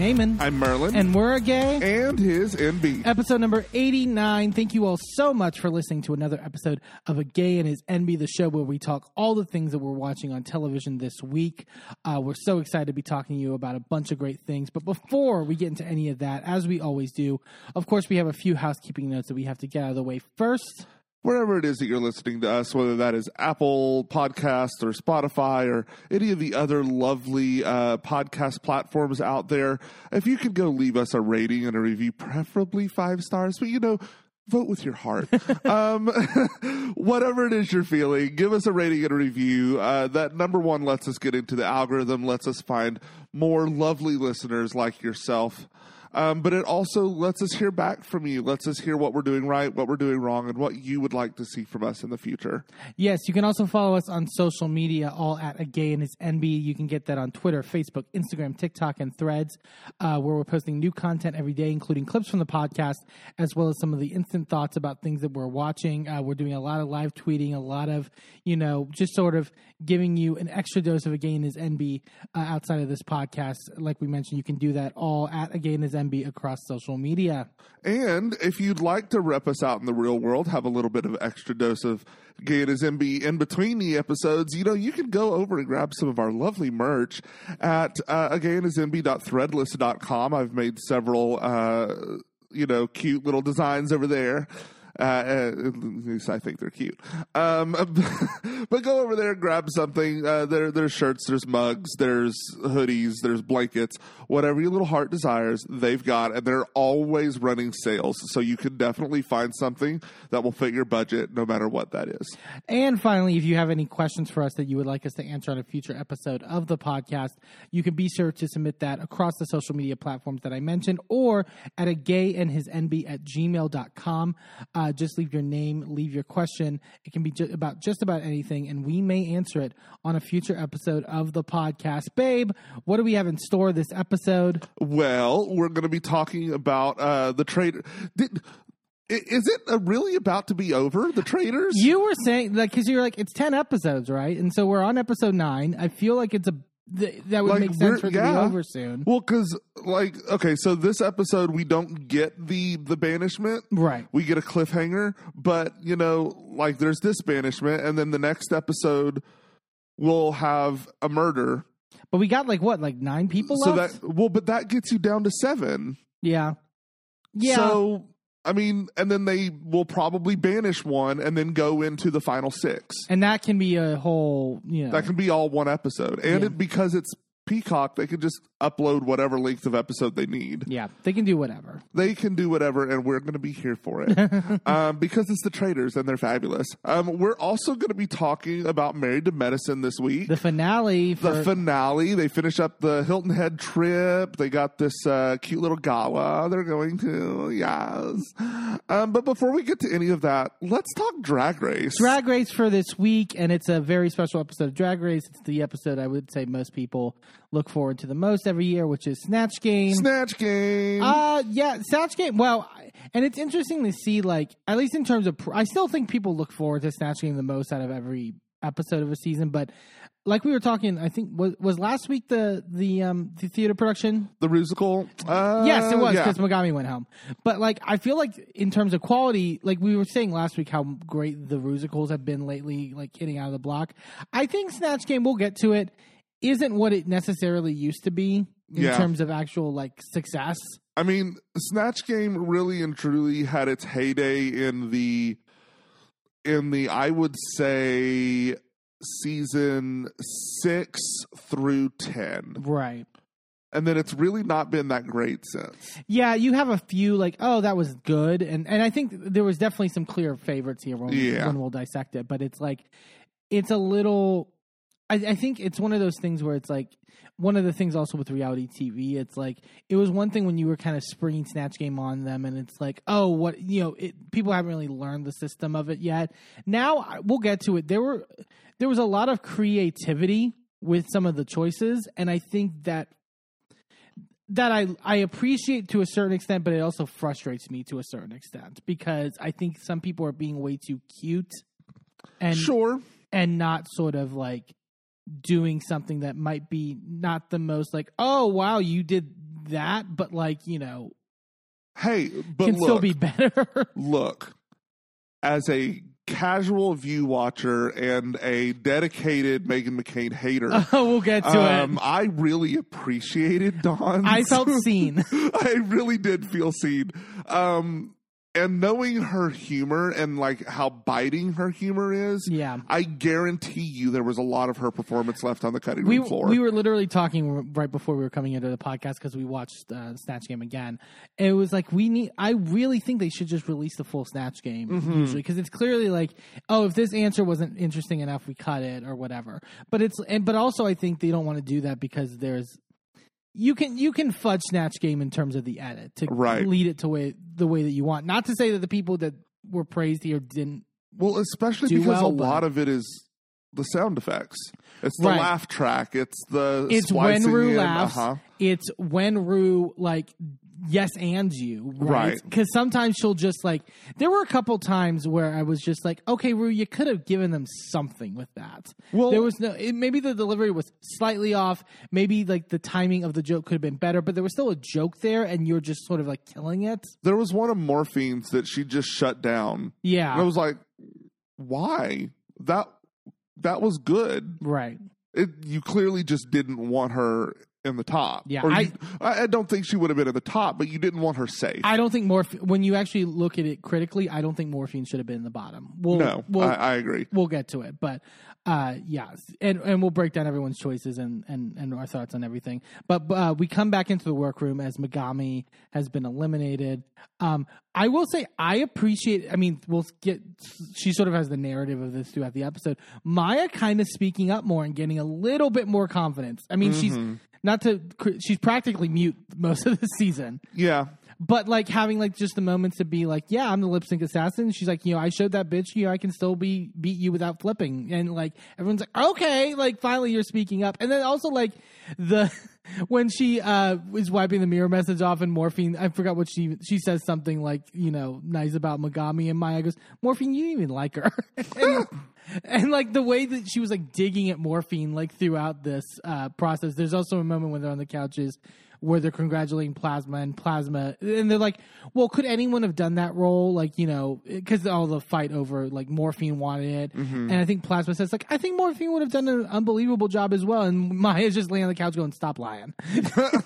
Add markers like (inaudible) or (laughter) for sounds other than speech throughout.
I'm I'm Merlin. and we're a gay. and his Enby. Episode number 89. Thank you all so much for listening to another episode of A Gay and His Enby, the show where we talk all the things that we're watching on television this week. Uh, we're so excited to be talking to you about a bunch of great things. But before we get into any of that, as we always do, of course, we have a few housekeeping notes that we have to get out of the way first. Wherever it is that you're listening to us, whether that is Apple Podcasts or Spotify or any of the other lovely uh, podcast platforms out there, if you could go leave us a rating and a review, preferably five stars, but you know, vote with your heart. (laughs) um, (laughs) whatever it is you're feeling, give us a rating and a review. Uh, that number one lets us get into the algorithm, lets us find more lovely listeners like yourself. Um, but it also lets us hear back from you, lets us hear what we're doing right, what we're doing wrong, and what you would like to see from us in the future. Yes, you can also follow us on social media, all at a gay and his Enby. You can get that on Twitter, Facebook, Instagram, TikTok, and Threads, uh, where we're posting new content every day, including clips from the podcast, as well as some of the instant thoughts about things that we're watching. Uh, we're doing a lot of live tweeting, a lot of, you know, just sort of giving you an extra dose of a gay and his Enby uh, outside of this podcast. Like we mentioned, you can do that all at a gay and his Enby across social media. And if you'd like to rep us out in the real world, have a little bit of extra dose of gay and in between the episodes, you know, you can go over and grab some of our lovely merch at uh, againhis.threadless.com. I've made several, uh, you know, cute little designs over there. Uh, at least I think they're cute. Um, (laughs) but go over there and grab something. Uh, there, there's shirts, there's mugs, there's hoodies, there's blankets, whatever your little heart desires, they've got, and they're always running sales. So you can definitely find something that will fit your budget, no matter what that is. And finally, if you have any questions for us that you would like us to answer on a future episode of the podcast, you can be sure to submit that across the social media platforms that I mentioned or at a gay and his Enby at gmail.com. Uh, just leave your name, leave your question. It can be ju- about just about anything, and we may answer it on a future episode of the podcast. Babe, what do we have in store this episode? Well, we're going to be talking about uh, the trade. Did, is it uh, really about to be over? The Traitors? You were saying, like, because you're like, it's 10 episodes, right? And so we're on episode nine. I feel like it's a. Th- that would Like, make sense for it to be over soon. Well, because like okay, so this episode we don't get the the banishment, Right. We get a cliffhanger, but you know, like there's this banishment, and then the next episode we'll have a murder. But we got like what, like nine people So left? that well, but that gets you down to seven. yeah, yeah. So I mean, and then they will probably banish one, and then go into the final six. and that can be a whole, you know. That can be all one episode, and Yeah. it, because it's Peacock, they can just upload whatever length of episode they need. yeah, they can do whatever. they can do whatever, and we're going to be here for it (laughs) um, because it's the Traitors and they're fabulous. Um, we're also going to be talking about Married to Medicine this week. The finale for The finale. They finish up the Hilton Head trip. They got this uh, cute little gala they're going to. Yes. Um, but before we get to any of that, let's talk Drag Race. Drag Race for this week, and it's a very special episode of Drag Race. It's the episode I would say most people look forward to the most every year, which is Snatch Game. Snatch Game. Uh, yeah, Snatch Game. Well, and it's interesting to see, like, at least in terms of, pr- I still think people look forward to Snatch Game the most out of every episode of a season. But like we were talking, I think was was last week the the um the theater production. the musical. Uh, yes, it was yeah. because Megami went home. But like, I feel like in terms of quality, like we were saying last week, how great the musicals have been lately, like hitting out of the block. I think Snatch Game, we'll get to it, isn't what it necessarily used to be in Yeah. terms of actual like success. I mean, Snatch Game really and truly had its heyday in the in the I would say season 6 through 10. Right. And then it's really not been that great since. Yeah, you have a few like, oh, that was good, and and I think there was definitely some clear favorites here when, Yeah. when we'll dissect it. But it's like, it's a little. I, I think it's one of those things where it's like one of the things also with reality TV. It's like it was one thing when you were kind of springing Snatch Game on them, and it's like, oh, what you know, it, people haven't really learned the system of it yet. Now we'll get to it. There were there was a lot of creativity with some of the choices, and I think that that I I appreciate to a certain extent, but it also frustrates me to a certain extent because I think some people are being way too cute and sure. and not sort of like doing something that might be not the most like oh wow you did that, but like you know, Hey, but can look, still be better. (laughs) look, as a casual view watcher and a dedicated Meghan McCain hater, Oh, (laughs) we'll get to um, it. I really appreciated Dawn. I felt (laughs) seen. I really did feel seen. Um, and knowing her humor and like how biting her humor is, Yeah. I guarantee you there was a lot of her performance left on the cutting we room floor. we were literally talking right before we were coming into the podcast because we watched uh, Snatch Game again. And it was like we need. I really think they should just release the full Snatch Game Mm-hmm. usually because it's clearly like, oh, if this answer wasn't interesting enough, we cut it or whatever. But it's and but also I think they don't want to do that because there's. You can you can fudge Snatch Game in terms of the edit to Right. lead it to way the way that you want. Not to say that the people that were praised here didn't well, especially because well, a lot of it is the sound effects. It's the Right. laugh track. It's the it's when Ru laughs. uh-huh. It's when Ru like yes and you right Right. because sometimes she'll just like there were a couple times where I was just like okay Ru you could have given them something with that Well- there was no it, maybe the delivery was slightly off maybe like the timing of the joke could have been better but there was still a joke there and you're just sort of like killing it There was one of Morphine's that she just shut down. yeah And I was like, why? That that was good. right It, you clearly just didn't want her in the top. Yeah, I- you- I, don't think she would have been at the top, but you didn't want her safe. I don't think morphine when you actually look at it critically I don't think morphine should have been in the bottom. We'll, no, we'll, I, I agree. we'll get to it but uh yeah and and we'll break down everyone's choices and and, and our thoughts on everything. But uh, we come back into the workroom as megami has been eliminated. Um i will say i appreciate i mean we'll get she sort of has the narrative of this throughout the episode. Mhi'ya kind of speaking up more and getting a little bit more confidence. I mean she's not to she's practically mute most of the season Yeah. but like having like just the moments to be like, yeah, I'm the lip sync assassin. She's like, you know, I showed that bitch, you know, I can still be beat you without flipping, and like everyone's like, okay, like finally you're speaking up, and then also like the when she uh was wiping the mirror message off and morphine, I forgot what she she says something like you know nice about Megami, and Mhi'ya goes, morphine, you didn't even like her. (laughs) and, and like the way that she was like digging at morphine like throughout this uh process there's also a moment when they're on the couches where they're congratulating plasma and plasma and they're like well could anyone have done that role? Like you know because all the fight over like morphine wanted it. And i think plasma says like i think morphine would have done an unbelievable job as well. And Mhi'ya's just laying on the couch going stop lying. (laughs)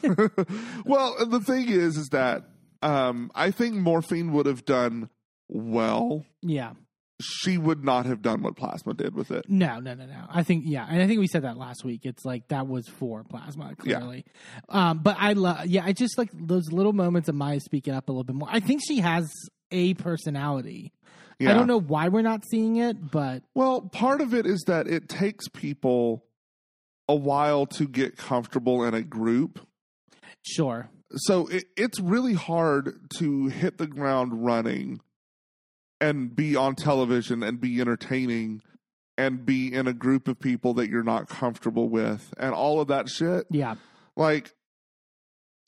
(laughs) Well, the thing is, is that um, I think Morphine would have done well. yeah She would not have done what Plasma did with it. No, no, no, no. I think yeah, and I think we said that last week. It's like that was for plasma clearly. Um, but I love yeah, I just like those little moments of Mhi'ya speaking up a little bit more. I think she has a personality. Yeah. I don't know why we're not seeing it, but Well, part of it is that it takes people a while to get comfortable in a group. sure. So it, it's really hard to hit the ground running and be on television and be entertaining and be in a group of people that you're not comfortable with and all of that shit. Yeah. Like,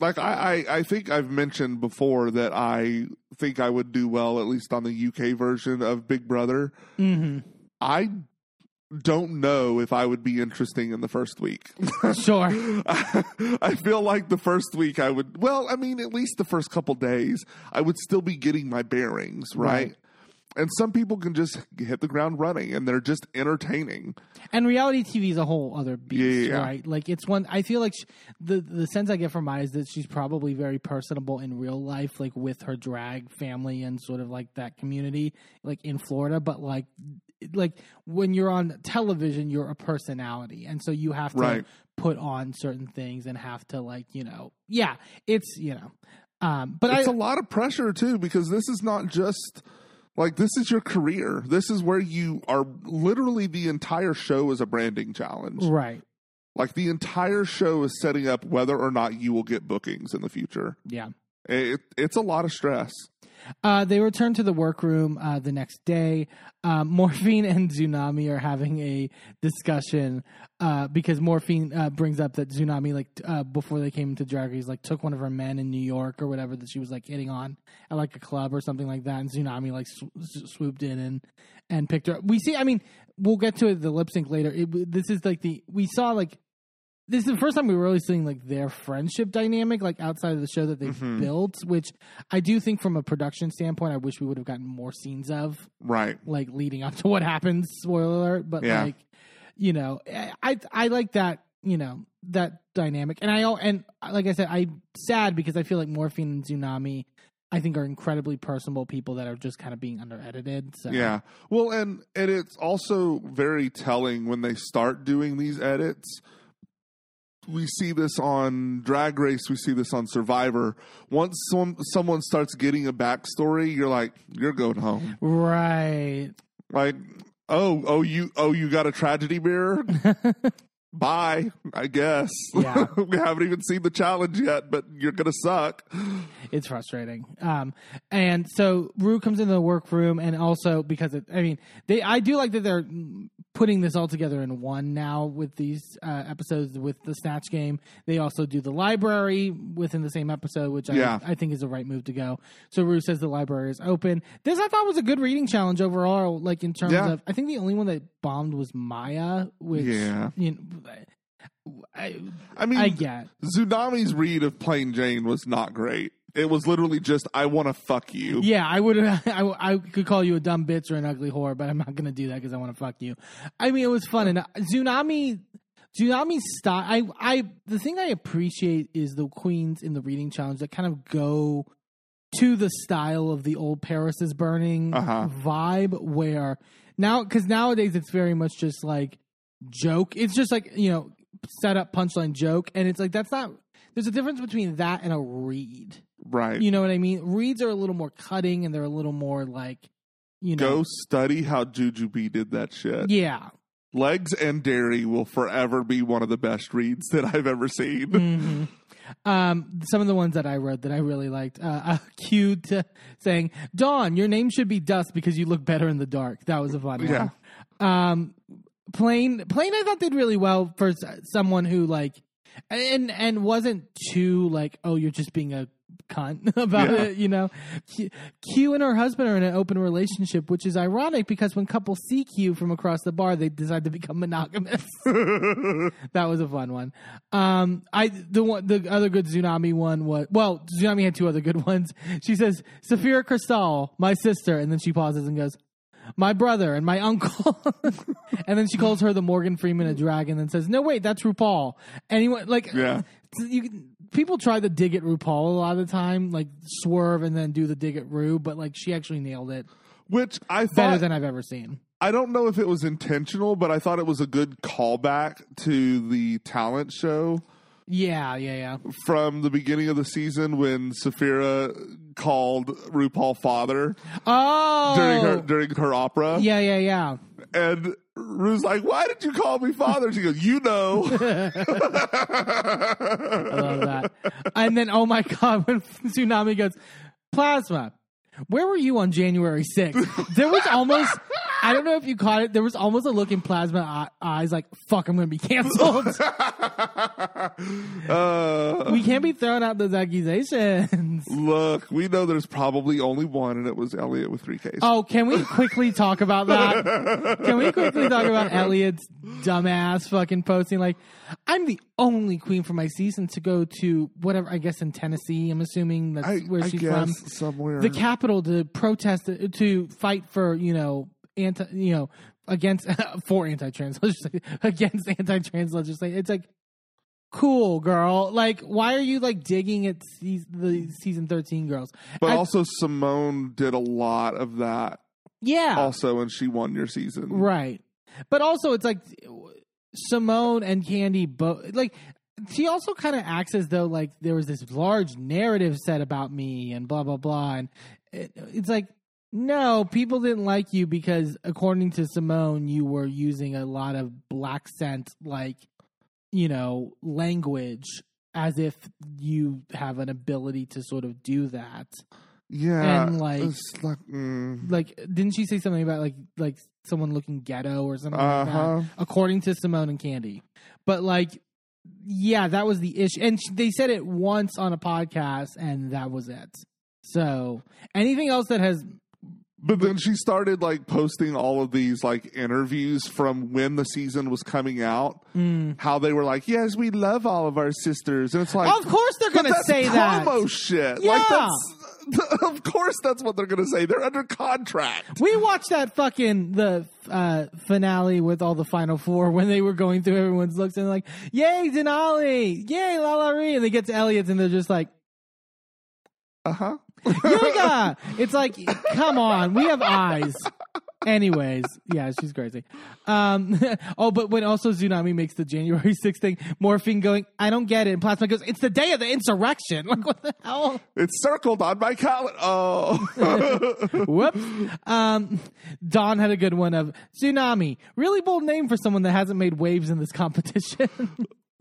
like I, I, I think I've mentioned before that I think I would do well, at least on the UK version of Big Brother. hmm I don't know if I would be interesting in the first week. (laughs) Sure. I feel like the first week I would, well, I mean, at least the first couple days, I would still be getting my bearings, right? Right. And some people can just hit the ground running and they're just entertaining. And reality TV is a whole other beast, Yeah, yeah, yeah. right? Like it's one. I feel like sh the the sense I get from Mhi'ya is that she's probably very personable in real life, like with her drag family and sort of like that community, like in Florida. But like, like when you're on television, you're a personality, and so you have to Right. put on certain things and have to like you know, yeah, it's you know. Um, but It's I, a lot of pressure too because this is not just like this is your career. This is where you are literally the entire show is a branding challenge. right, Like the entire show is setting up whether or not you will get bookings in the future. yeah. It, it's a lot of stress. Uh, they return to the workroom uh, the next day. Um, Morphine and Xunami are having a discussion uh, because Morphine uh, brings up that Xunami, like uh, before they came into Drag Race, like took one of her men in New York or whatever that she was like hitting on at like a club or something like that, and Xunami like sw- swooped in and and picked her up. We see, I mean, we'll get to the lip sync later. It, this is like the we saw like this is the first time we were really seeing like their friendship dynamic, like outside of the show that they've Mhm. built. Which I do think, from a production standpoint, I wish we would have gotten more scenes of, Right. like leading up to what happens. Spoiler alert, but Yeah. like, you know, I I, I like that. You know that dynamic, and I and like I said, I'm sad because I feel like Morphine and Xunami, I think, are incredibly personable people that are just kind of being under edited. So Yeah. Well, and and it's also very telling when they start doing these edits. We see this on Drag Race. We see this on Survivor. Once some, someone starts getting a backstory, you're like, you're going home. right. Like, oh, oh, you, oh, you got a tragedy mirror. (laughs) Bye, I guess. Yeah. (laughs) we haven't even seen the challenge yet, but you're gonna suck. it's frustrating. Um, and so Ru comes into the workroom, and also because it, I mean, they, I do like that they're putting this all together in one now with these uh, episodes with the Snatch Game. They also do the library within the same episode, which Yeah. I, I think is the right move to go. So Ru says the library is open. This I thought was a good reading challenge overall. Like in terms Yeah. of, I think the only one that bombed was Mhi'ya, which Yeah. you know, I, I mean, I get. Xunami's read of Plane Jane was not great. It was literally just, I want to fuck you. Yeah, I would. (laughs) I, I could call you a dumb bitch or an ugly whore, but I'm not going to do that because I want to fuck you. I mean, it was fun and uh, Xunami. Xunami style. I. I. The thing I appreciate is the queens in the reading challenge that kind of go to the style of the old Paris is burning Uh-huh. vibe, where now because nowadays it's very much just like joke. It's just like you know set up punchline joke, and it's like that's not. There's a difference between that and a read. Right. You know what I mean? Reads are a little more cutting and they're a little more like, you know. Go study how Jujubee did that shit. Yeah. Legs and Dairy will forever be one of the best reads that I've ever seen. (laughs) hmm Um, some of the ones that I read that I really liked. Uh, (laughs) to saying, Dawn, your name should be Dust because you look better in the dark. That was a fun Yeah. one. Um, Plane, Plane, I thought did really well for someone who like, and and wasn't too like, oh, you're just being a cunt (laughs) about Yeah. it, you know. Q, Q and her husband are in an open relationship, which is ironic because when couples see Q from across the bar, they decide to become monogamous. (laughs) that was a fun one. Um, I the one the other good Xunami one was well, Xunami had two other good ones. She says Sapphira Cristál, my sister, and then she pauses and goes, "My brother and my uncle," (laughs) and then she calls her the Morgan Freeman of dragon and says, "No, wait, that's RuPaul." Anyone like Yeah. you can- people try to dig at RuPaul a lot of the time, like swerve and then do the dig at Ru, but like she actually nailed it Which I better than I've ever seen. I don't know if it was intentional, but I thought it was a good callback to the talent show Yeah, yeah, yeah. from the beginning of the season when Sapphira called RuPaul father Oh, during her during her opera. yeah, yeah, yeah. And Ru's like, Why did you call me father? She goes, You know. (laughs) (laughs) I love that. And then, oh my god, (laughs) when Xunami goes, Plasma, where were you on January 6th? There was almost, I don't know if you caught it, there was almost a look in Plasma eyes like, fuck, I'm going to be canceled. (laughs) uh, we can't be throwing out those accusations. look, we know there's probably only one, and it was Elliot with three Ks. Oh, can we quickly talk about that? Can we quickly talk about Elliot's dumbass fucking posting? Like, I'm the only queen for my season to go to whatever, I guess in Tennessee, I'm assuming that's I, where I she's from. somewhere. the capital to protest to fight for you know anti you know against (laughs) for anti-trans (laughs) legislation against anti-trans legislation it's like cool girl like why are you like digging at se- the season 13 girls but I- also Symone did a lot of that yeah also, and she won your season. right but also it's like Symone and Kandy both like she also kind of acts as though like there was this large narrative set about me and blah blah blah and it, it's like no people didn't like you because according to Symone you were using a lot of black scent like you know language as if you have an ability to sort of do that. Yeah, And, like- like, mm, like didn't she say something about like like someone looking ghetto or something Uh-huh. that according to Symone and Kandy but like yeah that was the issue and they said it once on a podcast and that was it so anything else that has But then she started like posting all of these like interviews from when the season was coming out. How they were like, "Yes, we love all of our sisters," and it's like, Of course they're going to say that. promo shit. Yeah. Like that's (laughs) of course that's what they're going to say. They're under contract. We watched that fucking the uh, finale with all the final four when they were going through everyone's looks and like, "Yay, Denali! Yay, LaLa Ri!" And they get to Elliot's and they're just like, Uh huh. "Yuga!" it's like, come on, we have eyes. (laughs) Anyways, yeah, she's crazy. Um, (laughs) oh, but when also Xunami makes the January (laughs) 6th thing, Morphine going, I don't get it. And Plasma goes, it's the day of the insurrection. (laughs) Like, what the hell? It's circled on my calendar. Oh, Whoops. Um, Dawn had a good one of Xunami. Really bold name for someone that hasn't made waves in this competition.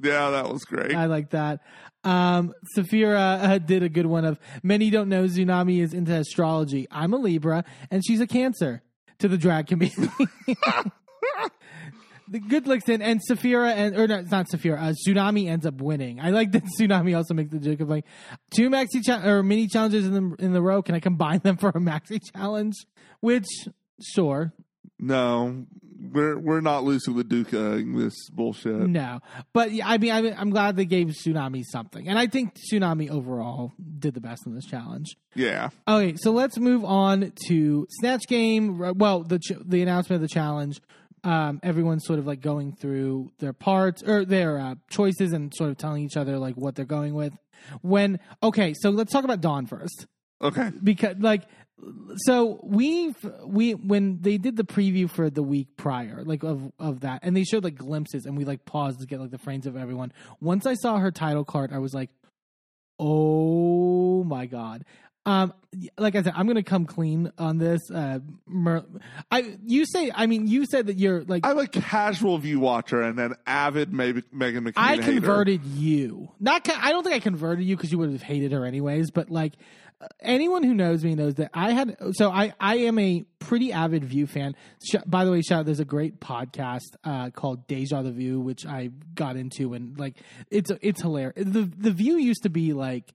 yeah, that was great. I like that. Um, Sapphira uh, did a good one of many don't know Xunami is into astrology. I'm a Libra and she's a Cancer to the drag community. the good looks in and Sapphira and or no, it's not Sapphira. Uh, Xunami ends up winning. I like that (laughs) Xunami also makes the joke of like two maxi cha- or mini challenges in the in the row. Can I combine them for a maxi challenge? Which sure, no, we're we're not Lucy LaDuca this bullshit. No, but yeah, I mean, I mean, I'm glad they gave Xunami something, and I think Xunami overall did the best in this challenge. Yeah. Okay, so let's move on to Snatch Game. Well, the ch- the announcement of the challenge. Um, everyone's sort of like going through their parts or their uh, choices and sort of telling each other like what they're going with. When okay, so let's talk about Dawn first Okay. because like so we we when they did the preview for the week prior like of of that and they showed like glimpses and we like paused to get like the frames of everyone once i saw her title card i was like oh my god um like i said i'm gonna come clean on this uh Mer- i you say i mean you said that you're like I'm a casual view watcher and an avid Meg- Meghan McCain I hater. converted you. Not. I don't think I converted you because you would have hated her anyways. But like anyone who knows me knows that I had. So I I am a pretty avid View fan. Sh- by the way, shout out. There's a great podcast uh, called Deja the View, which I got into and like it's it's hilarious. The the View used to be like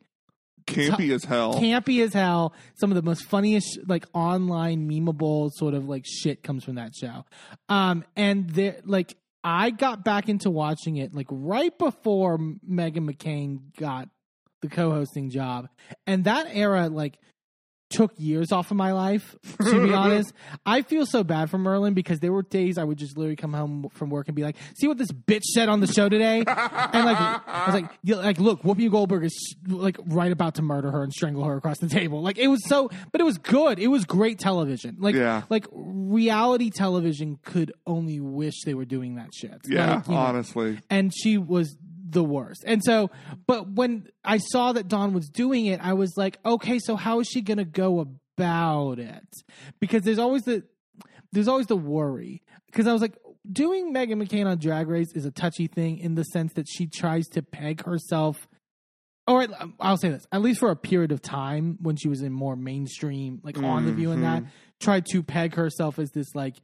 campy as hell. campy as hell. Some of the most funniest, like online memeable sort of like shit comes from that show. Um, and there, like, I got back into watching it like right before Meghan McCain got the co-hosting job, and that era like took years off of my life. To be (laughs) honest, I feel so bad for Merlin because there were days I would just literally come home from work and be like, "See what this bitch said on the show today," (laughs) and like I was like, yeah, "Like, look, Whoopi Goldberg is like right about to murder her and strangle her across the table." Like it was so, but it was good. It was great television. Like, Yeah. like reality television could only wish they were doing that shit. yeah, Like, you know, honestly. and she was the worst. And so, but when I saw that Dawn was doing it, I was like, okay, so how is she going to go about it? Because there's always the there's always the worry. Because I was like, doing Meghan McCain on Drag Race is a touchy thing in the sense that she tries to peg herself. Or I'll say this, at least for a period of time when she was in more mainstream, like on the view and that, mm-hmm. tried to peg herself as this like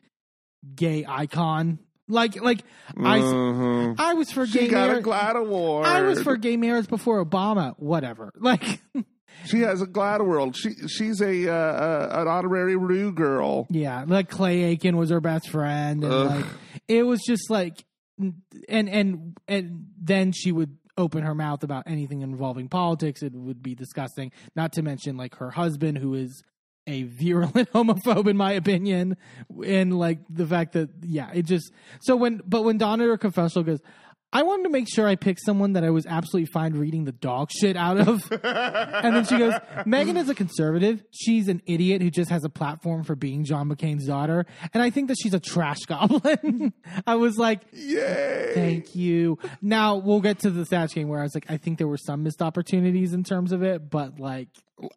gay icon. Like, like I, Uh-huh. I was for She gay got a marriage. GLAAD award. I was for gay marriage before Obama. Whatever. (laughs) Like, She has a GLAAD award. She she's a uh, uh, an honorary Ru girl. yeah, like Clay Aiken was her best friend, and Ugh. like it was just like, and and and then she would open her mouth about anything involving politics. It would be disgusting. Not to mention like her husband, who is a virulent (laughs) homophobe in my opinion, and like the fact that yeah, it just so when but when Donna her confessional goes. I wanted to make sure I picked someone that I was absolutely fine reading the dog shit out of. (laughs) and then she goes, Meghan is a conservative. She's an idiot who just has a platform for being John McCain's daughter. And I think that she's a trash (laughs) goblin. I was like, Yay! thank you. Now we'll get to the Snatch game where I was like, I think there were some missed opportunities in terms of it, but like,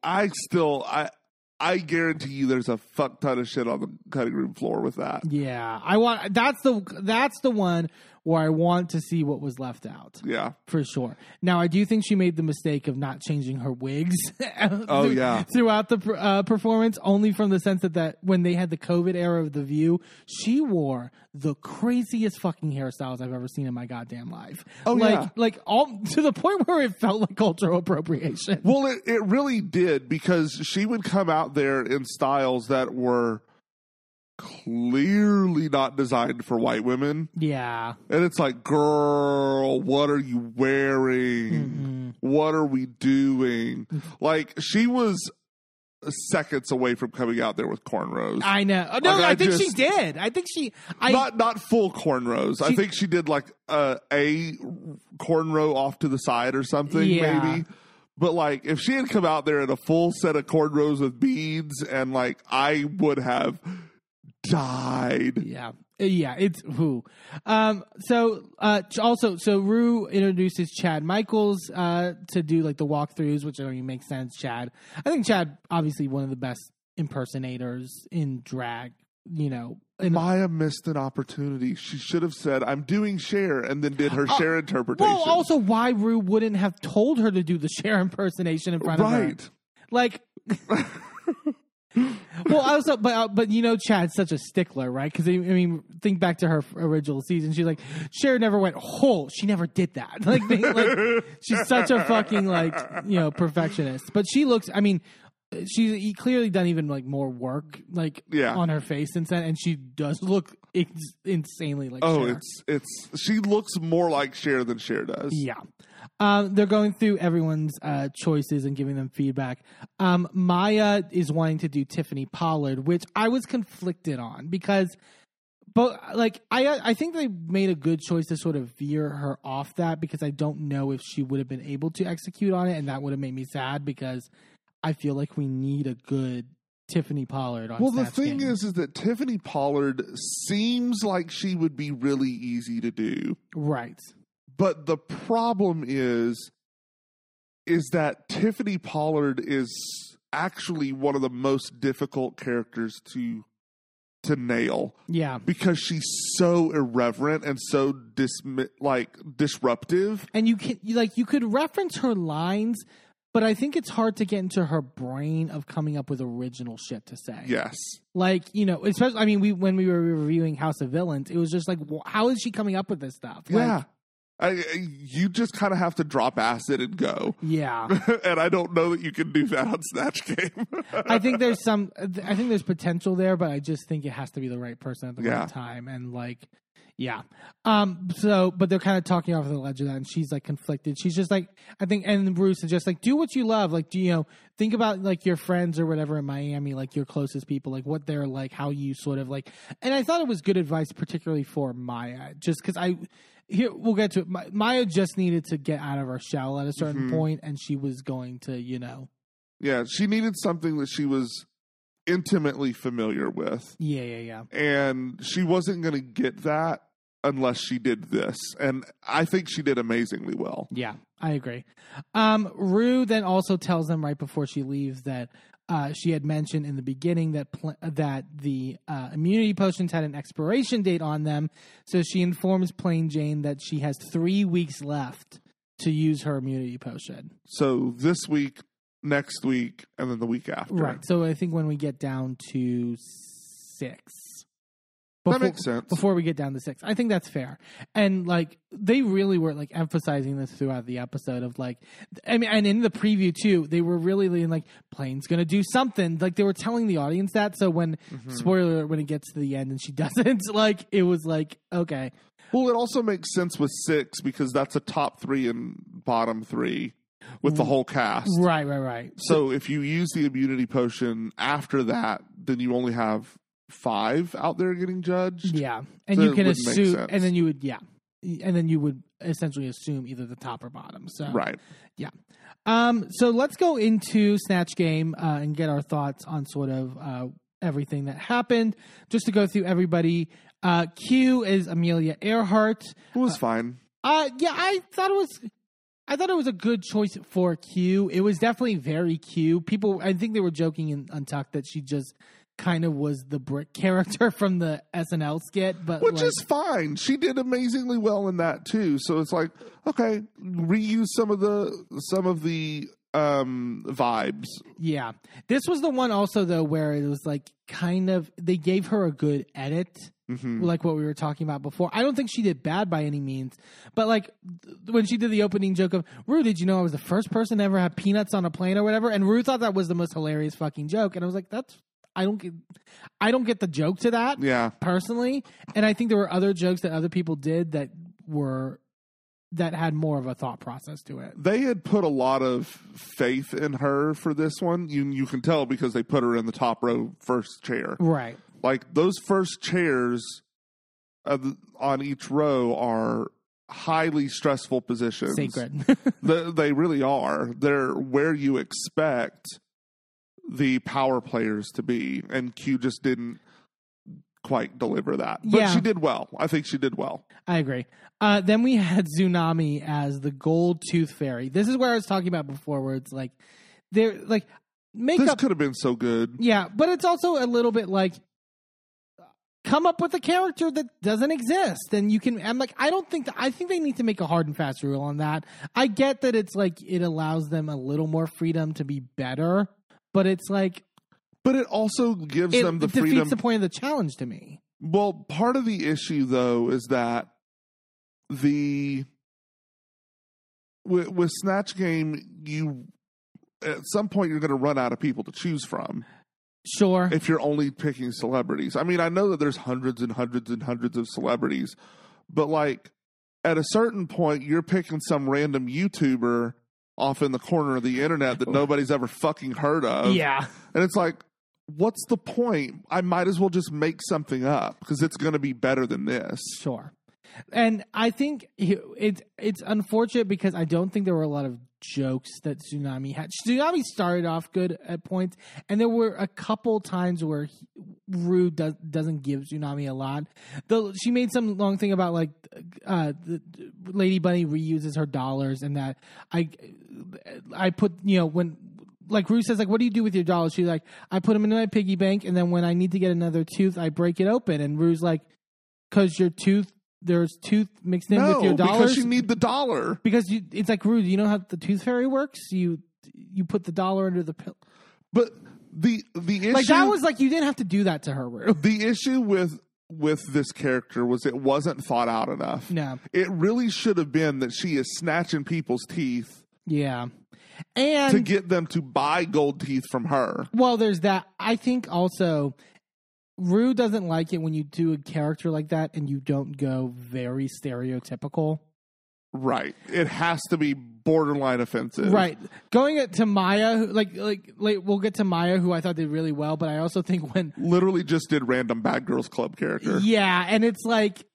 I still I I guarantee you there's a fuck ton of shit on the cutting room floor with that. yeah, I want, that's the, that's the one or I want to see what was left out Yeah. for sure. Now, I do think she made the mistake of not changing her wigs. (laughs) Oh, through- yeah. throughout the uh, performance, only from the sense that that when they had the COVID era of the View, she wore the craziest fucking hairstyles I've ever seen in my goddamn life. Oh, like, yeah. like all (laughs) to the point where it felt like cultural appropriation. Well, it, it really did because she would come out there in styles that were clearly not designed for white women. Yeah, And it's like, girl, what are you wearing? What are we doing? Like, she was seconds away from coming out there with cornrows. I know. Oh, no, Like, I, I think she did. I think she. I not not full cornrows. I think she did like a, a cornrow off to the side or something, Yeah. maybe. But like, if she had come out there in a full set of cornrows with beads, and like, I would have died. Yeah. Uh, Yeah, it's who. Um, so uh, also, so Ru introduces Chad Michaels uh, to do like the walkthroughs, which I mean makes sense. Chad, I think Chad, obviously one of the best impersonators in drag. You know, and Mhi'ya missed an opportunity. She should have said, "I'm doing Cher," and then did her Cher interpretation. Uh, well, also why Ru wouldn't have told her to do the Cher impersonation in front of her. right. Like, (laughs) well, also, but uh, but you know, Chad's such a stickler, right? Because I mean, think back to her original season. She's like, Cher never went whole. She never did that. (laughs) Like, they, like she's such a fucking like you know perfectionist. But she looks. I mean. She's clearly done even like more work like Yeah. on her face since then, and she does look ins- insanely like. Oh, Cher. it's it's. She looks more like Cher than Cher does. Yeah. Um, they're going through everyone's uh, choices and giving them feedback. Um, Mhi'ya is wanting to do Tiffany Pollard, which I was conflicted on because, but like I I think they made a good choice to sort of veer her off that because I don't know if she would have been able to execute on it, and that would have made me sad because I feel like we need a good Tiffany Pollard on. Well, the thing Game. is, is that Tiffany Pollard seems like she would be really easy to do, right. But the problem is, is that Tiffany Pollard is actually one of the most difficult characters to to nail Yeah, because she's so irreverent and so dis like disruptive. and you can like you could reference her lines but i think it's hard to get into her brain of coming up with original shit to say Yes. like you know especially i mean we when we were reviewing house of villains it was just like how is she coming up with this stuff like, Yeah. I, you just kind of have to drop acid and go. yeah (laughs) and I don't know that you can do that on Snatch Game. i think (laughs) there's some i think there's potential there but i just think it has to be the right person at the Yeah. right time and like yeah. Um so but they're kind of talking off the ledge of that and she's like conflicted. She's just like i think and bruce is just like do what you love. Like do you know think about like your friends or whatever in miami like your closest people like what they're like how you sort of like and i thought it was good advice particularly for Mhi'ya just because i here we'll get to it. Mhi'ya just needed to get out of her shell at a certain Mhm. point and she was going to you know. Yeah, she needed something that she was intimately familiar with. yeah yeah yeah. And she wasn't going to get that unless she did this. And I think she did amazingly well. Yeah, I agree. Um, Ru then also tells them right before she leaves that uh, she had mentioned in the beginning that pl- that the uh, immunity potions had an expiration date on them. So she informs Plane Jane that she has three weeks left to use her immunity potion. So this week, next week, and then the week after. Right. So I think when we get down to six. That makes sense. before we get down to six. I think that's fair. And like they really were like emphasizing this throughout the episode of like I mean and in the preview too, they were really leaning like Plane's gonna do something. Like they were telling the audience that. So when Mm-hmm. spoiler alert, when it gets to the end and she (laughs) doesn't, like it was like, okay. Well, it also makes sense with six because that's a top three and bottom three with the whole cast. Right, right, right. So if you use the immunity potion after that, then you only have five out there getting judged. Yeah. And So you can assume and then you would yeah. And then you would essentially assume either the top or bottom. So Right. Yeah. Um, so let's go into Snatch Game uh, and get our thoughts on sort of uh, everything that happened. Just to go through everybody, uh, Q is Amelia Earhart. It was fine. Uh, yeah, I thought it was. I thought it was a good choice for Q. It was definitely very Q. People, I think they were joking in Untucked that she just kind of was the brick character (laughs) from the SNL skit, but which like, is fine. She did amazingly well in that too. So it's like, okay, reuse some of the some of the um vibes. yeah. This was the one also though where it was like kind of they gave her a good edit. hmm like what we were talking about before. I don't think she did bad by any means, but like when she did the opening joke of Ru, did you know I was the first person to ever have peanuts on a plane or whatever? And Ru thought that was the most hilarious fucking joke, and I was like, that's I don't get, I don't get the joke to that Yeah. personally. And I think there were other jokes that other people did that were that had more of a thought process to it. They had put a lot of faith in her for this one. You you can tell because they put her in the top row first chair. Right. Like those first chairs of, on each row are highly stressful positions. Sacred. (laughs) The, they really are. They're where you expect the power players to be, and Q just didn't quite deliver that. But Yeah. she did well. I think she did well. I agree. Uh, then we had Xunami as the gold tooth fairy. This is where I was talking about before, where it's like they're like This makeup. could have been so good. yeah, but it's also a little bit like come up with a character that doesn't exist, and you can. I'm like, I don't think. that, I think they need to make a hard and fast rule on that. I get that it's like it allows them a little more freedom to be better, but it's like But it also gives it, them the freedom. it defeats freedom. the point of the challenge to me. Well, part of the issue though is that the with, with Snatch Game, you at some point you're going to run out of people to choose from Sure. if you're only picking celebrities. I mean, I know that there's hundreds and hundreds and hundreds of celebrities, but like at a certain point, you're picking some random YouTuber off in the corner of the internet that oh. nobody's ever fucking heard of. yeah. And it's like, what's the point? I might as well just make something up because it's going to be better than this. Sure. And I think it's it's unfortunate because I don't think there were a lot of jokes that Xunami had. Xunami started off good at points, and there were a couple times where he, Ru does, doesn't give Xunami a lot. Though she made some long thing about like uh, the, Lady Bunny reuses her dollars, and that I I put you know when like Ru says, like, what do you do with your dollars? She's like, I put them into my piggy bank, and then when I need to get another tooth, I break it open. And Ru's like, because your tooth, there's tooth mixed in no, with your dollars. because you need the dollar. Because you, it's like Ru. Do you know how the tooth fairy works? You you put the dollar under the pill. But the the issue Like that was like you didn't have to do that to her, Ru. the issue with with this character was it wasn't thought out enough. No, It really should have been that she is snatching people's teeth yeah, and to get them to buy gold teeth from her. Well, there's that. I think also Ru doesn't like it when you do a character like that and you don't go very stereotypical. Right. It has to be borderline offensive. Right. Going it to Mhi'ya, like, like, like, we'll get to Mhi'ya, who I thought did really well, but I also think when, Literally just did random Bad Girls Club character. yeah, and it's like,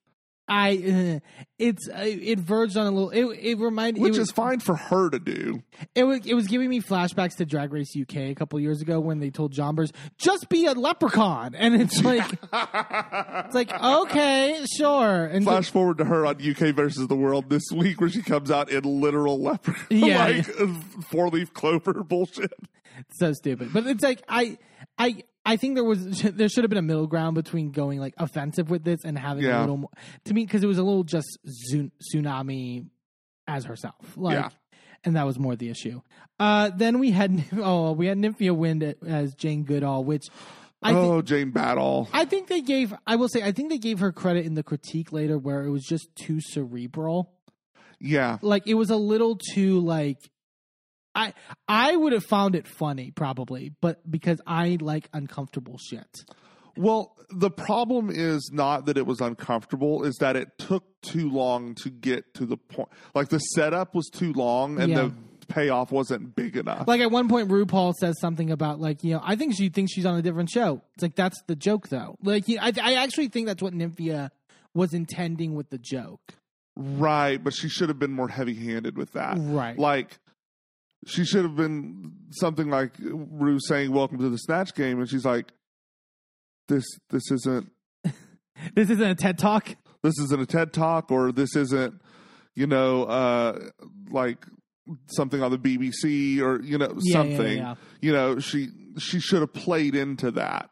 I, uh, it's, uh, it verged on a little, it, it reminded, Which it, was- is fine for her to do. It was it was giving me flashbacks to Drag Race UK a couple years ago when they told Jonbers just be a leprechaun, and it's like it's like okay, sure, and Flash forward to her on UK versus the World this week, where she comes out in literal leopard, (laughs) Yeah, like four leaf clover bullshit. so stupid. But it's like I I I think there was (laughs) there should have been a middle ground between going like offensive with this and having a little more to me because it was a little just Xunami as herself, like. Yeah. And that was more the issue. Uh, then we had (laughs) oh we had Nymphia Wind as Jane Goodall, which I think oh, Jane Battle. I think they gave. I will say, I think they gave her credit in the critique later, where it was just too cerebral. Yeah. Like it was a little too like. I I would have found it funny probably, but because I like uncomfortable shit. Well, the problem is not that it was uncomfortable, is that it took too long to get to the point. Like the setup was too long and Yeah. the payoff wasn't big enough. Like at one point, RuPaul says something about like you know I think she thinks she's on a different show. It's like that's the joke though. Like you- I I actually think that's what Nymphia was intending with the joke. right, but she should have been more heavy handed with that. Right. Like, she should have been something like Ru saying, Welcome to the Snatch Game. And she's like, This this isn't (laughs) This isn't a TED talk. this isn't a TED talk or this isn't, you know, uh like something on the BBC or, you know, Yeah, yeah, something. yeah. You know, she she should have played into that.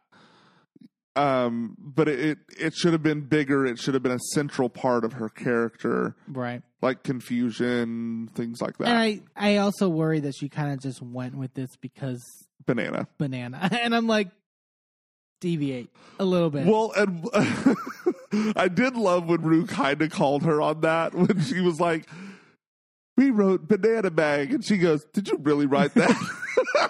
Um, but it, it should have been bigger. It should have been a central part of her character, Right. like confusion, things like that. And I, I also worry that she kind of just went with this because Banana. banana. (laughs) And I'm like, deviate a little bit. Well, and (laughs) I did love when Ru kind of called her on that (laughs) when she was like, "We wrote banana bag," and she goes, "Did you really write that?"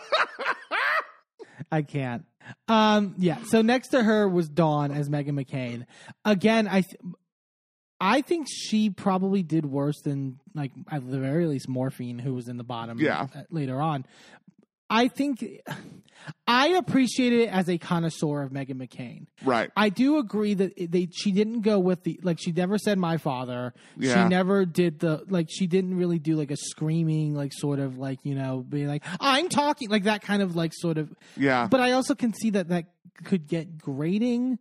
I can't. Um, yeah. So next to her was Dawn as Meghan McCain. Again, I, th- I think she probably did worse than like at the very least Morphine, who was in the bottom. Yeah. Later on, I think I appreciate it as a connoisseur of Meghan McCain. right. I do agree that they she didn't go with the like she never said my father. Yeah. She never did the like she didn't really do like a screaming like sort of like you know being like I'm talking like that kind of like sort of Yeah. but I also can see that that could get grating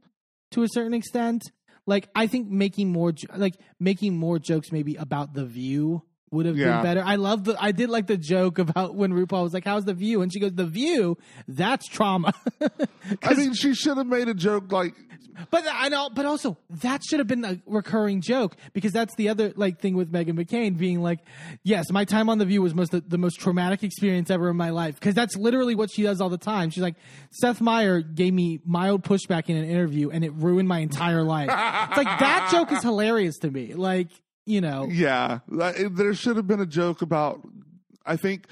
to a certain extent. Like I think making more like making more jokes maybe about the view would have Yeah. been better. I love the I did like the joke about when RuPaul was like, "How's the view?" and she goes, "The view, that's trauma." (laughs) I mean, she should have made a joke like, But I know, but also that should have been a recurring joke because that's the other like thing with Meghan McCain being like, yes, my time on the View was most the, the most traumatic experience ever in my life because that's literally what she does all the time. She's like, Seth Meyer gave me mild pushback in an interview and it ruined my entire life. it's like that joke is hilarious to me. Like, you know, yeah, there should have been a joke about. I think.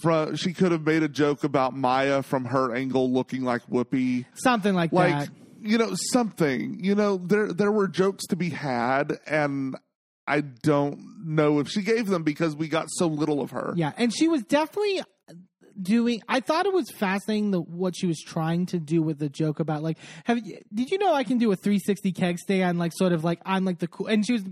From, she could have made a joke about Mhi'ya from her angle looking like Whoopi. something like, like that. you know something you know there there were jokes to be had and i don't know if she gave them because we got so little of her Yeah, and she was definitely doing. I thought it was fascinating the what she was trying to do with the joke about like, have you, did you know I can do a 360 keg stand like sort of like I'm like the cool. And she was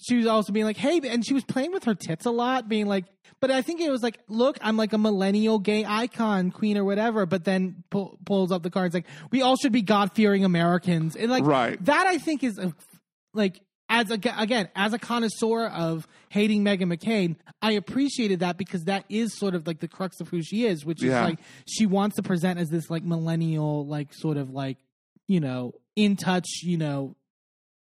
she was also being like, hey, and she was playing with her tits a lot, being like. But I think it was like, look, I'm like a millennial gay icon, queen or whatever. But then pull, pulls up the cards like, we all should be God fearing Americans, and like Right. that. I think is a, like as a, again as a connoisseur of hating Meghan McCain, I appreciated that because that is sort of like the crux of who she is, which is like she wants to present as this like millennial, like sort of like you know in touch, you know.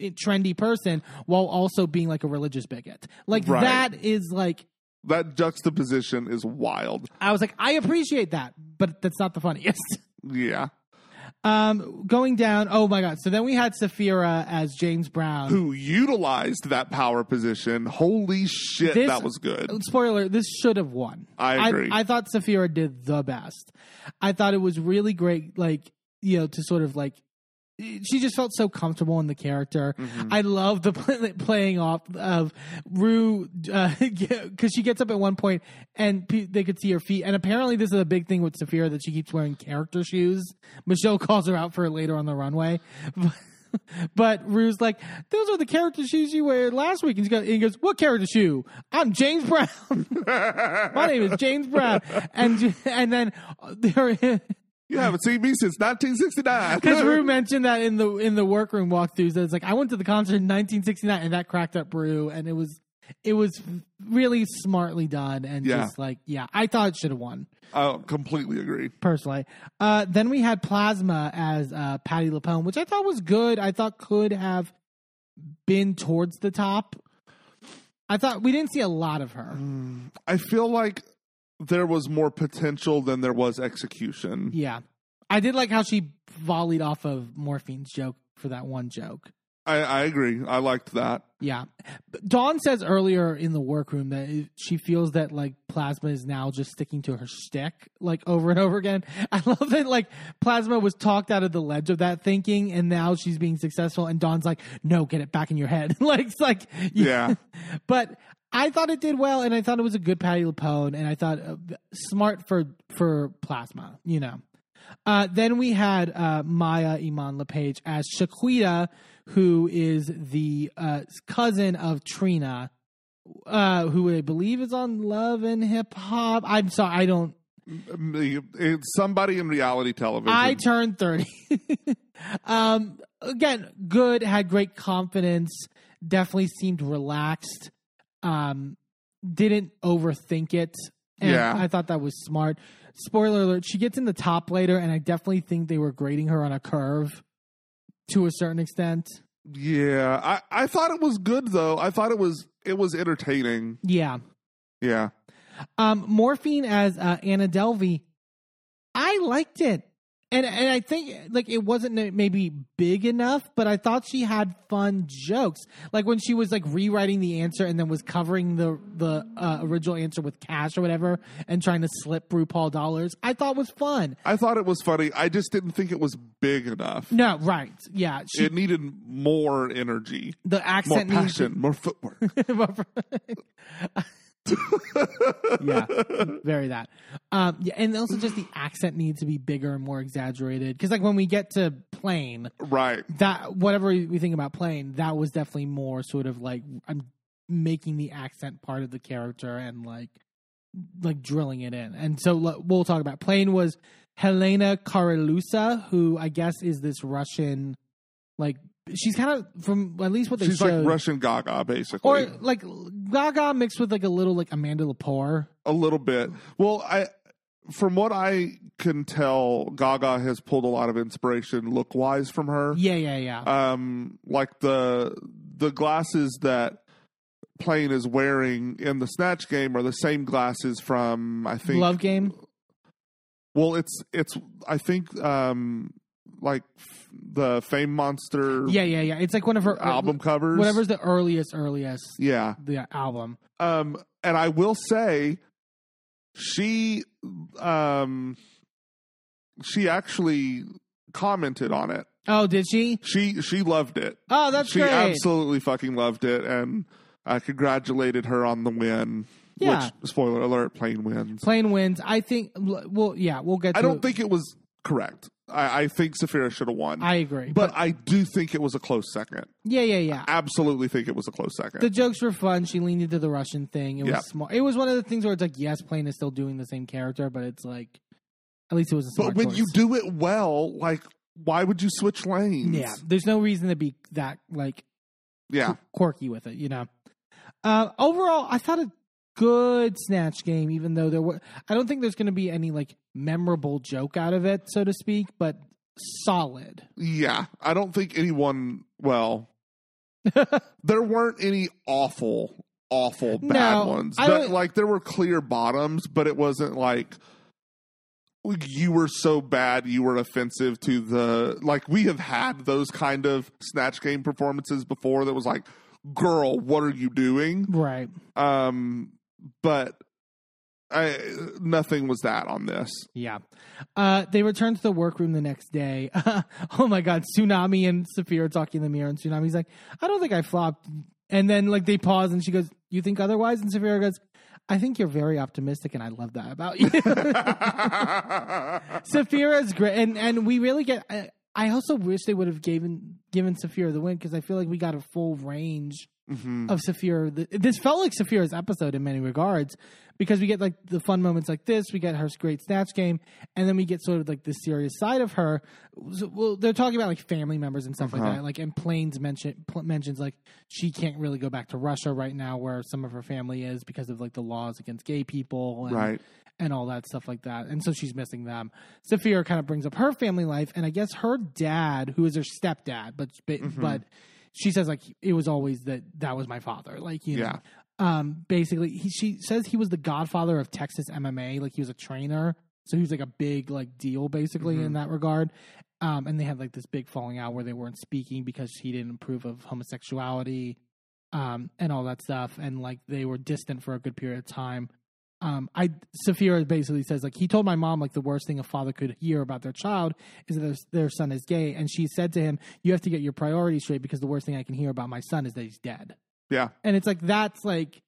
Trendy person while also being like a religious bigot. Like Right. that is like that juxtaposition is wild I was like I appreciate that, but that's not the funniest. (laughs) yeah Um, going down. Oh my god! So then we had Sapphira as James Brown. who utilized that power position holy shit This- that was good spoiler this should have won I agree. I, thought Sapphira did the best i thought it was really great like you know to sort of like she just felt so comfortable in the character. Mm-hmm. I love the (laughs) play, playing off of Ru (laughs) because she gets up at one point and pe- they could see her feet. And apparently, this is a big thing with Sapphira that she keeps wearing character shoes. Michelle (laughs) calls her out for it later on the runway. But Ru's like, those are the character shoes you wear last week. And she goes, and he goes, what character shoe? I'm James Brown. My name is James Brown. And and then there, you haven't seen me since 1969 because (laughs) Ru mentioned that in the in the workroom walkthroughs. That it's like I went to the concert in 1969, and that cracked up Ru, and it was it was really smartly done, and Yeah. just like yeah, I thought it should have won i completely agree personally. Uh, then we had Plasma as uh, Patti LuPone, which I thought was good. I thought could have been towards the top. I thought we didn't see a lot of her. i feel like there was more potential than there was execution Yeah, I did like how she volleyed off of Morphine's joke for that one joke. I, I agree i liked that Yeah. Dawn says earlier in the workroom that she feels that like Plasma is now just sticking to her stick like over and over again. (laughs) I love that like Plasma was talked out of the ledge of that thinking and now she's being successful and Dawn's like, no, get it back in your head. (laughs) like, it's like, Yeah. (laughs) but I thought it did well and I thought it was a good Patti LuPone and I thought uh, smart for, for Plasma, you know. Uh, then we had uh, Mhi'ya Iman Le'Paige as Shaquita, who is the uh, cousin of Trina, uh, who I believe is on Love and Hip Hop. I'm sorry, I don't. It's somebody in reality television. I turned 30. (laughs) um, again, good, had great confidence, definitely seemed relaxed, um, didn't overthink it. And Yeah. I thought that was smart. Spoiler alert, she gets in the top later, and I definitely think they were grading her on a curve. to a certain extent. Yeah, I I thought it was good though. I thought it was it was entertaining. Yeah. Yeah. Um, Morphine as uh, Anna Delvey, I liked it, and and I think like it wasn't maybe big enough, but I thought she had fun jokes. Like when she was like rewriting the answer and then was covering the the uh, original answer with cash or whatever, and trying to slip RuPaul dollars. I thought was fun. I thought it was funny. I just didn't think it was big enough. No, right? Yeah, she, It needed more energy, the accent to- passion, more footwork. (laughs) (laughs) (laughs) yeah, very that. Um, yeah, and also just the accent needs to be bigger and more exaggerated. Because like when we get to plane, right. that whatever we think about plane, that was definitely more sort of like I'm making the accent part of the character and like like drilling it in. And so we'll talk about plane was Helena Karalusa, who I guess is this Russian like she's kind of from at least what they She's showed. like Russian Gaga, basically. or like Gaga mixed with like a little like Amanda Lepore. a little bit. Well, I from what I can tell, Gaga has pulled a lot of inspiration look wise from her. Yeah, yeah, yeah. Um, like the the glasses that Plane is wearing in the Snatch game are the same glasses from I think. Love game. Well, it's it's I think um like f- the Fame Monster Yeah, yeah, yeah. It's like one of her album covers. Whatever's the earliest, earliest Yeah. the album. Um, and I will say, she, um, she actually commented on it. Oh, did she? She she loved it. Oh, that's great. she great. absolutely fucking loved it, and I congratulated her on the win. Yeah. Which spoiler alert, plane wins. Plane wins. I think. Well, yeah, we'll get. To I don't it. think it was correct. I, I think Sapphira should have won, I agree. but I do think it was a close second. yeah, yeah, yeah. Absolutely think it was a close second. The jokes were fun. She leaned into the Russian thing. It was Yeah. smart. It was one of the things where it's like, yes, Plane is still doing the same character, but it's like, at least it was a smart but when choice. you do it well, like, why would you switch lanes? yeah, there's no reason to be that like yeah. quirky with it, you know. Uh, overall, I thought a good snatch game, even though there were. I don't think there's going to be any like memorable joke out of it, so to speak, but solid. Yeah, I don't think anyone. Well, (laughs) there weren't any awful, awful bad No, ones. That- like there were clear bottoms, but it wasn't like you were so bad you were offensive to the. Like we have had those kind of snatch game performances before. That was like, girl, what are you doing? Right. Um, but I nothing was that on this. Yeah. Uh, they returned to the workroom the next day. (laughs) oh my God. Xunami and Sapphira are talking in the mirror, and Xunami's like, I don't think I flopped. And then, like, they pause, and she goes, You think otherwise? And Sapphira goes, I think you're very optimistic, and I love that about you. (laughs) Sapphira's great, and and we really get. I, I also wish they would have given given Sapphira the win because I feel like we got a full range Mhm. of Sapphira. This felt like Sapphira's episode in many regards because we get like the fun moments like this, we get her great snatch game, and then we get sort of like the serious side of her. So, well, they're talking about like family members and stuff like Uh-huh. that. Like, and Plane's mention pl- mentions like she can't really go back to Russia right now, where some of her family is because of like the laws against gay people, and, Right. and all that stuff like that. And so she's missing them. Sapphira kind of brings up her family life, and I guess her dad, who is her stepdad, but but, Mm-hmm. but she says like it was always that that was my father, like you know. Yeah. Um, basically, he, she says he was the godfather of Texas MMA, like he was a trainer, so he was like a big like deal basically Mm-hmm. in that regard. Um, and they had like this big falling out where they weren't speaking because he didn't approve of homosexuality, um, and all that stuff, and like they were distant for a good period of time um, I Sapphira basically says like he told my mom like the worst thing a father could hear about their child is that their, their son is gay, and she said to him, "You have to get your priorities straight because the worst thing I can hear about my son is that he's dead." Yeah. And it's like that's like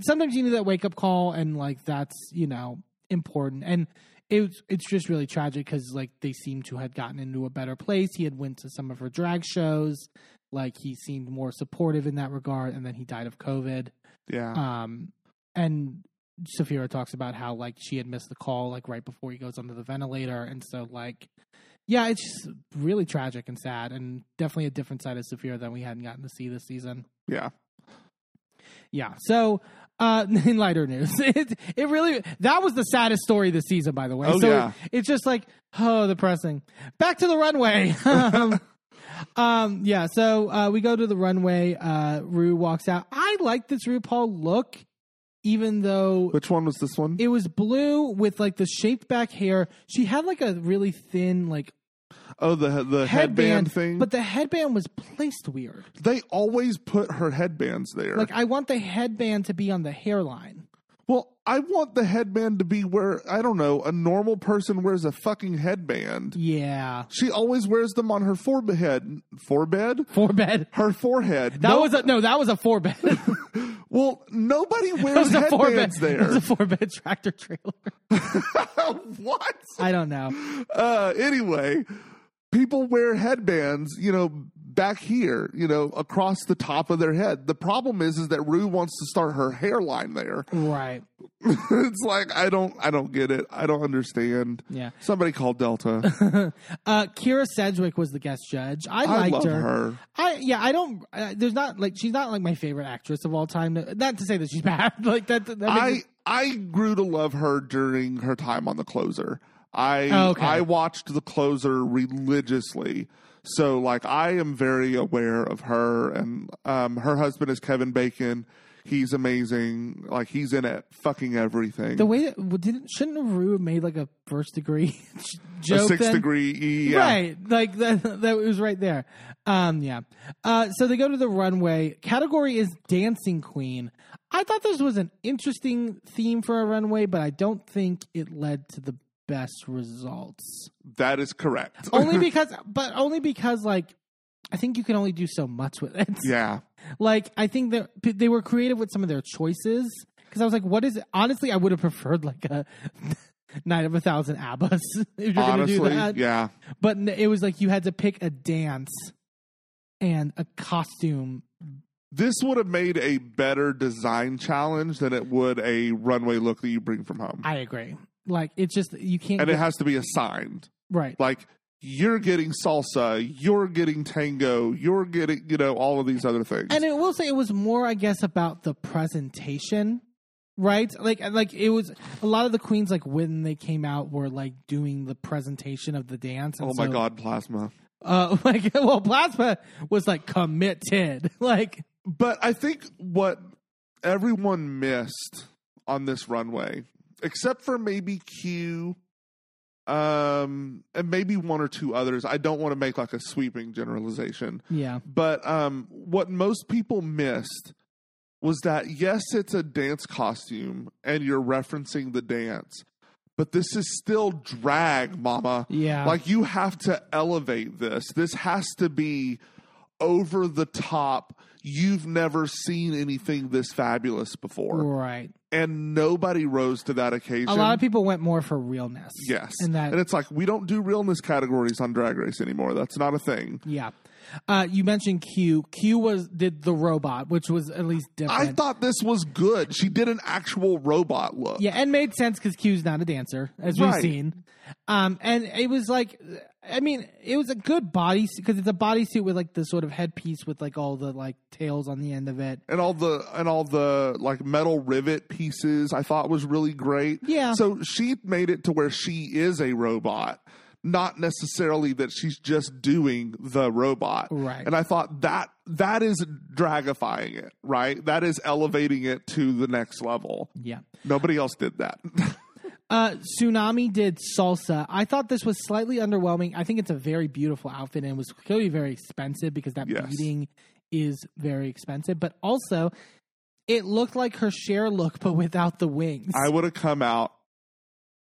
sometimes you need that wake up call, and like that's you know important, and it's it's just really tragic because like they seem to have gotten into a better place. He had went to some of her drag shows, like he seemed more supportive in that regard, and then he died of COVID. Yeah. Um, and Sapphira talks about how like she had missed the call like right before he goes under the ventilator, and so like, yeah, it's just really tragic and sad, and definitely a different side of Sapphira than we hadn't gotten to see this season. yeah. Yeah. So, uh, (laughs) in lighter news, (laughs) it it really that was the saddest story this season, by the way. Oh, so yeah. it's just like oh, depressing. Back to the runway. (laughs) um, Um, yeah, so uh, we go to the runway. Uh, Ru walks out. I like this RuPaul look, even though Which one was this one? it was blue with like the shaped back hair. She had like a really thin like oh, the the headband, headband, thing. but the headband was placed weird. they always put her headbands there. Like I want the headband to be on the hairline. Well, I want the headband to be where I don't know a normal person wears a fucking headband. Yeah, She always wears them on her forehead. Forebed? four bed. Her forehead. That No- was a no. That was a four bed. (laughs) well. Nobody wears was a four bed. headbands That there. was a four bed tractor trailer. (laughs) what? I don't know. Uh, anyway, people wear headbands, you know, back here, you know, across the top of their head. The problem is, is that Ru wants to start her hairline there. Right. (laughs) it's like I don't, I don't get it. I don't understand. Yeah. Somebody called Delta. (laughs) Uh, Kyra Sedgwick was the guest judge. I I liked love her. her. I yeah. I don't. Uh, there's not like she's not like my favorite actress of all time. Not to say that she's (laughs) bad. Like that. that I it- I grew to love her during her time on the closer. I Oh, okay. I watched the closer religiously. So like I am very aware of her and um her husband is Kevin Bacon. He's amazing. Like he's in it fucking everything. the way that well, didn't shouldn't Ru have made like a first degree (laughs) a joke? six then? degree E. Yeah. Right, like that. That was right there. Um, yeah. Uh, so they go to the runway. Category is dancing queen. I thought this was an interesting theme for a runway, but I don't think it led to the best results. That is correct. (laughs) only (laughs) because, but only because, like, I think you can only do so much with it. (laughs) yeah. Like, I think that they were creative with some of their choices. Because I was like, what is it? Honestly, I would have preferred like a Night of a Thousand Abbas if you're going to do Honestly, that. yeah. But it was like you had to pick a dance and a costume. This would have made a better design challenge than it would a runway look that you bring from home. I agree. Like it's just you can't. and get- it has to be assigned. right. like you're getting salsa, you're getting tango, you're getting, you know, all of these other things. And it will say it was more, I guess, about the presentation, right? Like, like it was a lot of the queens, like when they came out, were like doing the presentation of the dance. and oh my so- god, plasma. Uh, (laughs) like, well, Plasma was like committed, (laughs) like. But I think what everyone missed on this runway, except for maybe Q, um, and maybe one or two others, I don't want to make like a sweeping generalization. Yeah, But um, what most people missed was that yes, it's a dance costume and you're referencing the dance, but this is still drag, mama. yeah, Like you have to elevate this. This has to be over the top. You've never seen anything this fabulous before. right. And nobody rose to that occasion. A lot of people went more for realness. Yes. and that and it's like we don't do realness categories on Drag Race anymore. That's not a thing. Yeah. Uh, you mentioned Q. Q was did the robot, which was at least different. I thought this was good. She did an actual robot look. yeah, and made sense because Q's not a dancer, as we've seen. Um, and it was like, I mean, it was a good body because it's a bodysuit with like the sort of headpiece with like all the like tails on the end of it. And all the and all the like metal rivet pieces I thought was really great. Yeah. So she made it to where she is a robot, not necessarily that she's just doing the robot. Right. And I thought that that is dragifying it, right? That is elevating it to the next level. Yeah. Nobody else did that. (laughs) Uh, Xunami did salsa. I thought this was slightly underwhelming. I think it's a very beautiful outfit and was clearly very expensive because that Yes. beading is very expensive. But also, it looked like her Cher look, but without the wings. I would have come out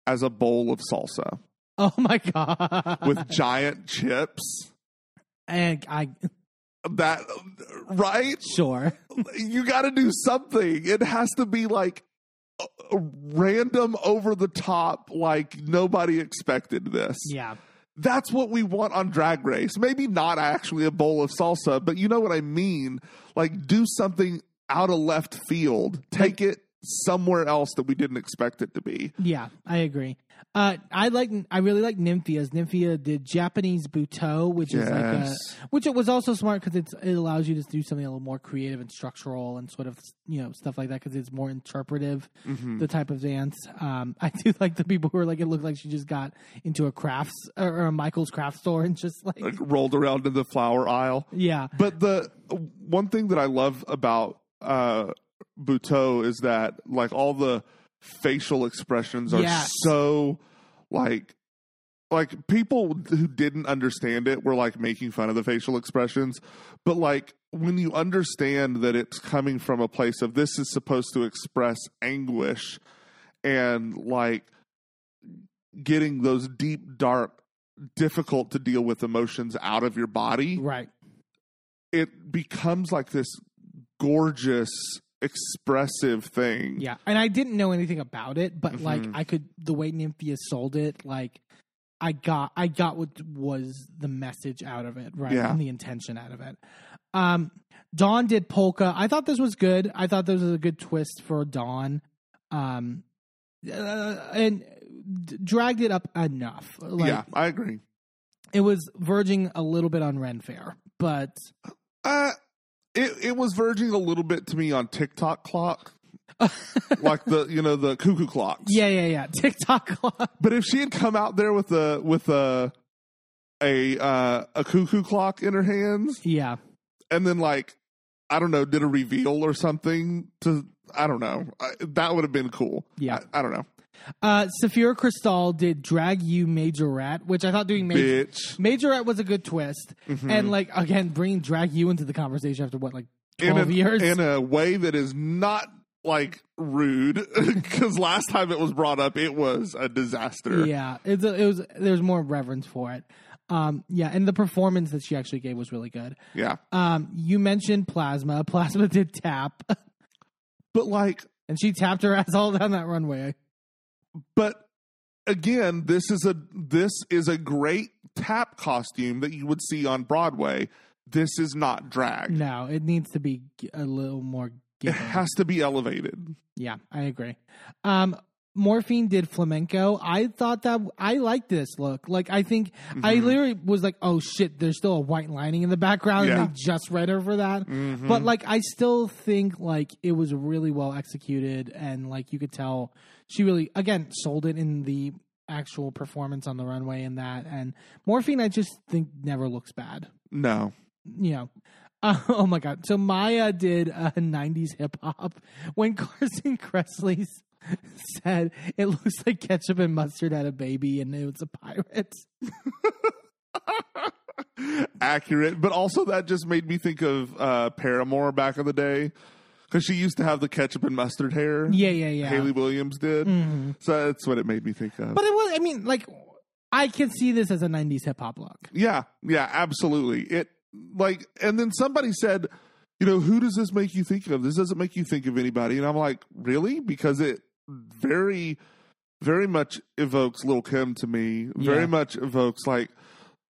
as a bowl of salsa (laughs) oh my god! with giant chips. and I That right? sure. you got to do something. It has to be like a, a random, over the top, like nobody expected this. Yeah. That's what we want on Drag Race. Maybe not actually a bowl of salsa, but you know what I mean. Like do something out of left field. Take it somewhere else that we didn't expect it to be. Yeah, I agree. Uh, I like. I really like Nymphia's. Nymphia did Japanese Butoh, which is like a, which it was also smart because it's it allows you to do something a little more creative and structural and sort of you know stuff like that because it's more interpretive Mm-hmm. the type of dance. Um, (laughs) I do like the people who are like it looked like she just got into a crafts or, or a Michael's craft store and just like, Like rolled around in the flower aisle. yeah But the one thing that I love about uh Butoh is that like all the facial expressions are Yes. so like like people who didn't understand it were like making fun of the facial expressions but like when you understand that it's coming from a place of this is supposed to express anguish and like getting those deep dark difficult to deal with emotions out of your body right it becomes like this gorgeous expressive thing yeah and I didn't know anything about it but like Mhm. I could the way Nymphia sold it like I got I got what was the message out of it right Yeah. and the intention out of it. Um, Dawn did polka. I thought this was good. I thought this was a good twist for Dawn. Um, uh, and d- dragged it up enough. Like, yeah i agree it was verging a little bit on Ren Fair, but uh it, it was verging a little bit to me on tiktok clock (laughs) like the you know the cuckoo clocks yeah, yeah, yeah. (laughs) TikTok clock. but if she had come out there with a with a a uh, a cuckoo clock in her hands Yeah, and then like i don't know did a reveal or something to i don't know I, that would have been cool Yeah. I, I don't know uh, Sapphira Cristál did Drag U Majorette, which I thought doing Major. bitch Majorette was a good twist, Mhm. and like again, bringing Drag U into the conversation after what like in twelve a, years. in a way that is not like rude (laughs) because last time it was brought up it was a disaster yeah, it's a, it was there's more reverence for it. Um, yeah, and the performance that she actually gave was really good. yeah Um, you mentioned Plasma. (laughs) Plasma did tap, but like and she tapped her (laughs) ass all down that runway. But again this is a this is a great tap costume that you would see on broadway this is not drag No, it needs to be a little more. it has to be elevated Yeah, I agree. Um, Morphine did flamenco. I thought that I liked this look. Like, I think I Mm-hmm. literally was like, "Oh shit!" There's still a white lining in the background, Yeah. and they just read for that. Mhm. But like, I still think like it was really well executed, and like you could tell she really again sold it in the actual performance on the runway and that. And Morphine, I just think never looks bad. no You know. Uh, (laughs) oh my god! So Mhi'ya did a '90s hip hop when (laughs) Carson Kressley s- (laughs) said it looks like ketchup and mustard had a baby and it was a pirate. (laughs) accurate but also that just made me think of uh paramore back in the day because she used to have the ketchup and mustard hair Yeah, yeah, yeah. Hayley Williams did Mhm. so that's what it made me think of But it was. I mean, like, I can see this as a '90s hip hop look. Yeah, yeah, absolutely. It like, and then somebody said, you know, who does this make you think of? This doesn't make you think of anybody, and I'm like, really? Because it Mm. very, very much evokes Lil Kim to me. Very Yeah. much evokes like,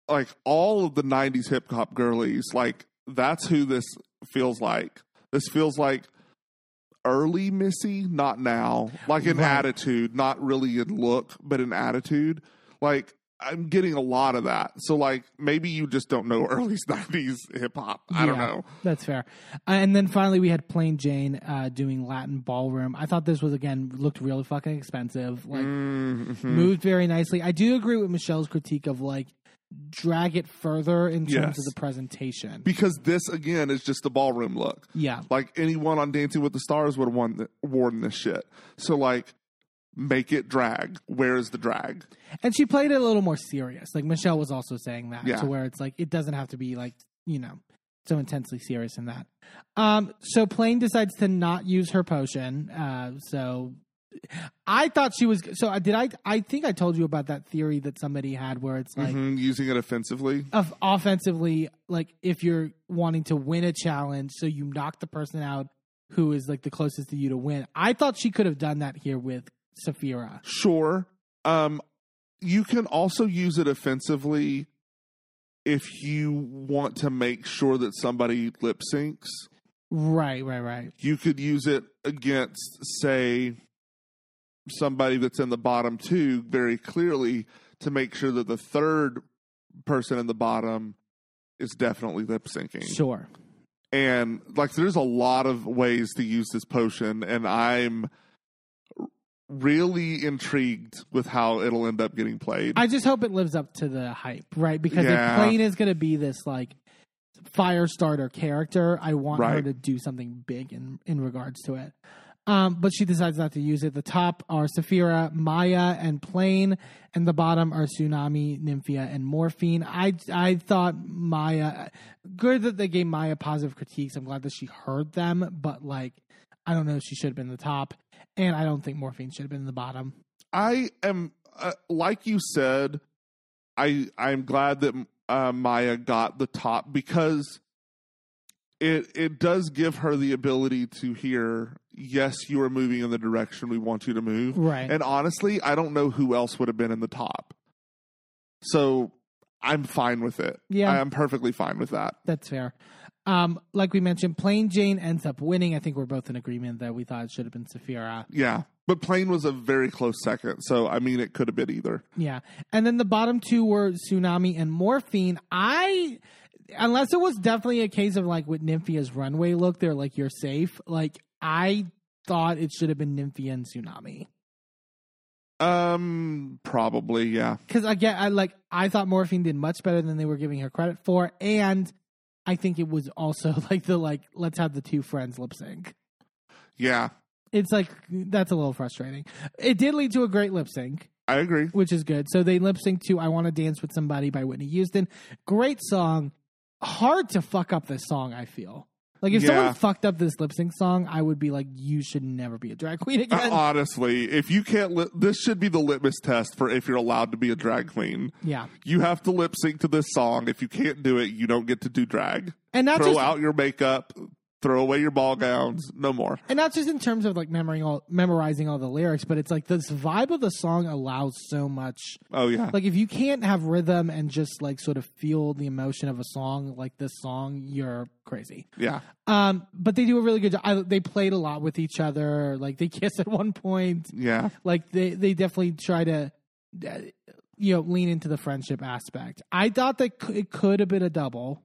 like all of the '90s hip hop girlies. Like that's who this feels like. This feels like early Missy, not now. Like an Right. attitude, not really in look, but in attitude. Like I'm getting a lot of that. So like maybe you just don't know (laughs) early '90s hip hop. I don't know. That's fair. Uh, and then finally, we had Plane Jane uh, doing Latin ballroom. I thought this was again looked really fucking expensive. Like Mhm. moved very nicely. I do agree with Michelle's critique of like drag it further in terms Yes. of the presentation. Because this again is just the ballroom look. yeah, Like anyone on Dancing with the Stars would have won, the, worn this shit. So like, make it drag. Where is the drag? and she played it a little more serious. Like Michelle was also saying that Yeah. to where it's like it doesn't have to be like you know so intensely serious in that. Um, so Plane decides to not use her potion. Uh, so I thought she was. So I did. I I think I told you about that theory that somebody had where it's like. Mhm, Using it offensively. of offensively, like if you're wanting to win a challenge, so you knock the person out who is like the closest to you to win. I thought she could have done that here with Sapphira. Sure. Um, you can also use it offensively if you want to make sure that somebody lip syncs. Right, right, right. You could use it against, say, somebody that's in the bottom two very clearly to make sure that the third person in the bottom is definitely lip syncing. Sure. And like, there's a lot of ways to use this potion, and I'm really intrigued with how it'll end up getting played. I just hope it lives up to the hype, right? Because Yeah. if Plane is going to be this like fire starter character, I want her to do something big in in regards to it. Um, but she decides not to use it. The top are Sapphira, Mhi'ya, and Plane, and the bottom are Xunami, Nymphia, and Morphine. I I thought Mhi'ya, good that they gave Mhi'ya positive critiques. I'm glad that she heard them, but like, I don't know, if she should have been the top, and I don't think Morphine should have been in the bottom. I am uh, like you said. I I'm glad that uh, Mhi'ya got the top because it it does give her the ability to hear. Yes, you are moving in the direction we want you to move. Right. And honestly, I don't know who else would have been in the top. So I'm fine with it. Yeah. I'm perfectly fine with that. That's fair. Um, like we mentioned, Plane Jane ends up winning. I think we're both in agreement that we thought it should have been Sapphira. Yeah. But Plane was a very close second. So I mean, it could have been either. Yeah. And then the bottom two were Xunami and Morphine. I, unless it was definitely a case of like with Nymphia's runway look, they're like, you're safe. Like, I thought it should have been Nymphia and Xunami. Um, probably, yeah. Because again, I like, I thought Morphine did much better than they were giving her credit for. And I think it was also (laughs) like the, like, let's have the two friends lip sync. Yeah. It's like, that's a little frustrating. It did lead to a great lip sync. I agree. which is good. So they lip sync to "I Want to Dance with Somebody" by Whitney Houston. Great song. Hard to fuck up this song. I feel like if Yeah. someone fucked up this lip sync song, I would be like, "You should never be a drag queen again." Uh, Honestly, if you can't, li- this should be the litmus test for if you're allowed to be a drag queen. yeah, You have to lip sync to this song. If you can't do it, you don't get to do drag. and not throw just out your makeup, throw away your ball gowns. No more. and not just in terms of like memorizing all memorizing all the lyrics, but it's like this vibe of the song allows so much. Oh yeah, Like if you can't have rhythm and just like sort of feel the emotion of a song like this song, you're crazy. yeah, Um, but they do a really good job. I, they played a lot with each other. Like they (laughs) kiss at one point. yeah. Like they they definitely try to, uh, you know, lean into the friendship aspect. I thought that c- it could have been a double.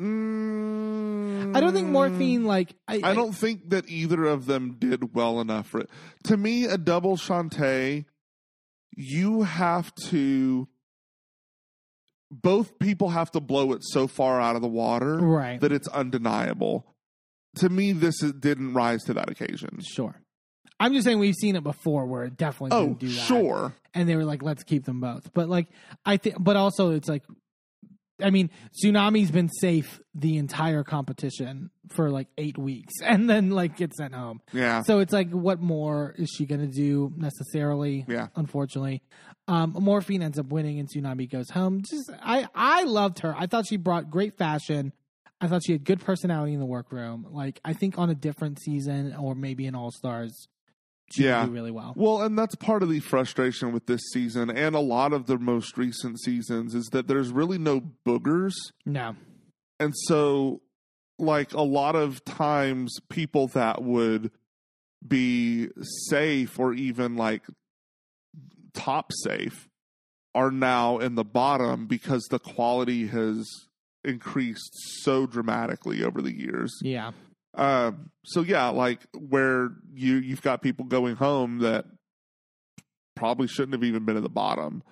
Mm, I don't think morphine. Like I, I don't think that either of them did well enough for it. To me, a double shantay, you have to. Both people have to blow it so far out of the water right. that it's undeniable. To me, this is, didn't rise to that occasion. Sure. I'm just saying we've seen it before where it definitely Oh, didn't do that. sure. And they were like, let's keep them both. But like I think, but also it's like, I mean, Xunami's been safe the entire competition for like eight weeks, (laughs) and then like gets sent home. Yeah. So it's like, what more is she going to do necessarily? Yeah. Unfortunately, um, Morphine ends up winning, and Xunami goes home. Just I, I loved her. I thought she brought great fashion. I thought she had good personality in the workroom. Like I think on a different season or maybe in All Stars, Yeah. really well. Well, and that's part of the frustration with this season and a lot of the most recent seasons is that there's really no boogers. No, And so, like, a lot of times people that would be safe or even like top safe are now in the bottom because the quality has increased so dramatically over the years. yeah, Um, so yeah, like where you you've got people going home that probably shouldn't have even been at the bottom.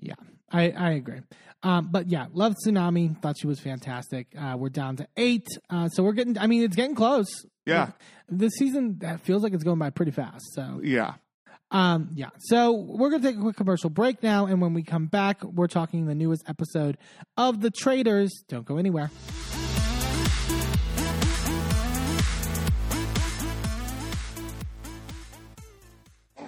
yeah. I, I agree. Um, but yeah, love Xunami. Thought she was fantastic. Uh, we're down to eight, uh, so we're getting. I mean, it's getting close. Yeah, This season that feels like it's going by pretty fast. So yeah. Um, yeah. So we're gonna take a quick commercial break now, and when we come back, we're talking the newest episode of The Traitors. Don't go anywhere.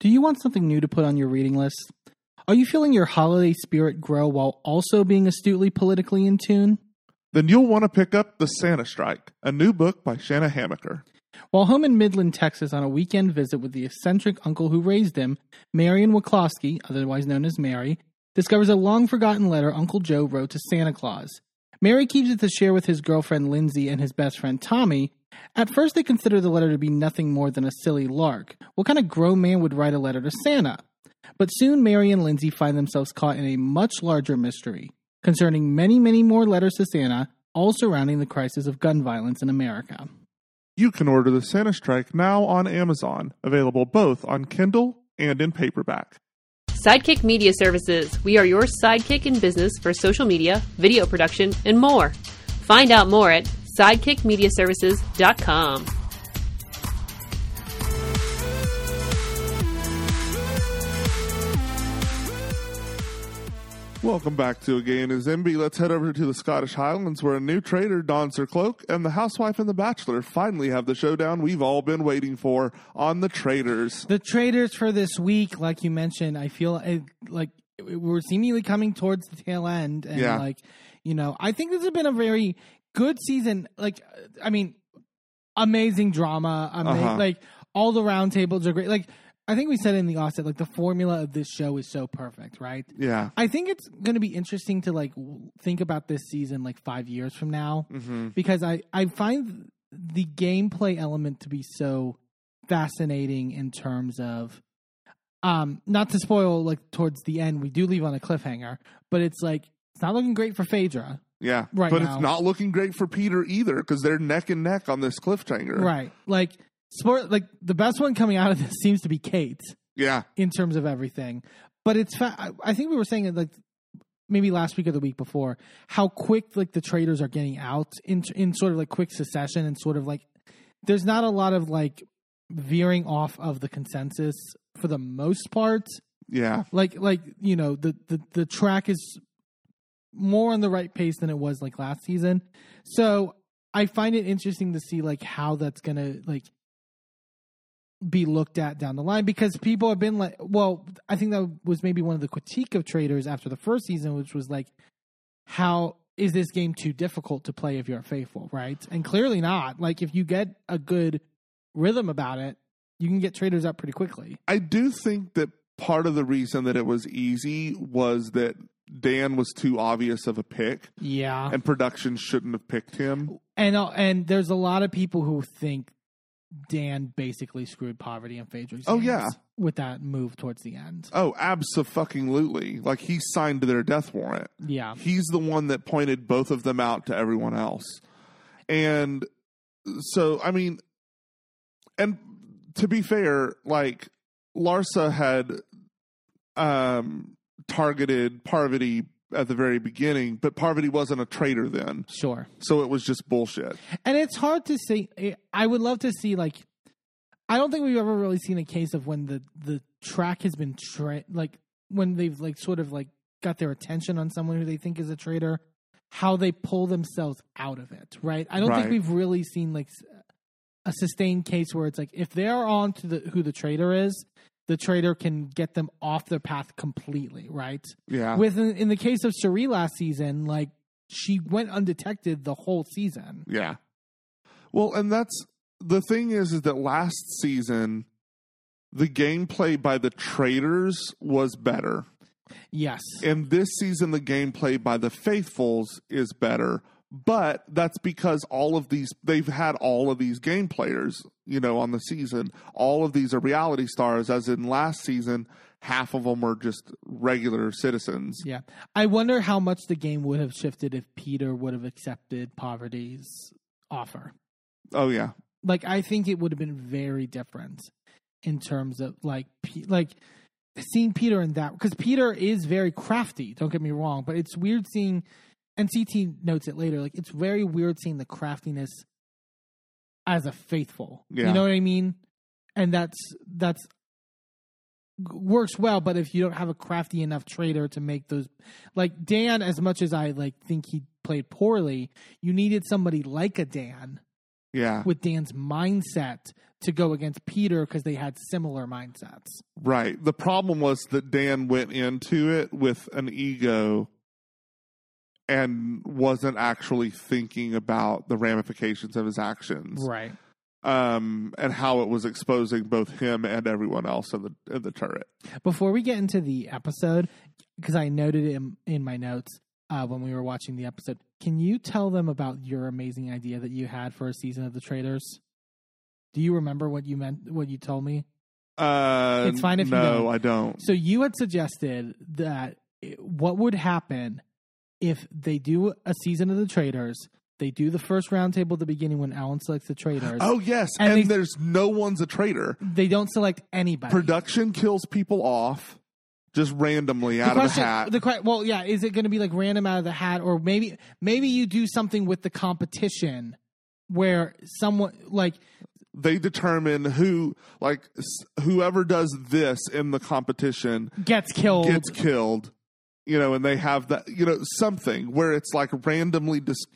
Do you want something new to put on your reading list? Are you feeling your holiday spirit grow while also being astutely politically in tune? Then you'll want to pick up The Santa Strike, a new book by Shanna Hamaker. While home in Midland, Texas, on a weekend visit with the eccentric uncle who raised him, Marion Waclowski, otherwise known as Mary, discovers a long forgotten letter Uncle Joe wrote to Santa Claus. Mary keeps it to share with his girlfriend Lindsay and his best friend Tommy. At first, they consider the letter to be nothing more than a silly lark. What kind of grown man would write a letter to Santa? But soon, Mary and Lindsay find themselves caught in a much larger mystery concerning many, many more letters to Santa, all surrounding the crisis of gun violence in America. You can order The Santa Strike now on Amazon, available both on Kindle and in paperback. Sidekick Media Services. We are your sidekick in business for social media, video production, and more. Find out more at sidekickmediaservices.com. Welcome back to A Gay and His Enby. Let's head over to the Scottish Highlands where a new traitor dons her cloak and the housewife and the bachelor finally have the showdown we've all been waiting for on the Traitors. The Traitors for this week, like you mentioned, I feel uh, like we're seemingly coming towards the tail end, and Yeah. like you know, I think this has been a very good season. Like, I mean, amazing drama, ama- Uh-huh. like all the roundtables are great. Like, I think we said in the offset, like the formula of this show is so perfect, right? Yeah. I think it's going to be interesting to like think about this season like five years from now Mm-hmm. because I I find the gameplay element to be so fascinating in terms of um not to spoil like towards the end we do leave on a cliffhanger but it's like it's not looking great for Phaedra Yeah. Right but now. it's not looking great for Peter either because they're neck and neck on this cliffhanger. right like sport like the best one coming out of this (laughs) seems to be Kate Yeah. in terms of everything but it's fa- I- think we were saying it like maybe last week or the week before how quick like the traitors are getting out in in sort of like quick succession and sort of like there's not a lot of like veering off of the consensus for the most part Yeah. like like you know the the the track is more on the right pace than it was like last season. So i find it interesting to see like how that's gonna like be looked at down the line because people have been like well i think that was maybe one of the critique of Traitors after the first season which was like how is this game too difficult to play if you're faithful right? And clearly not. Like if you get a good rhythm about it you can get traitors up pretty quickly. I do think that part of the reason that it was easy was that Dan was too obvious of a pick yeah and production shouldn't have picked him. And uh, and there's a lot of people who think Dan basically screwed Parvati and Phaedra's Oh, yeah. with that move towards the end. Oh, absolutely. Like he signed their death warrant. Yeah, He's the one that pointed both of them out to everyone else. And so, I mean, and to be fair, like Larsa had um, targeted Parvati at the very beginning, but Parvati wasn't a traitor then. sure. So it was just bullshit. And it's hard to say. I would love to see like. I don't think we've ever really seen a case of when the the track has been tra- like when they've like sort of like got their attention on someone who they think is a traitor, how they pull themselves out of it. Right. I don't Right. think we've really seen like a sustained case where it's like if they're on to the who the traitor is, the traitor can get them off their path completely. Right. Yeah. With in, in the case of Cirie last season, like she went undetected the whole season. Yeah. Well, and that's the thing is, is that last season, the gameplay by the traitors was better. Yes. And this season, the gameplay by the faithfuls is better. But that's because all of these, they've had all of these game players, you know, on the season. All of these are reality stars, as in last season, half of them were just regular citizens. Yeah. I wonder how much the game would have shifted if Peter would have accepted Parvati's offer. Oh, yeah. Like I think it would have been very different in terms of like like seeing Peter in that because Peter is very crafty, don't get me wrong, but it's weird seeing and CT notes it later like it's very weird seeing the craftiness as a faithful. Yeah. You know what I mean? And that's that's works well, but if you don't have a crafty enough traitor to make those, like Dan, as much as I like think he played poorly, you needed somebody like a Dan Yeah. with Dan's mindset to go against Peter because they had similar mindsets. Right. The problem was that Dan went into it with an ego and wasn't actually thinking about the ramifications of his actions. Right. Um, and how it was exposing both him and everyone else in the in the turret. Before we get into the episode, because I noted it in, in my notes uh, when we were watching the episode, can you tell them about your amazing idea that you had for a season of the Traitors? Do you remember what you meant? What you told me? Uh, It's fine if you no, don't. I don't. So you had suggested that it- what would happen if they do a season of the Traitors? They do the first roundtable at the beginning when Alan selects the Traitors. Oh yes, And and, they- there's no one's a traitor. They don't select anybody. Production kills people off just randomly the out of a question, hat. the well, yeah, is it going to be like random out of the hat, or maybe maybe you do something with the competition where someone like they determine who, like whoever does this in the competition gets killed? gets killed. You know, and they have that. You know, something where it's like randomly dis-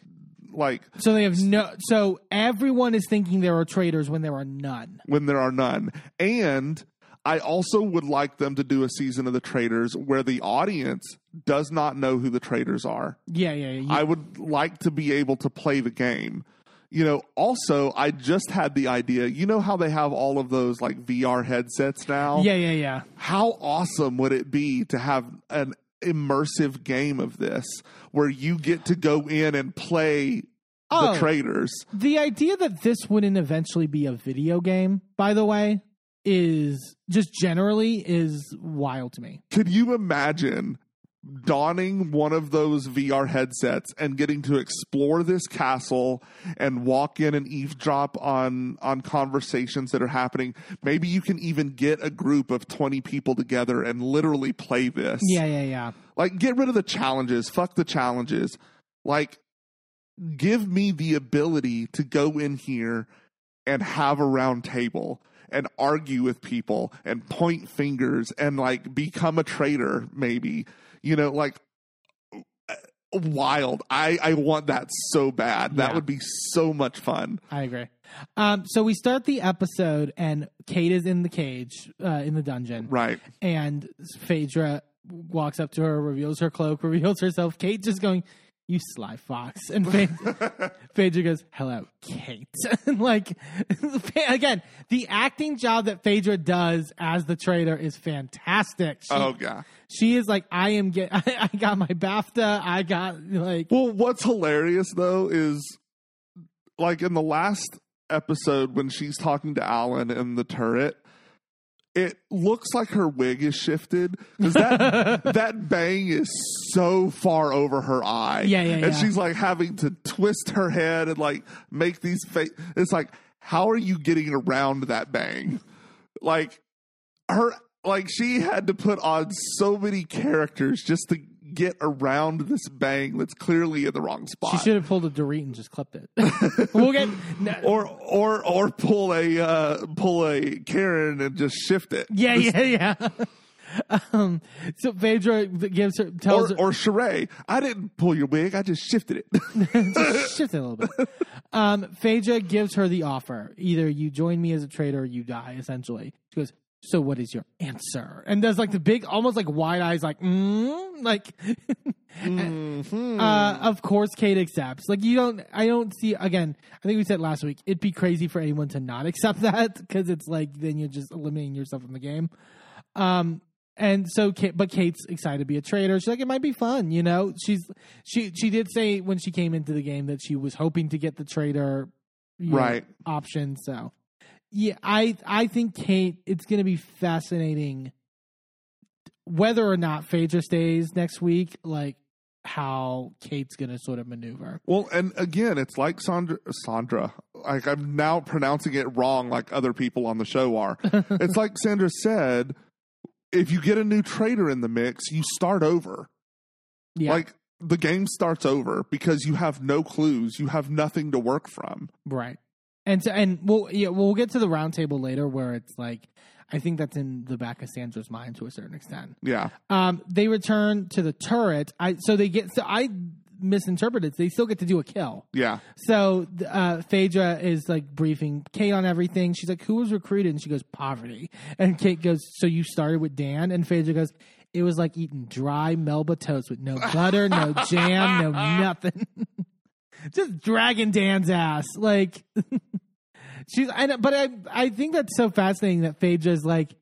like so they have no. So everyone is thinking there are traitors when there are none. when there are none. And I also would like them to do a season of the traitors where the audience does not know who the traitors are. Yeah, yeah, yeah. I would like to be able to play the game. You know, also, I just had the idea. You know how they have all of those like VR headsets now? yeah, yeah, yeah. How awesome would it be to have an immersive game of this where you get to go in and play Oh. the traitors? The idea that this wouldn't eventually be a video game, by the way, is just generally is wild to me. Could you imagine donning one of those VR headsets and getting to explore this castle and walk in and eavesdrop on on conversations that are happening? Maybe you can even get a group of 20 people together and literally play this. Yeah, yeah, yeah. Like get rid of the challenges, fuck the challenges. Like give me the ability to go in here and have a round table and argue with people and point fingers and like become a traitor maybe you know like wild i i want that so bad that Yeah. would be so much fun I agree. Um, so we start the episode, and Kate is in the cage, uh, in the dungeon, right and Phaedra walks up to her, reveals her cloak, (laughs) reveals herself. Kate just going, "You sly fox," and Phaedra, Phaedra (laughs) goes, "Hello, Kate." (laughs) and like again, the acting job that Phaedra does as the traitor is fantastic. She, oh yeah she is like, "I am get, I, (laughs) I got my BAFTA. I got like." Well, what's hilarious though is like in the last episode when she's talking to Alan in the turret, it looks like her wig is shifted because that (laughs) that bang is so far over her eye. Yeah, yeah, and yeah. she's like having to twist her head and like make these face. It's like, how are you getting around that bang? Like her, like she had to put on so many characters just to get around this bang that's clearly in the wrong spot. She should have pulled a Dorit and just clipped it. (laughs) we'll get no, or or or pull a uh, pull a Karen and just shift it. Yeah, yeah, yeah. (laughs) um, so Phaedra gives her tells Or her or Sheree, I didn't pull your wig. I just shifted it. (laughs) just shift it a little bit. Um, Phaedra gives her the offer: either you join me as a traitor, or you die. Essentially, she goes. So what is your answer? And there's like the big, almost like wide eyes, like, mm? like. (laughs) Mm-hmm. uh, of course, Kate accepts. Like you don't, I don't see. Again, I think we said last week, it'd be crazy for anyone to not accept (laughs) that because it's like then you're just eliminating yourself from the game. Um, and so, Kate, but Kate's excited to be a traitor. She's like, it might be fun, you know. She's she she did say when she came into the game that she was hoping to get the traitor you know, Right. option. So, yeah, I I think Kate. It's going to be fascinating whether or not Phaedra stays next week. Like how Kate's going to sort of maneuver. well, and again, it's like Sandra. Sandra, like I'm now pronouncing it wrong, like other people on the show are. (laughs) it's like Sandra said. If you get a new traitor in the mix, you start over. Yeah, Like the game starts over because you have no clues. You have nothing to work from. Right. And so, and we'll yeah we'll get to the roundtable later where it's like I think that's in the back of Sandra's mind to a certain extent. Yeah. Um, they return to the turret. I so they get so I misinterpreted. They still get to do a kill. Yeah. So uh, Phaedra is like briefing Kate on everything. She's like, "Who was recruited?" And she goes, "Parvati." And Kate goes, "So you started with Dan?" And Phaedra goes, "It was like eating dry Melba toast with no butter, no jam, no (laughs) nothing. Just dragging Dan's ass." Like (laughs) she's, I, but I, I think that's so fascinating that Phaedra's like.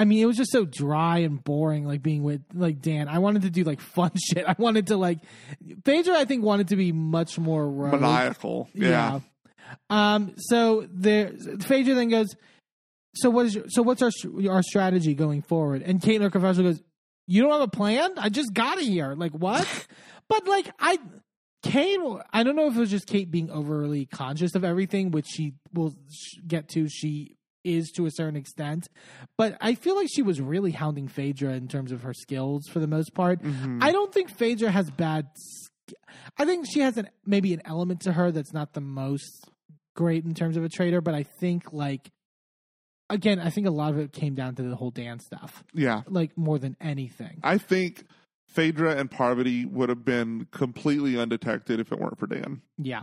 I mean, it was just so dry and boring, like being with like Dan. I wanted to do like fun (laughs) shit. I wanted to like Phaedra. I think wanted to be much more rogue. Maniacal. Yeah. Um. So there, Phaedra then goes. So what is your, so what's our our strategy going forward? And Kate in her confessional goes, "You don't have a plan? I just got here. Like what? (laughs) but like I." Kate, I don't know if it was just Kate being overly conscious of everything, which she will get to. She is to a certain extent, but I feel like she was really hounding Phaedra in terms of her skills for the most part. Mhm. I don't think Phaedra has bad. I think she has an maybe an element to her that's not the most great in terms of a traitor, but I think like again, I think a lot of it came down to the whole dance stuff, yeah. like more than anything. I think Phaedra and Parvati would have been completely undetected if it weren't for Dan. Yeah.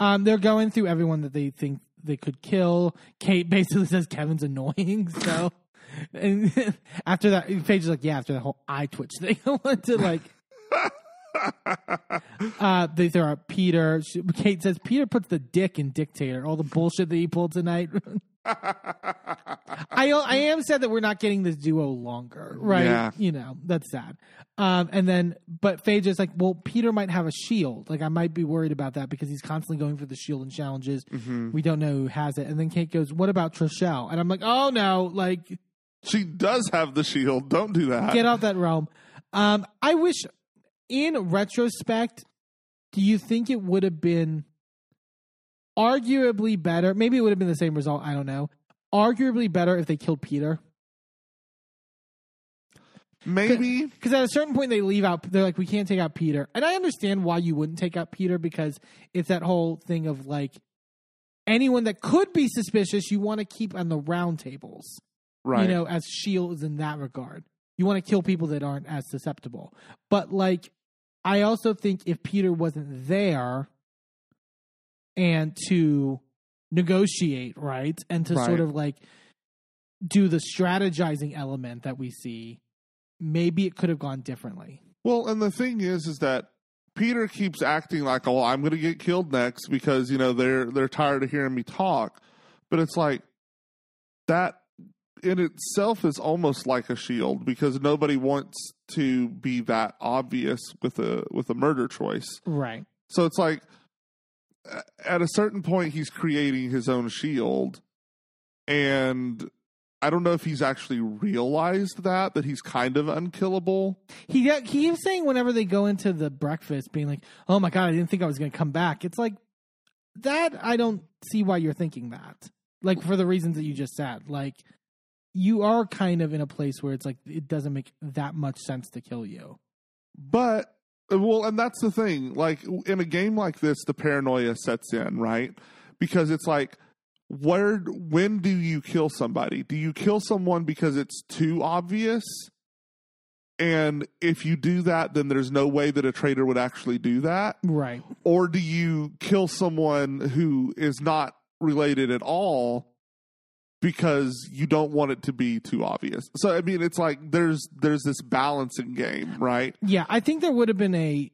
Um, they're going through everyone that they think they could kill. Kate basically (laughs) says Kevin's annoying. (laughs) So, and (laughs) after that, is like, yeah, after the whole eye twitch thing, I want to like. (laughs) uh, they throw out Peter. She, Kate says Peter puts the dick in dictator. All the bullshit that he pulled tonight. (laughs) I I am sad that we're not getting this duo longer, right? Yeah. You know that's sad. Um, and then, but Phaedra's like, well, Peter might have a shield. Like, I might be worried about that because he's constantly going for the shield and challenges. We don't know who has it. And then Kate goes, what about Trishelle? And I'm like, oh no, like, She does have the shield. Don't do that. get out that realm. Um, I wish, in retrospect, do you think it would have been arguably better? Maybe it would have been the same result. I don't know. Arguably better if they killed Peter. Maybe. Because at a certain point, they leave out. They're like, we can't take out Peter, and I understand why you wouldn't take out Peter because it's that whole thing of like anyone that could be suspicious, you want to keep on the round tables. Right. You know, as shields in that regard, you want to kill people that aren't as susceptible. But like, I also think if Peter wasn't there, and to negotiate, right, and to Right. sort of like do the strategizing element that we see maybe it could have gone differently. Well, and the thing is, is that Peter keeps acting like, "Oh, I'm going to get killed next," because you know they're they're tired of hearing me talk. But it's like that in itself is almost like a shield because nobody wants to be that obvious with a with a murder choice. Right. So it's like at a certain point he's creating his own shield and I don't know if he's actually realized that that he's kind of unkillable. He he keeps saying whenever they go into the breakfast, being like, "Oh my god, I didn't think I was going to come back." It's like that. I don't see why you're thinking that. Like for the reasons that you just said. Like you are kind of in a place where it's like it doesn't make that much sense to kill you. But well, and that's the thing. Like in a game like this, the paranoia sets in, right? Because it's like, where, when do you kill somebody? Do you kill someone because it's too obvious? And if you do that, then there's no way that a traitor would actually do that. Right. Or do you kill someone who is not related at all because you don't want it to be too obvious? So I mean, it's like there's there's this balancing game, right? Yeah, I think there would have been a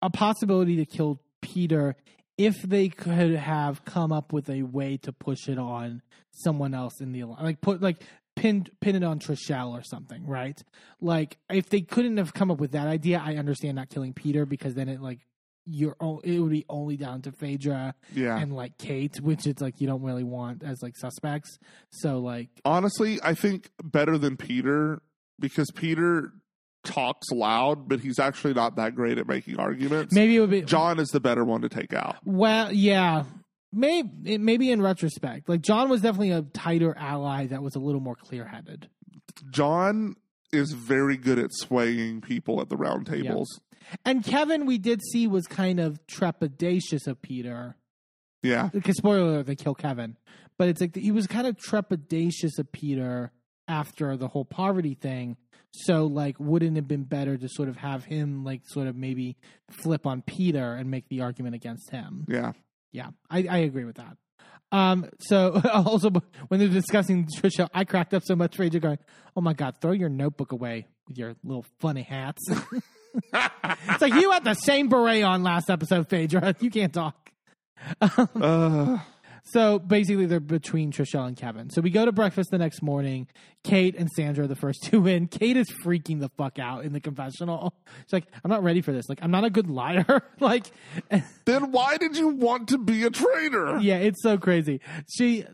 a possibility to kill Peter if they could have come up with a way to push it on someone else in the like put like pin pin it on Trishelle or something, right? Like if they couldn't have come up with that idea, I understand not killing Peter because then it like you're o- it would be only down to Phaedra Yeah. and like Kate, which it's like you don't really want as like suspects. So like honestly, I think better than Peter because Peter talks loud, but he's actually not that great at making arguments. maybe it would be John is the better one to take out. Well, yeah, maybe maybe in retrospect, like John was definitely a tighter ally that was a little more clear headed. John is very good at swaying people at the round tables. And Kevin, we did see was kind of trepidatious of Peter Yeah. because spoiler alert, they kill Kevin. but it's like he was kind of trepidatious of Peter after the whole Parvati thing. So like, wouldn't it have been better to sort of have him like sort of maybe flip on Peter and make the argument against him? Yeah. Yeah, I, I agree with that. Um, so (laughs) also when they're discussing Trisha, I cracked up so much AJ going, "Oh my god, throw your notebook away with your little funny hats." (laughs) it's like you had the same beret on last episode, Phaedra. (laughs) You can't talk. Uh, So basically, they're between Trishelle and Kevin. So we go to breakfast the next morning. Kate and Sandra are the first (laughs) two in. Kate is freaking the fuck out in the confessional. She's like, "I'm not ready for this. Like, I'm not a good liar. (laughs) like, then why did you want to be a traitor? yeah, it's so crazy. She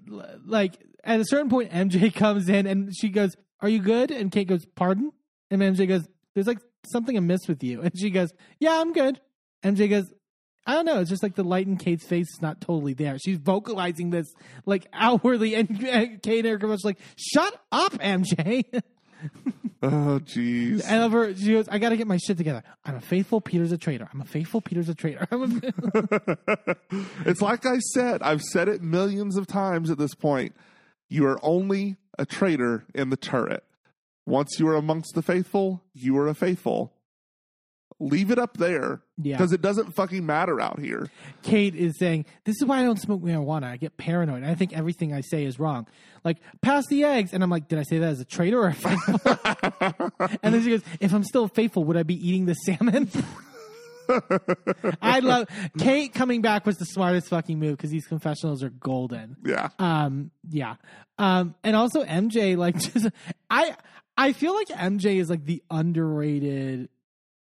like at a certain point, MJ comes in and she goes, "Are you good?" And Kate goes, "Pardon?" And MJ goes, "There's like something amiss with you." (laughs) And she goes, "Yeah, I'm good." MJ goes, "I don't know. It's just like the light in Kate's face is not totally there. She's vocalizing this like (laughs) outwardly." And, and Kate and Erica was like, "Shut up, MJ." (laughs) Oh, jeez. I love her. She goes, "I got to get my shit together. I'm a faithful. Peter's a traitor. I'm a faithful. Peter's a traitor." A- it's like I said, I've said it millions of times at this point. You are only a traitor in the turret. Once you are amongst the faithful, you are a faithful. Leave it up there. Yeah. Because it doesn't fucking matter out here. Kate is saying, This is why I don't smoke marijuana. I get paranoid. I think everything I say is wrong. Like, pass the eggs. And I'm like, Did I say that as a traitor or a faithful? (laughs) and then she goes, If I'm still faithful, would I be eating the salmon? I love Kate coming back was the smartest fucking move because these confessionals are golden. Yeah. Um, yeah. Um, and also MJ, like, (laughs) just I, I feel like MJ is like the underrated.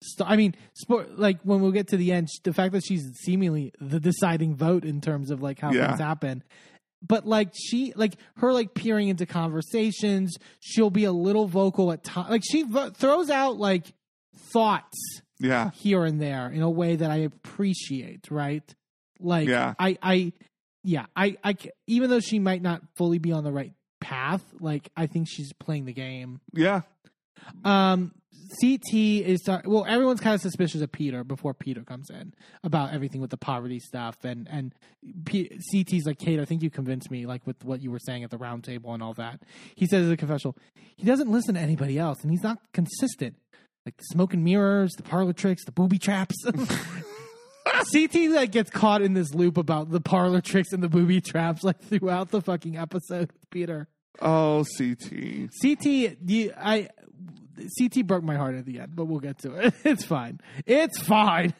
St- I mean, sport. Like when we'll get to the end, the fact that she's seemingly the deciding vote in terms of like how Yeah. things happen. But like she, like her, like peering into conversations. She'll be a little vocal at times. Like she vo- throws out like thoughts Yeah. here and there in a way that I appreciate, right? Like Yeah. I I yeah, I I even though she might not fully be on the right path, like I think she's playing the game. Yeah. Um CT is start- well everyone's kind of suspicious of Peter before Peter comes in about everything with the Parvati stuff and and P- CT's like Kate I think you convinced me like with what you were saying at the round table and all that. He says in a confessional he doesn't listen to anybody else and he's not consistent. Like the smoke and mirrors, the parlor tricks, the booby traps. (laughs) (laughs) CT like gets caught in this loop about the parlor tricks and the booby traps like throughout the fucking episode (laughs) Peter. Oh, CT. CT, you, I CT broke my heart at the end, but we'll get to it. (laughs) It's fine. It's fine.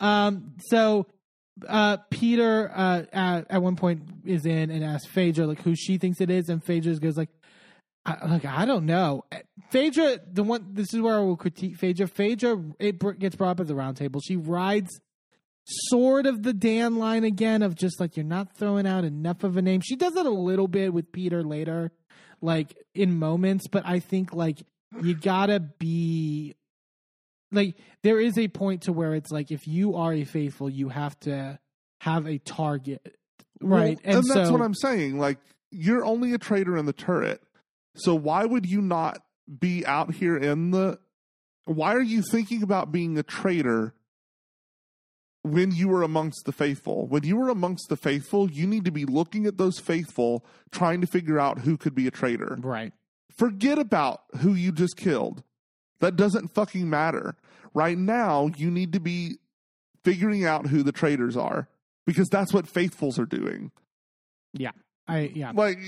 Um, so uh, Peter uh, at, at one point is in and asks Phaedra like who she thinks it is, and Phaedra goes like, I, like I don't know. Phaedra, the one. This is where I will critique Phaedra. Phaedra, it br- gets brought up at the roundtable. She rides sort of the Dan line again of just like you're not throwing out enough of a name. She does it a little bit with Peter later, like in moments, but I think like you gotta be like there is a point to where it's like if you are a faithful, you have to have a target, right? Well, and, that's so, what I'm saying. Like, you're only a traitor in the turret. So why would you not be out here in the. Why are you thinking about being a traitor when you are amongst the faithful? When you are amongst the faithful, you need to be looking at those faithful, trying to figure out who could be a traitor. right. Forget about who you just killed. That doesn't fucking matter. Right now, you need to be figuring out who the traitors are because that's what faithfuls are doing. Yeah. I yeah. Like,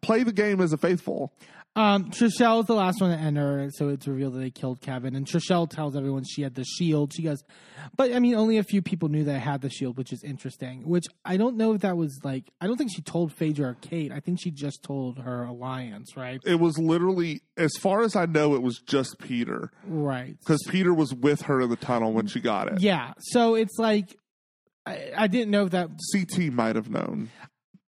play the game as a faithful. Um, Trishelle is the last one to enter, so it's revealed that they killed Kevin. And Trishelle tells everyone she had the shield. She goes, but I mean, only a few people knew that I had the shield, which is interesting. Which I don't know if that was like, I don't think she told Phaedra or Kate. I think she just told her alliance, right? It was literally, as far as I know, it was just Peter Right. because Peter was with her in the tunnel when she got it. Yeah. So it's like, I, I didn't know if that CT might have known.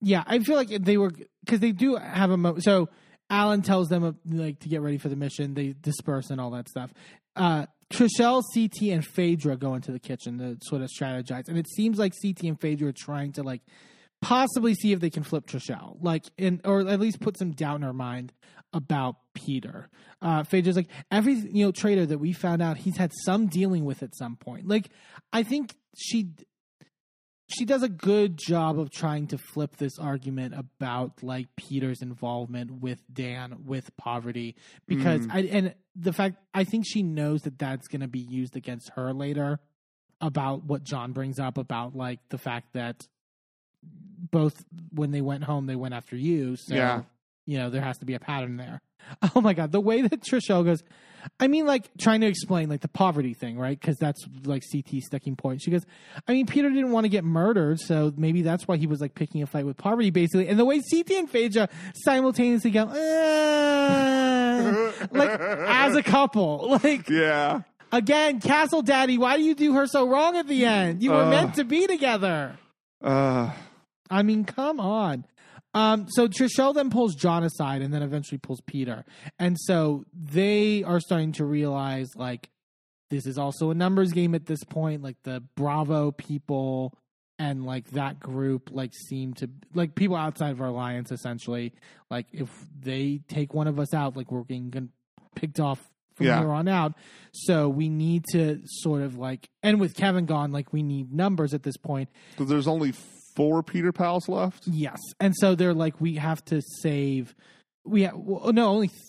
Yeah, I feel like they were because they do have a mo- so Alan tells them uh, like to get ready for the mission. They disperse and all that stuff. Uh, Trishelle, CT, and Phaedra go into the kitchen to sort of strategize, and it seems like CT and Phaedra are trying to like possibly see if they can flip Trishelle, like in or at least put some doubt in her mind about Peter. Uh, Phaedra's like every you know traitor that we found out, he's had some dealing with at some point. Like I think she she does a good job of trying to flip this argument about like Peter's involvement with Dan with Parvati because mm. I and the fact I think she knows that that's going to be used against her later about what John brings up about like the fact that both when they went home they went after you so Yeah. you know there has to be a pattern there. (laughs) Oh my god, the way that Trishelle goes I mean, like trying to explain like the Parvati thing, right? Because that's like CT's sticking point. She goes, I mean, Peter didn't want to get murdered, so maybe that's why he was like picking a fight with Parvati, basically. And the way CT and Phaedra simultaneously go, like as a couple, (laughs) like Yeah. again, Castle Daddy, why do you do her so wrong at the end? You were Uh. meant to be together. Uh, I mean, come on. Um, so Trishelle then pulls John aside and then eventually pulls Peter. And so they are starting to realize like this is also a numbers game at this point. Like the Bravo people and like that group like seem to like people outside of our alliance essentially. Like if they take one of us out, like we're getting picked off from Yeah. here on out. So we need to sort of like and with Kevin gone, like we need numbers at this point. so there's only four Peter Pals left. Yes, and so they're like, we have to save. We ha- well, no only th-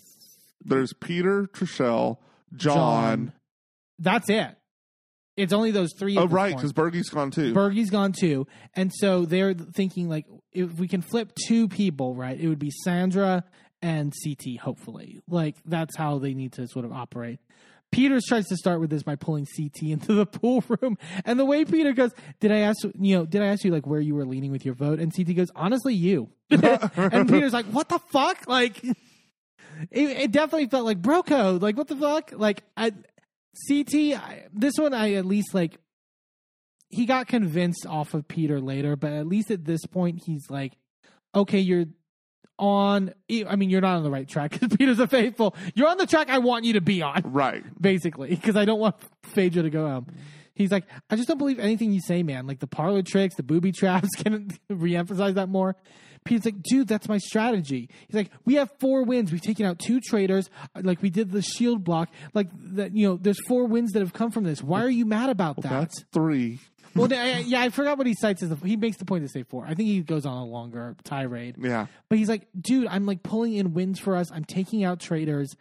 There's Peter, Trishelle, John. That's it. It's only those three. Oh, right, because Bergie's gone too. Bergie's gone too, and so they're thinking like, if we can flip two people, right, it would be Sandra and CT. Hopefully, like that's how they need to sort of operate. Peters tries to start with this by pulling CT into the (laughs) pool room, and the way Peter goes, "Did I ask you know? Did I ask you like where you were leaning with your vote?" And CT goes, "Honestly, you." (laughs) and Peter's like, "What the fuck?" (laughs) Like, it, it definitely felt like bro code. Like, what the fuck? Like, I, CT. I, this one, I at least like. He got convinced off of Peter later, but at least at this point, he's like, "Okay, you're on. I mean, you're not on the right track (laughs) because Peter's a faithful. You're on the track I want you to be on." right. (laughs) basically, because I don't want Phaedra to go home. He's like, I just don't believe anything you say, man. Like the parlor tricks, the booby traps. (laughs) Can reemphasize that more? Peter's like, dude, that's my strategy. He's like, we have four wins. We've taken out two traitors. Like we did the shield block. Like that, you know, there's four wins that have come from this. Why are you mad about that? That's three. Well, yeah, I forgot what he cites as. The, he makes the point to say four. I think he goes on a longer tirade. Yeah. But he's like, dude, I'm like pulling in wins for us. I'm taking out traitors.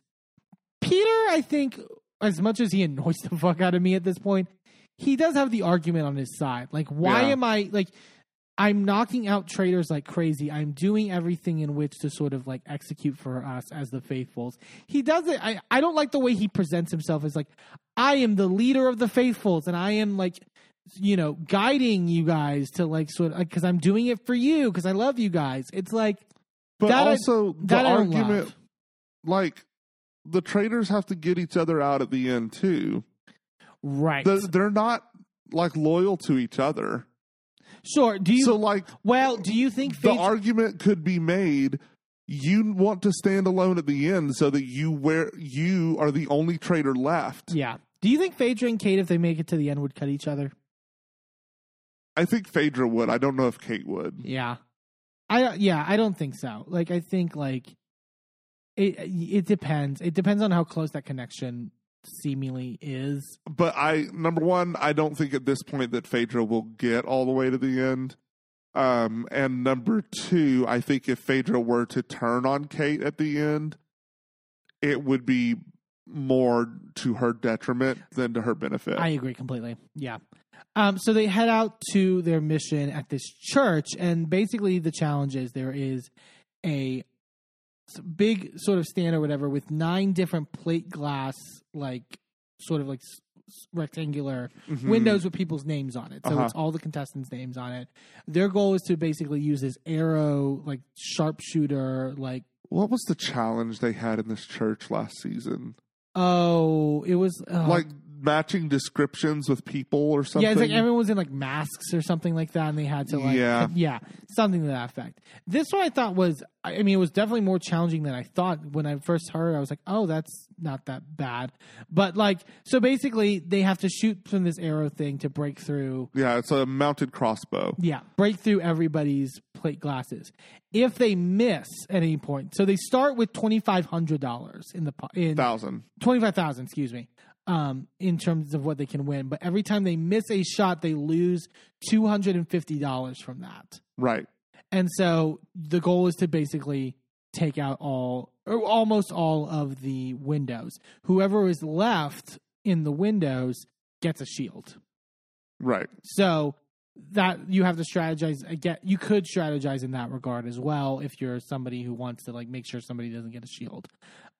Peter, I think, as much as he annoys the fuck out of me at this point, he does have the argument on his side. Like, why Yeah. am I like? I'm knocking out traitors like crazy. I'm doing everything in which to sort of like execute for us as the faithfuls. He does it. I, I don't like the way he presents himself as like, I am the leader of the faithfuls and I am like, you know, guiding you guys to like sort of, because I'm doing it for you because I love you guys. It's like, But That I- also, the that I argument, like, the traitors have to get each other out at the end, too. right. The- They're not, like, loyal to each other. sure. Do you, so, like, well, do you think the argument could be made you want to stand alone at the end so that you wear you are the only traitor left. yeah. Do you think Phaedra and Kate, if they make it to the end, would cut each other? I think Phaedra would. I don't know if Kate would. Yeah. I yeah, I don't think so. Like I think like it it depends. It depends on how close that connection seemingly is. But I number one, I don't think at this point that Phaedra will get all the way to the end. Um, and number two, I think if Phaedra were to turn on Kate at the end, it would be more to her detriment than to her benefit. I agree completely. Yeah. Um, so they head out to their mission at this church, and basically the challenge is there is a big sort of stand or whatever with nine different plate glass, like sort of like rectangular Mhm. windows with people's names on it. So Uh-huh. it's all the contestants' names on it. Their goal is to basically use this arrow, like sharpshooter, like What was the challenge they had in this church last season? oh, it was uh, like matching descriptions with people or something. Yeah, it's like everyone was in like masks or something like that, and they had to like Yeah. (laughs) yeah, something to that effect. This one I thought was, I mean, it was definitely more challenging than I thought when I first heard. I was like, oh, that's not that bad, but like, so basically, they have to shoot from this arrow thing to break through. yeah, it's a mounted crossbow. Yeah, break through everybody's plate glasses. If they miss at any point, so they start with twenty five hundred dollars in the in Thousand. twenty five thousand. Excuse me. Um, in terms of what they can win. But every time they miss a shot, they lose two hundred and fifty dollars from that. Right. And so the goal is to basically take out all or almost all of the windows. Whoever is left in the windows gets a shield. Right. So that you have to strategize again you could strategize in that regard as well if you're somebody who wants to like make sure somebody doesn't get a shield.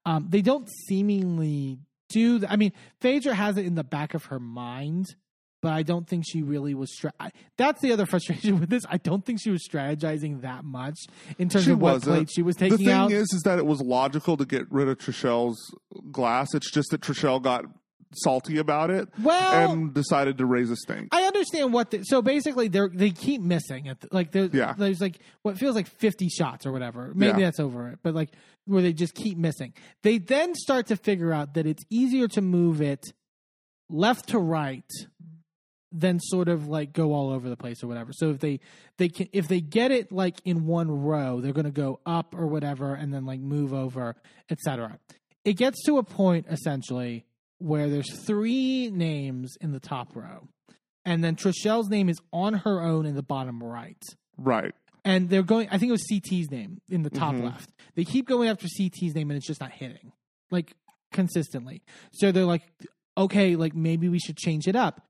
Um, they don't seemingly do I mean, Phaedra has it in the back of her mind, but I don't think she really was. Stra- I, that's the other (laughs) frustration with this. I don't think she was strategizing that much in terms She of what wasn't. plate she was taking. The thing out. is, is that it was logical to get rid of Trishelle's glass. It's just that Trishelle got salty about it Well- and decided to raise a stink. I understand what. The, so basically, they they keep missing. At the, like there's Yeah. there's like what feels like fifty shots or whatever. Maybe Yeah. that's over it, but like where they just keep missing. They then start to figure out that it's easier to move it left to right than sort of like go all over the place or whatever. So if they they can if they get it like in one row, they're going to go up or whatever and then like move over, etc. It gets to a point essentially where there's three names in the top row. And then Trishelle's name is on her own in the bottom right. right. And they're going I think it was CT's name in the top Mhm. left. They keep going after CT's name and it's just not hitting. Like consistently. So they're like okay, like maybe we should change it up.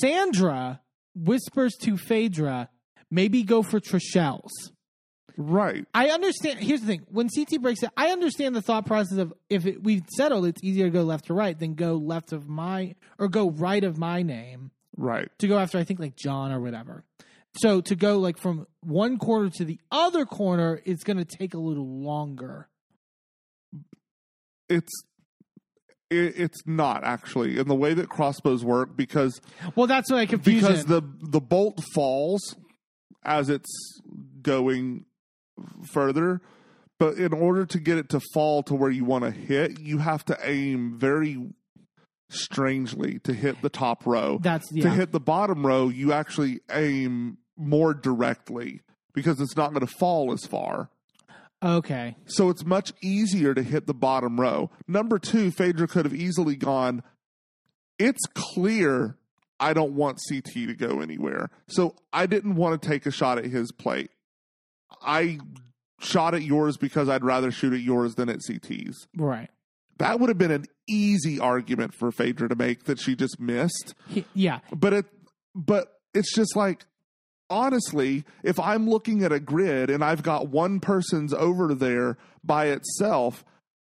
Sandra whispers to Phaedra, maybe go for Trishelle's. Right. I understand. Here's the thing: when CT breaks it, I understand the thought process of if it, we've settled, it's easier to go left to right than go left of my or go right of my name Right. to go after I think like John or whatever. So to go like from one corner to the other corner, it's going to take a little longer. It's it, it's not actually in the way that crossbows work because Well, that's what I confuse. because the the bolt falls as it's going further but in order to get it to fall to where you want to hit you have to aim very strangely to hit the top row that's to hit the bottom row you actually aim more directly because it's not going to fall as far okay. so it's much easier to hit the bottom row. Number two, Phaedra could have easily gone, it's clear I don't want CT to go anywhere. So I didn't want to take a shot at his plate. I shot at yours because I'd rather shoot at yours than at CT's. Right. That would have been an easy argument for Phaedra to make that she just missed. He- yeah. But it but it's just like honestly, if I'm looking at a grid and I've got one person's over there by itself,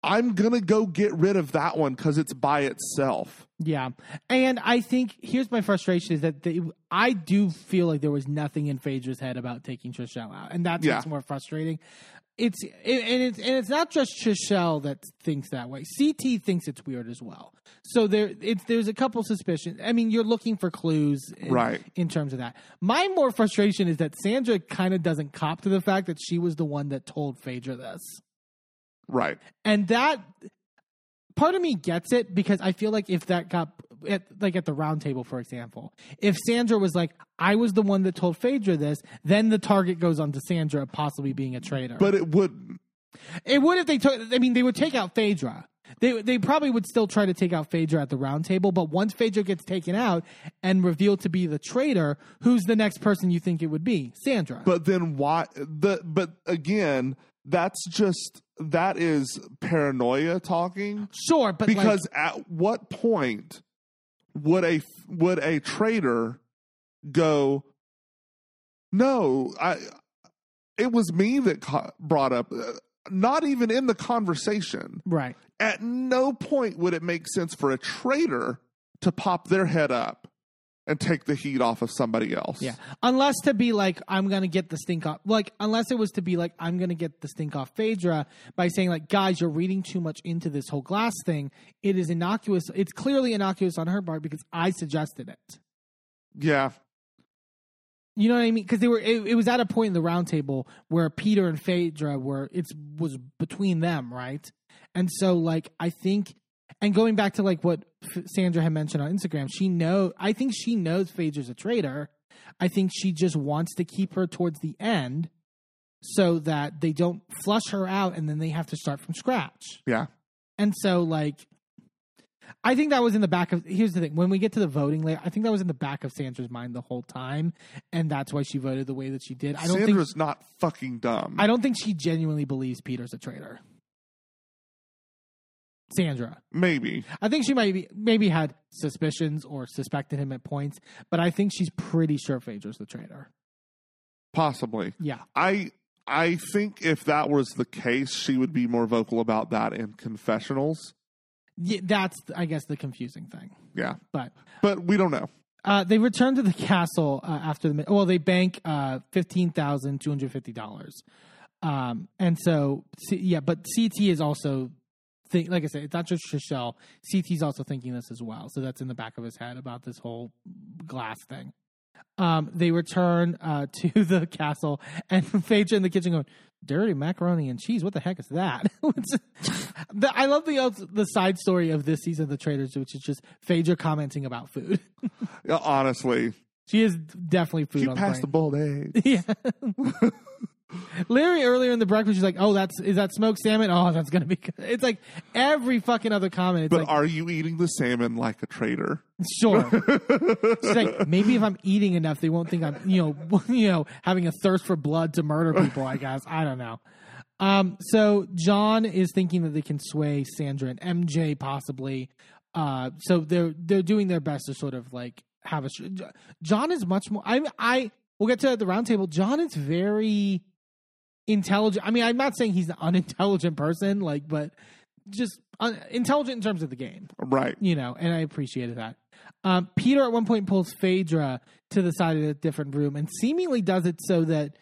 I'm going to go get rid of that one cuz it's by itself. Yeah, and I think here's my frustration is that they, I do feel like there was nothing in Phaedra's head about taking Trishelle out, and that's Yeah. what's more frustrating. It's it, and it's and it's not just Trishelle that thinks that way. CT thinks it's weird as well. So there, it's there's a couple suspicions. I mean, you're looking for clues, in, Right. In terms of that, my more frustration is that Sandra kind of doesn't cop to the fact that she was the one that told Phaedra this. Right. and that part of me gets it because I feel like if that got at, like at the round table, for example, if Sandra was like, "I was the one that told Phaedra this," then the target goes on to Sandra possibly being a traitor. But it would it would if they took. I mean, they would take out Phaedra. They they probably would still try to take out Phaedra at the round table, but once Phaedra gets taken out and revealed to be the traitor, who's the next person you think it would be? Sandra. but then why the but again, that's just that is paranoia talking. sure, but like- because at what point would a would a traitor go no i it was me that co- brought up uh, not even in the conversation right. at no point would it make sense for a traitor to pop their head up and take the heat off of somebody else Yeah. Unless to be like, I'm going to get the stink off. Like, unless it was to be like, I'm going to get the stink off Phaedra by saying, like, guys, you're reading too much into this whole glass thing. It is innocuous. It's clearly innocuous on her part because I suggested it. yeah You know what I mean? Because they were. It, it was at a point in the roundtable where Peter and Phaedra were. It was between them, right? And so, like, I think, and going back to like what F- Sandra had mentioned on Instagram, she know. I think she knows Phaedra's a traitor. I think she just wants to keep her towards the end, so that they don't flush her out, and then they have to start from scratch. yeah And so, like, I think that was in the back of. Here's the thing: when we get to the voting later, I think that was in the back of Sandra's mind the whole time, and that's why she voted the way that she did. I don't Sandra's think. not fucking dumb. I don't think she genuinely believes Peter's a traitor. Sandra, Maybe. I think she might be, maybe had suspicions or suspected him at points, but I think she's pretty sure Phaedra's the traitor. Possibly. Yeah, I I think if that was the case, she would be more vocal about that in confessionals. yeah that's I guess the confusing thing. Yeah. But But we don't know. Uh, they return to the castle uh, after the well. They bank uh, fifteen thousand two hundred fifty dollars, um, and so yeah. But CT is also think like I said, it's not just Trishelle. CT's also thinking this as well. So that's in the back of his head about this whole glass thing. Um, they return uh, (laughs) to the castle, and Phaedra in the kitchen going, "Dirty macaroni and cheese. What the heck is that?" (laughs) the, I love the the side story of this season of the Traitors, which is just Phaedra commenting about food. Yeah, Honestly, She is definitely food she on passed the the boiled egg. (laughs) Yeah. Larry earlier in the breakfast, she's like, "Oh, that's is that smoked salmon? Oh, that's gonna be good." It's like every fucking other comment. It's But like, are you eating the salmon like a traitor? sure. (laughs) she's like, maybe if I'm eating enough, they won't think I'm, you know, (laughs) you know, having a thirst for blood to murder people. I guess I don't know. Um, so John is thinking that they can sway Sandra and MJ possibly. Uh, so they're they're doing their best to sort of like have a. John is much more. I I we'll get to the roundtable. John is very intelligent. I mean, I'm not saying he's an unintelligent person, like, but just un- intelligent in terms of the game Right. you know, and I appreciated that. Um, Peter at one point pulls Phaedra to the side of a different room and seemingly does it so that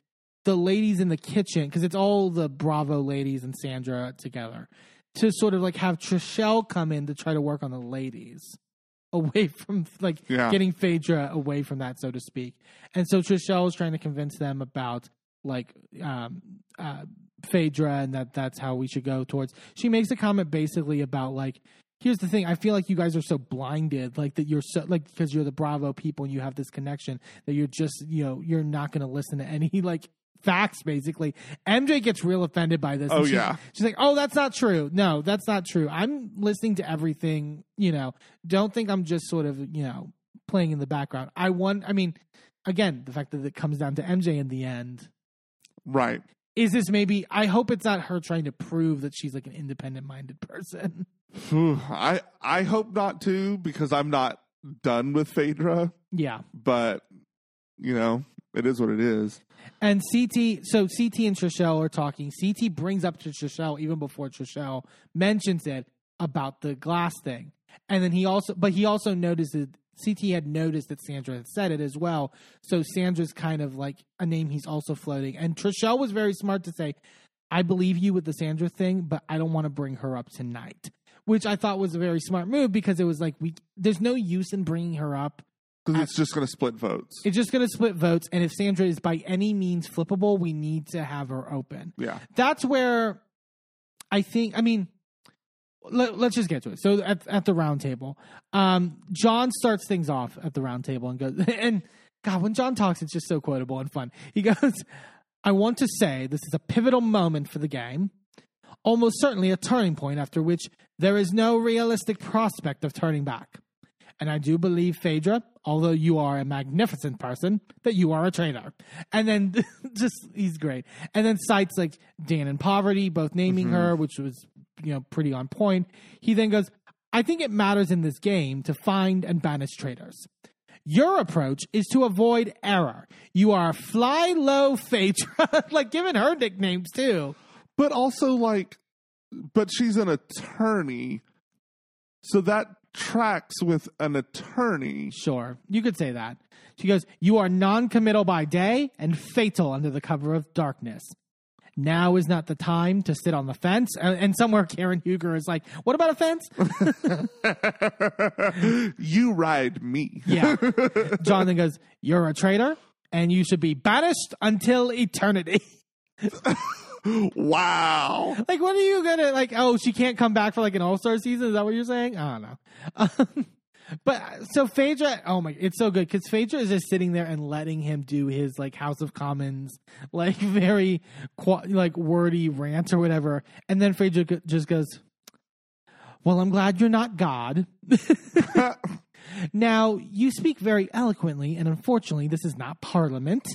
the ladies in the kitchen, because it's all the Bravo ladies and Sandra together, to sort of like have Trishelle come in to try to work on the ladies away from like Yeah. getting Phaedra away from that, so to speak. And so Trishelle is trying to convince them about like um, uh, Phaedra and that that's how we should go towards. She makes a comment basically about like, here's the thing: I feel like you guys are so blinded, like that you're so like because you're the Bravo people and you have this connection that you're just you know you're not going to listen to any (laughs) like facts basically mj gets real offended by this. Oh, she's- yeah. she's like oh that's not true no that's not true. I'm listening to everything you know. Don't think i'm just sort of you know playing in the background. I want i mean again the fact that it comes down to mj in the end Right. is this maybe i hope it's not her trying to prove that she's like an independent minded person I I hope not too because I'm not done with Phaedra, yeah. But you know, it is what it is. and ct so ct and trishelle are talking. Ct brings up to trishelle even before trishelle mentions it about the glass thing. And then he also but he also noticed that ct had noticed that sandra had said it as well so sandra's kind of like a name he's also floating and trishelle was very smart to say i believe you with the sandra thing but i don't want to bring her up tonight which i thought was a very smart move because it was like we there's no use in bringing her up Because it's just going to split votes. it's just going to split votes and if sandra is by any means flippable we need to have her open Yeah. that's where I think. I mean, let, us just get to it. So at at the round table, um, John starts things off at the round table and goes, (laughs) and God, when John talks, it's just so quotable and fun. He (laughs) goes, "I want to say this is a pivotal moment for the game." Almost certainly a turning point after which there is no realistic prospect of turning back. And I do believe, Phaedra, although you are a magnificent person, that you are a traitor. And then (laughs) just, he's great. And then cites like Dan and Parvati, both naming her, which was, you know, pretty on point. He then goes, I think it matters in this game to find and banish traitors. Your approach is to avoid error. You are fly low Phaedra, (laughs) like giving her nicknames too. But also like but she's an attorney. So that tracks with an attorney. Sure, you could say that. She goes, You are non committal by day and fatal under the cover of darkness. Now is not the time to sit on the fence. And, somewhere Karen Huger is like, What about a fence? (laughs) you ride me. (laughs) yeah. Jonathan goes, You're a traitor and you should be banished until eternity. (laughs) wow. like, what are you gonna, like, oh, she can't come back for like an all star season? Is that what you're saying? I don't know. Um, but uh, so Phaedra, oh my, it's so good because Phaedra is just sitting there and letting him do his like House of Commons, like (laughs) very qu- like wordy rant or whatever, and then Phaedra just goes, Well, I'm glad you're not God. (laughs) now, you speak very eloquently, and unfortunately, this is not Parliament.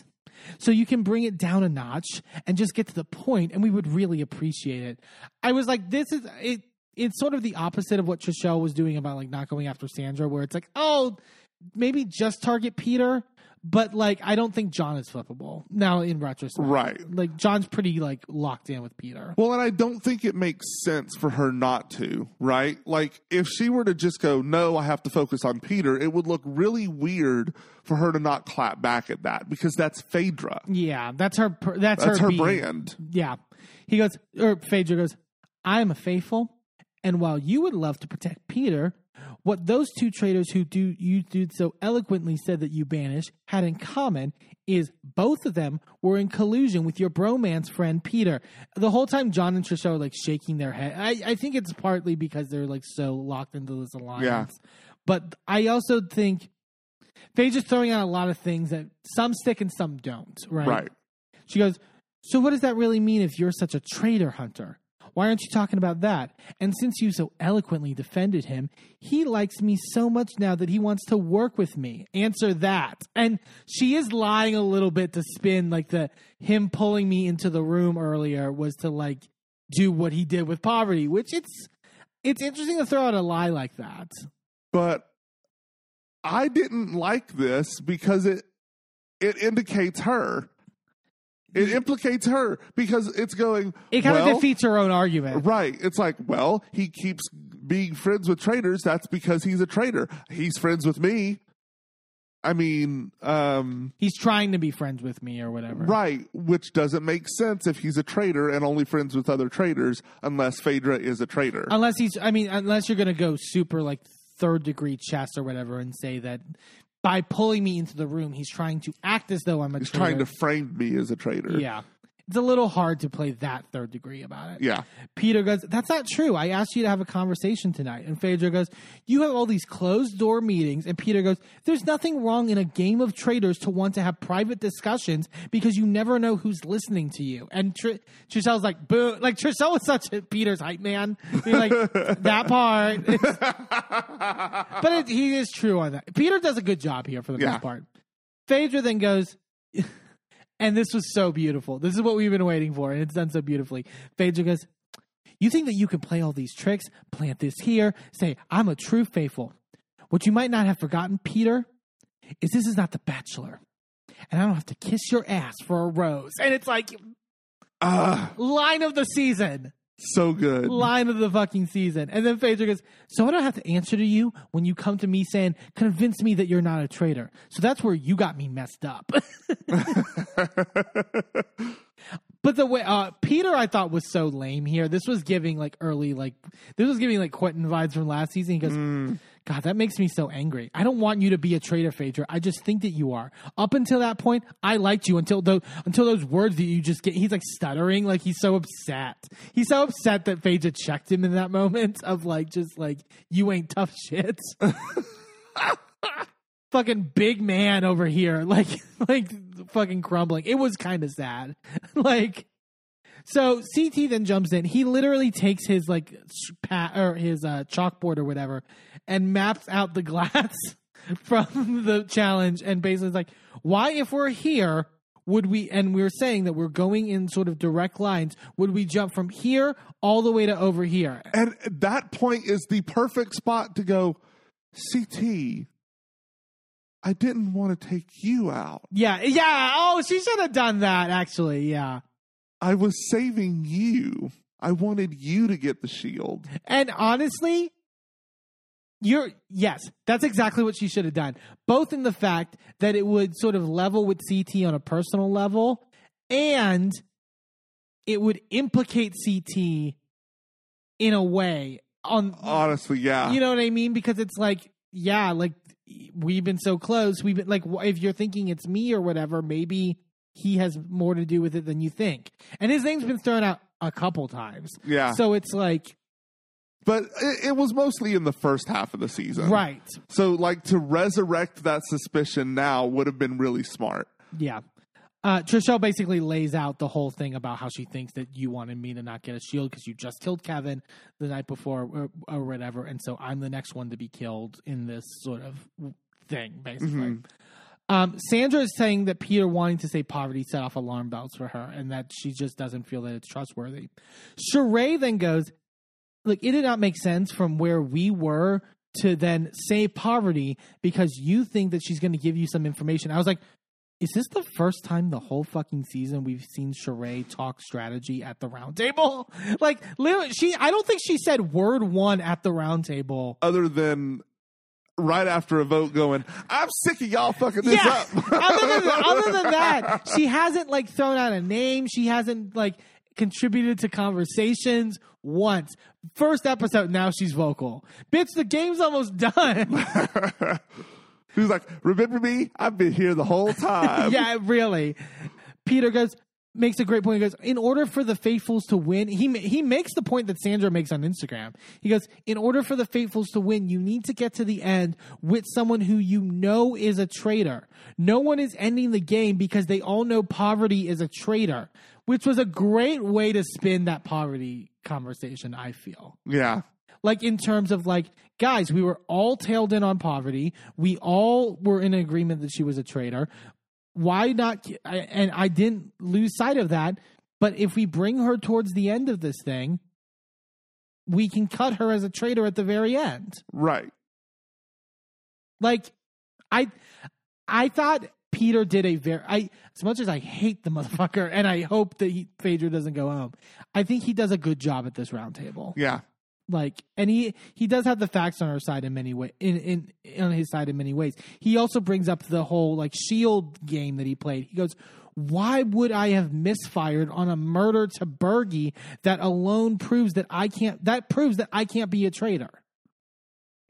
So you can bring it down a notch and just get to the point, and we would really appreciate it. I was like, this is it. It's sort of the opposite of what Trishelle was doing about like not going after Sandra, where it's like, oh, maybe just target Peter, but like I don't think John is flippable now in retrospect. Right. Like John's pretty like locked in with Peter. Well, and I don't think it makes sense for her not to, right? Like, if she were to just go, no, I have to focus on Peter, it would look really weird for her to not clap back at that because that's Phaedra. Yeah, that's her. That's, That's her, her brand. Yeah, he goes or Phaedra goes. I am a faithful, and while you would love to protect Peter, what those two traitors who do you did so eloquently said that you banished had in common is both of them were in collusion with your bromance friend Peter. The whole time, John and Trisha are like shaking their head. I, I think it's partly because they're like so locked into this alliance. But I also think Phaedra's throwing out a lot of things that some stick and some don't. Right. Right. She goes, So what does that really mean if you're such a traitor hunter? Why aren't you talking about that? And since you so eloquently defended him, he likes me so much now that he wants to work with me. Answer that. And she is lying a little bit to spin like the him pulling me into the room earlier was to like do what he did with Parvati, which it's it's interesting to throw out a lie like that. But I didn't like this because it it indicates her. It implicates her because it's going. It kind well, of defeats her own argument. Right. It's like, well, he keeps being friends with traitors. That's because he's a traitor. He's friends with me. I mean, um, He's trying to be friends with me or whatever. right, which doesn't make sense if he's a traitor and only friends with other traitors, unless Phaedra is a traitor. Unless he's, I mean, unless you're going to go super like third degree chess or whatever and say that by pulling me into the room, he's trying to act as though I'm a he's traitor. trying to frame me as a traitor. Yeah. It's a little hard to play that third degree about it. Yeah. Peter goes, That's not true. I asked you to have a conversation tonight. And Phaedra goes, You have all these closed door meetings. And Peter goes, There's nothing wrong in a game of traitors to want to have private discussions because you never know who's listening to you. And Tr- Trishelle's like, Boo. Like, Trishelle was such a Peter's hype man. Like, (laughs) That part. (laughs) but it, he is true on that. Peter does a good job here for the Yeah. most part. Phaedra then goes, and this was so beautiful. This is what we've been waiting for, and it's done so beautifully. Phaedra goes, You think that you can play all these tricks, plant this here, say, I'm a true faithful. What you might not have forgotten, Peter, is this is not The Bachelor. And I don't have to kiss your ass for a rose. And it's like, Ah, line of the season. So good. Line of the fucking season. And then Phaedra goes, So I don't have to answer to you when you come to me saying, Convince me that you're not a traitor. So that's where you got me messed up. (laughs) But the way uh, Peter, I thought was so lame here. This was giving like early, like this was giving like Quentin vibes from last season. He goes, "God, that makes me so angry. I don't want you to be a traitor, Phaedra. I just think that you are. Up until that point, I liked you until those until those words that you just get. He's like stuttering, like he's so upset. He's so upset that Phaedra checked him in that moment of like just like you ain't tough shit. (laughs) fucking big man over here, like (laughs) like fucking crumbling. It was kind of sad. (laughs) like so CT then jumps in. He literally takes his like s- pa- or his uh, chalkboard or whatever and maps out the glass (laughs) from the challenge and basically is like, why if we're here would we and we are saying that we're going in sort of direct lines, would we jump from here all the way to over here? And that point is the perfect spot to go, CT, I didn't want to take you out. Yeah, yeah. Oh, she should have done that actually. Yeah. I was saving you. I wanted you to get the shield. And honestly, you're yes, that's exactly what she should have done. Both in the fact that it would sort of level with CT on a personal level, and it would implicate CT in a way on Honestly, yeah. you know what I mean? Because it's like, yeah, like we've been so close. We've been like, if you're thinking it's me or whatever, maybe he has more to do with it than you think. And his name's been thrown out a couple times. yeah. So it's like, but it, it was mostly in the first half of the season. right. So, like, to resurrect that suspicion now would have been really smart. Yeah. uh, Trishelle basically lays out the whole thing about how she thinks that you wanted me to not get a shield because you just killed Kevin the night before or, or whatever, and so I'm the next one to be killed in this sort of thing, basically. Um, Sandra is saying that Peter wanting to say Parvati set off alarm bells for her, and that she just doesn't feel that it's trustworthy. Sheree then goes, "Look, it did not make sense from where we were to then say Parvati because you think that she's going to give you some information." I was like, "Is this the first time the whole fucking season we've seen Sheree talk strategy at the round table? (laughs) Like, literally, she I don't think she said word one at the round table." Other than right after a vote going, I'm sick of y'all fucking this yeah. up. other, than, other than (laughs) that, she hasn't like thrown out a name. She hasn't like contributed to conversations once. First episode, now she's vocal. Bitch, the game's almost (laughs) done. He's like, remember me? I've been here the whole (laughs) time. yeah, really. Peter goes, makes a great point. He goes, in order for the faithfuls to win, he he makes the point that Sandra makes on Instagram. He goes, in order for the faithfuls to win, you need to get to the end with someone who you know is a traitor. No one is ending the game because they all know Parvati is a traitor, which was a great way to spin that Parvati conversation. I feel Yeah. like in terms of like guys we were all tailed in on Parvati we all were in agreement that she was a traitor why not and i didn't lose sight of that but if we bring her towards the end of this thing we can cut her as a traitor at the very end Right. like i i thought peter did a very i as much as i hate the motherfucker and i hope that he, phaedra doesn't go home i think he does a good job at this roundtable. Yeah. Like and he he does have the facts on our side in many way in in on his side in many ways he also brings up the whole like shield game that he played he goes why would i have misfired on a murder to bergie that alone proves that i can't that proves that i can't be a traitor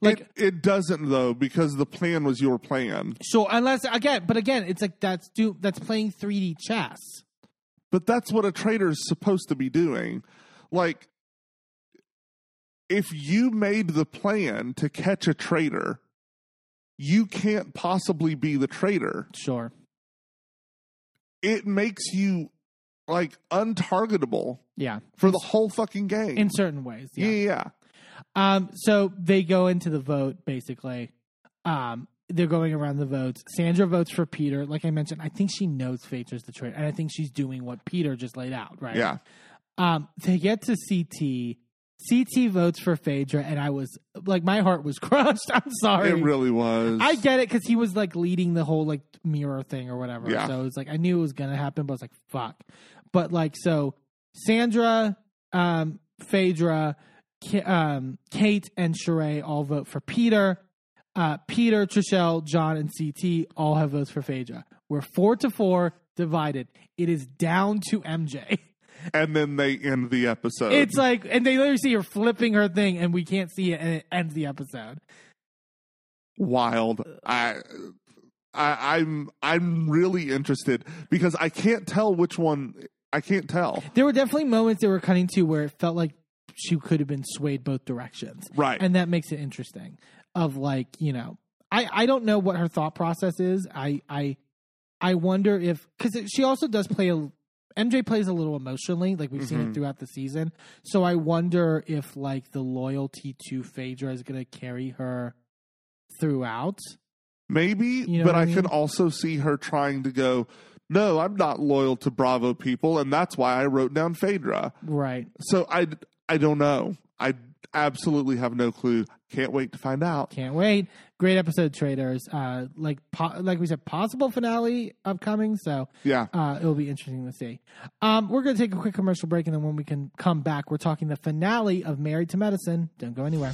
like it, it doesn't though, because the plan was your plan. so unless again but again it's like that's do that's playing 3d chess But that's what a traitor is supposed to be doing. Like, if you made the plan to catch a traitor, you can't possibly be the traitor. sure It makes you like untargetable yeah for the whole fucking game. in certain ways yeah, yeah. Um, so they go into the vote basically. Um, they're going around the votes. Sandra votes for Peter. Like I mentioned, I think she knows Phaedra's the traitor, and I think she's doing what Peter just laid out. Right? Yeah. Um, they get to CT. CT votes for Phaedra, and I was like, my heart was (laughs) crushed. I'm sorry. It really was. I get it because he was like leading the whole like mirror thing or whatever. Yeah. So it was like I knew it was gonna happen, but I was like, fuck. But like so, Sandra, um, Phaedra, K- um, Kate, and Sheree all vote for Peter. Uh, Peter, Trishelle, John, and CT all have votes for Phaedra. We're four to four, divided. It is down to MJ. (laughs) and then they end the episode. It's like, and they literally see her flipping her thing, and we can't see it, and it ends the episode. wild. I, I, I'm, I'm really interested because I can't tell which one. I can't tell. There were definitely moments they were cutting to where it felt like she could have been swayed both directions. Right. And that makes it interesting. Of like, you know, I, I don't know what her thought process is. I I I wonder if because she also does play a MJ plays a little emotionally, like we've seen Mm-hmm. it throughout the season. So I wonder if like the loyalty to Phaedra is going to carry her throughout. Maybe, You know but I I can also see her trying to go. No, I'm not loyal to Bravo people, and that's why I wrote down Phaedra. Right. So I, I don't know. I absolutely have no clue. Can't wait to find out. Can't wait. Great episode, Traitors. Uh, like po- like we said, possible finale upcoming. So Yeah. uh, it'll be interesting to see. Um, we're going to take a quick commercial break, and then when we can come back, we're talking the finale of Married to Medicine. Don't go anywhere.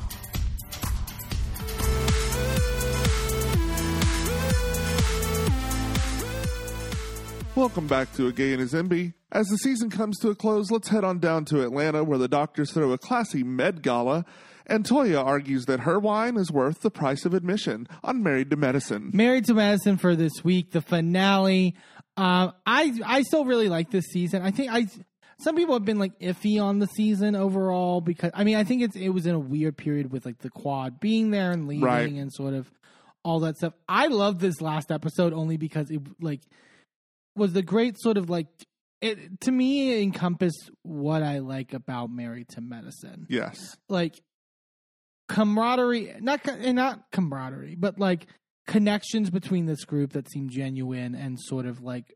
Welcome back to A Gay and His Enby. As the season comes to a close, let's head on down to Atlanta where the doctors throw a classy med gala and Toya argues that her wine is worth the price of admission on Married to Medicine. Married to Medicine for this week, the finale. Um, I I still really like this season. I think I some people have been like iffy on the season overall because I mean I think it's it was in a weird period with like the quad being there and leaving Right. and sort of all that stuff. I love this last episode only because it like was the great sort of like it to me it encompassed what I like about Married to Medicine Yes. like camaraderie not and not camaraderie but like connections between this group that seem genuine and sort of like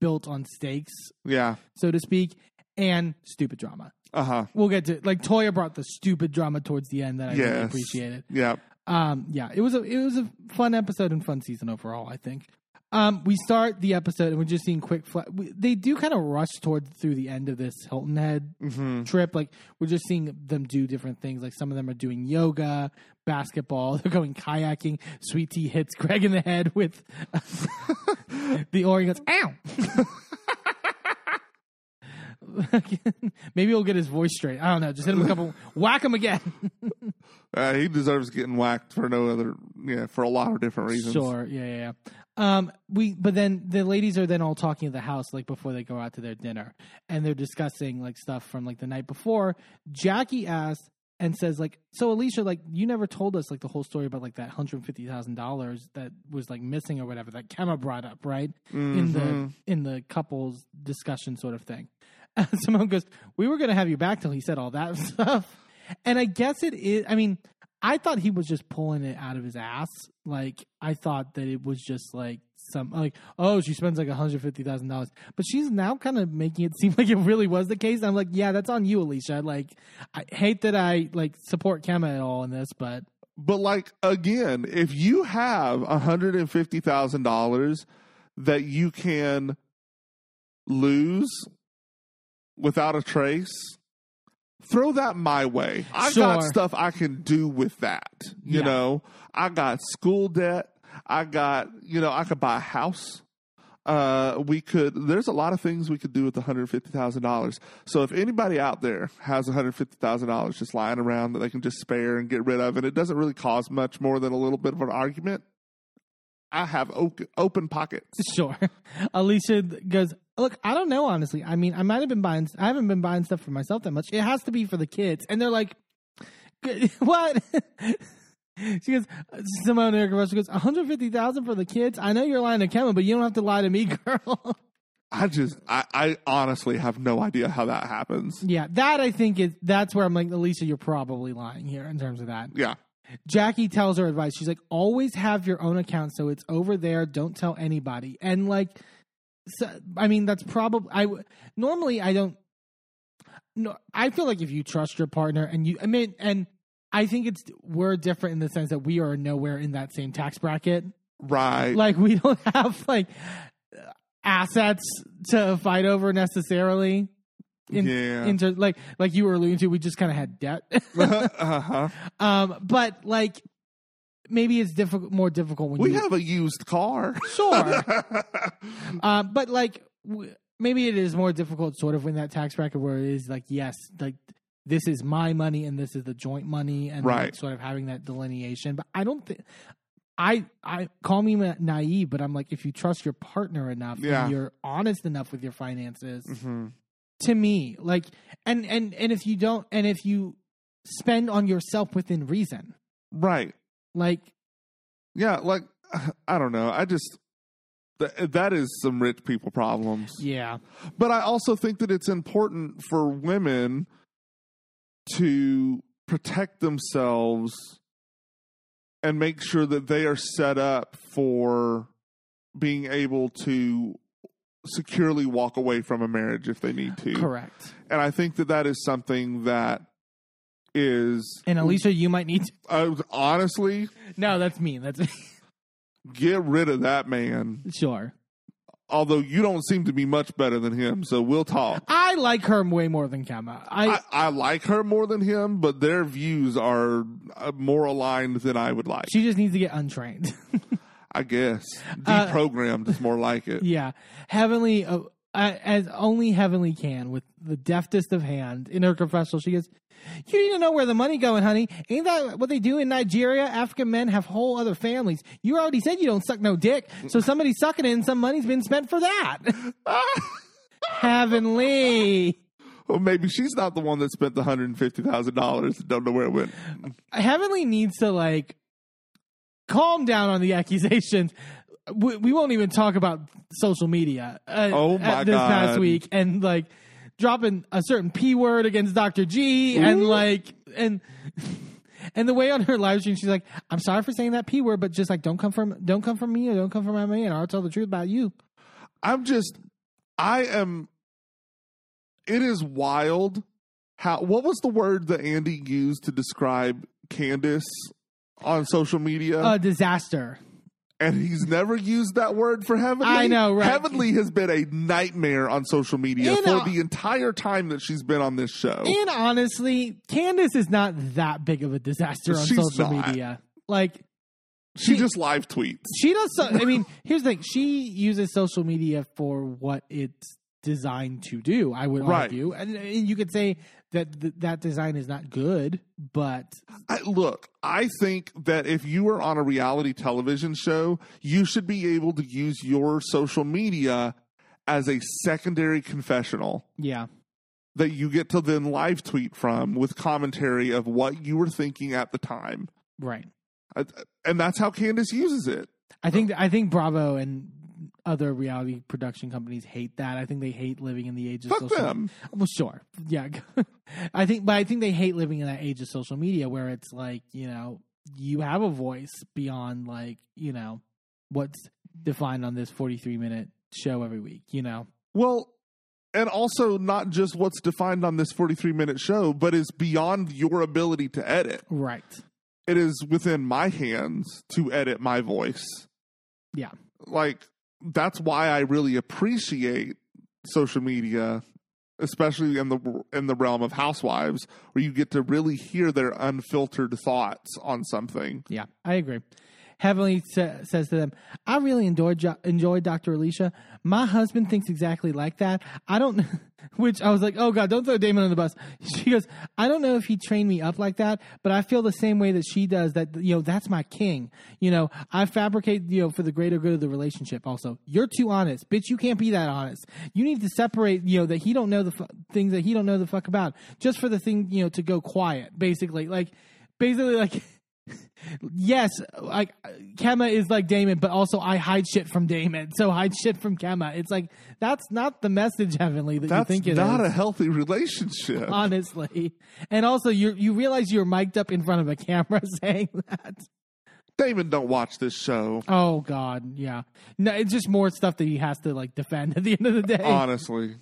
built on stakes Yeah. so to speak and stupid drama Uh huh. we'll get to like toya brought the stupid drama towards the end that i really Yes. appreciated Yeah. um yeah it was a it was a fun episode and fun season overall i think um we start the episode and we're just seeing quick fla- we, they do kind of rush towards through the end of this hilton head Mm-hmm. trip. Like we're just seeing them do different things. Like some of them are doing yoga, basketball. (laughs) They're going kayaking. Sweet Tea hits Greg in the head with (laughs) the oar. He goes, "Ow!" (laughs) Maybe he'll get his voice straight. I don't know. Just hit him a couple. Whack him again. Uh, he deserves getting whacked for no other, yeah, for a lot of different reasons. Sure. Yeah, yeah, yeah. Um, we, but then the ladies are then all talking at the house like before they go out to their dinner, and they're discussing like stuff from like the night before. Jackie asks and says like, "So Alicia, like you never told us like the whole story about like that hundred fifty thousand dollars that was like missing or whatever that Kemma brought up, right? In the in the couples discussion sort of thing." And (laughs) Simone goes, "We were going to have you back till he said all that (laughs) stuff." And I guess it is. I mean, I thought he was just pulling it out of his ass. Like I thought that it was just like some like oh she spends like hundred fifty thousand dollars, but she's now kind of making it (laughs) seem like it really was the case. I'm like, yeah, that's on you, Alicia. Like I hate that I like support Kemma at all in this, but But like again, if you have hundred and fifty thousand dollars that you can lose without a trace, throw that my way. I got stuff I can do with that. You Yeah. know, I got school debt. I got you know I could buy a house. Uh, we could. There's a lot of things we could do with one hundred fifty thousand dollars. So if anybody out there has one hundred fifty thousand dollars just lying around that they can just spare and get rid of, and it doesn't really cause much more than a little bit of an argument, I have open, open pockets. (laughs) Sure. Alicia goes, Look, I don't know, honestly. I mean, I might have been buying, I haven't been buying stuff for myself that much. It has to be for the kids. And they're like, (laughs) What? (laughs) she goes, Simone Erica Russell goes, 150000 for the kids? I know you're lying to Kevin, but you don't have to lie to me, girl. I just, I, I honestly have no idea how that happens. yeah, that I think is, that's where I'm like, Alicia, you're probably lying here in terms of that. Yeah. Jackie tells her advice. She's like, always have your own account, so it's over there. Don't tell anybody. And like, so, I mean, that's probably I Normally, I don't. No, I feel like if you trust your partner and you, I mean, and I think it's we're different in the sense that we are nowhere in that same tax bracket. Right. Like we don't (laughs) have like. assets to fight over necessarily. In, Yeah. into like like you were alluding to, we just kind of had debt. (laughs) uh-huh. um, but like maybe it's difficult, more difficult when We you have a used car. sure. (laughs) uh, but like w- maybe it is more difficult, sort of, in that tax bracket where it is like, yes, like this is my money and this is the joint money, and like, Right. sort of having that delineation. But I don't think. I, I call me naive, but I'm like, if you trust your partner enough, Yeah. and you're honest enough with your finances, Mhm. To me, like, and and and if you don't, and if you spend on yourself within reason, Right. like, Yeah, like (sighs) I don't know. I just th- that is some rich people problems. yeah, But I also think that it's important for women to protect themselves and make sure that they are set up for being able to securely walk away from a marriage if they need to. correct. And I think that that is something that is And Alicia, you might need to. uh, honestly No, that's mean. That's (laughs) get rid of that man. sure. Although you don't seem to be much better than him, so we'll talk. I like her way more than Kemma. I, I, I like her more than him, but their views are uh, more aligned than I would like. she just needs to get untrained. (laughs) I guess Uh, deprogrammed is more like it. (laughs) yeah, Heavenly, uh, uh, as only Heavenly can, with the deftest of hand in her confessional, she goes, "You need to know where the money going, honey. Ain't that what they do in Nigeria? African men have whole other families. You already said you don't suck no dick, so somebody's sucking it, and some money's been spent for that." (laughs) Heavenly. Well, maybe she's not the one that spent the hundred and fifty thousand dollars. Don't know where it went. Heavenly needs to like calm down on the accusations. We, we won't even talk about social media. Uh, Oh, my this past week, and like dropping a certain p word against Dr. G, and like and. (laughs) And the way on her live stream, she's like, "I'm sorry for saying that p word, but just like don't come from don't come from me or don't come from my man. I'll tell the truth about you." I'm just, I am. It is wild. How? What was the word that Andy used to describe Candace on social media? A disaster. and he's never used that word for Heavenly. I know, right? Heavenly has been a nightmare on social media And, for uh, the entire time that she's been on this show. And honestly, Candace is not that big of a disaster on She's social not. media. Like she, she- just live tweets. she does. So, I mean, here's the thing: she uses social media for what it's designed to do. I would Right. argue, and, and you could say that th- that design is not good, but I, look, I think that if you are on a reality television show, you should be able to use your social media as a secondary confessional yeah, that you get to then live tweet from with commentary of what you were thinking at the time. right. I- And that's how Candace uses it. I think I think Bravo and other reality production companies hate that. I think they hate living in the age of Fuck social. them. Well, sure, yeah. (laughs) I think, but I think they hate living in that age of social media where it's like you know you have a voice beyond like you know what's defined on this forty-three minute show every week. You know, Well, and also not just what's defined on this 43 minute show, but is beyond your ability to edit. right? It is within my hands to edit my voice. Yeah, Like, that's why I really appreciate social media, especially in the in the realm of housewives, where you get to really hear their unfiltered thoughts on something. yeah, I agree. Heavenly sa- says to them, "I really enjoyed jo- enjoyed Dr. Alicia. My husband thinks exactly like that. I don't." (laughs) Which I was like, "Oh God, don't throw Damon on the bus." (laughs) She goes, "I don't know if he trained me up like that, but I feel the same way that she does. That you know, that's my king. You know, I fabricate you know for the greater good of the relationship. Also, you're too honest, bitch. You can't be that honest. You need to separate. You know that he don't know the fu- things that he don't know the fuck about, just for the thing you know to go quiet. Basically, like, basically like." (laughs) yes, like Kemma is like Damon, but also I hide shit from Damon, so hide shit from Kemma. It's like that's not the message, Heavenly, that That's you think it is. not a healthy relationship. honestly, and also you you realize you're mic'd up in front of a camera (laughs) saying that. Damon, don't watch this show. Oh God, yeah. No, it's just more stuff that he has to like defend at the end of the day. Honestly,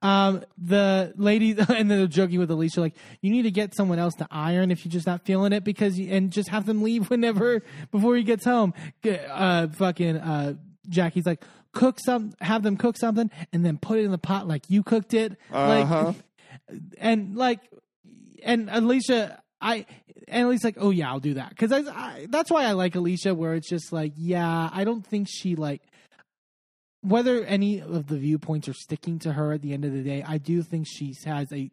Um, the lady, (laughs) and then they're joking with Alicia, like, you need to get someone else to iron if you're just not feeling it because, you, and just have them leave (laughs) whenever, before he gets home. Uh, fucking, uh, Jackie's like, cook some, have them cook something, and then put it in the pot like you cooked it. Uh-huh. Like, (laughs) and like, and Alicia, I and Alicia's like, oh yeah, I'll do that because I, I, that's why I like Alicia, where it's just like, yeah, I don't think she like whether any of the viewpoints are sticking to her at the end of the day. I do think she has a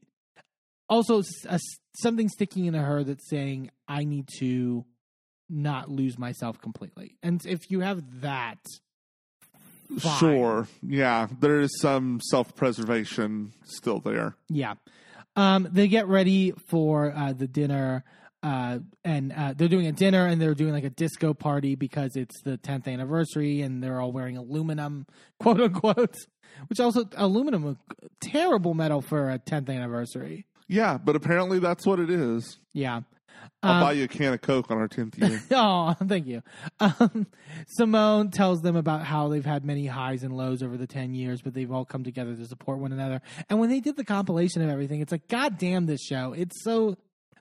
also a, something sticking into her that's saying I need to not lose myself completely, and if you have that. fine. Sure. Yeah, there is some self preservation still there. Yeah. Um, they get ready for uh, the dinner, uh, and uh, they're doing a dinner and they're doing like a disco party because it's the 10th anniversary and they're all wearing aluminum, (laughs) quote unquote, which also aluminum, a terrible metal for a 10th anniversary. Yeah, but apparently that's what it is. Yeah. I'll Um, buy you a can of Coke on our 10th year. (laughs) Oh, thank you. Um, Simone tells them about how they've had many highs and lows over the 10 years, but they've all come together to support one another. And when they did the compilation of everything, it's like, God damn this show. It's so,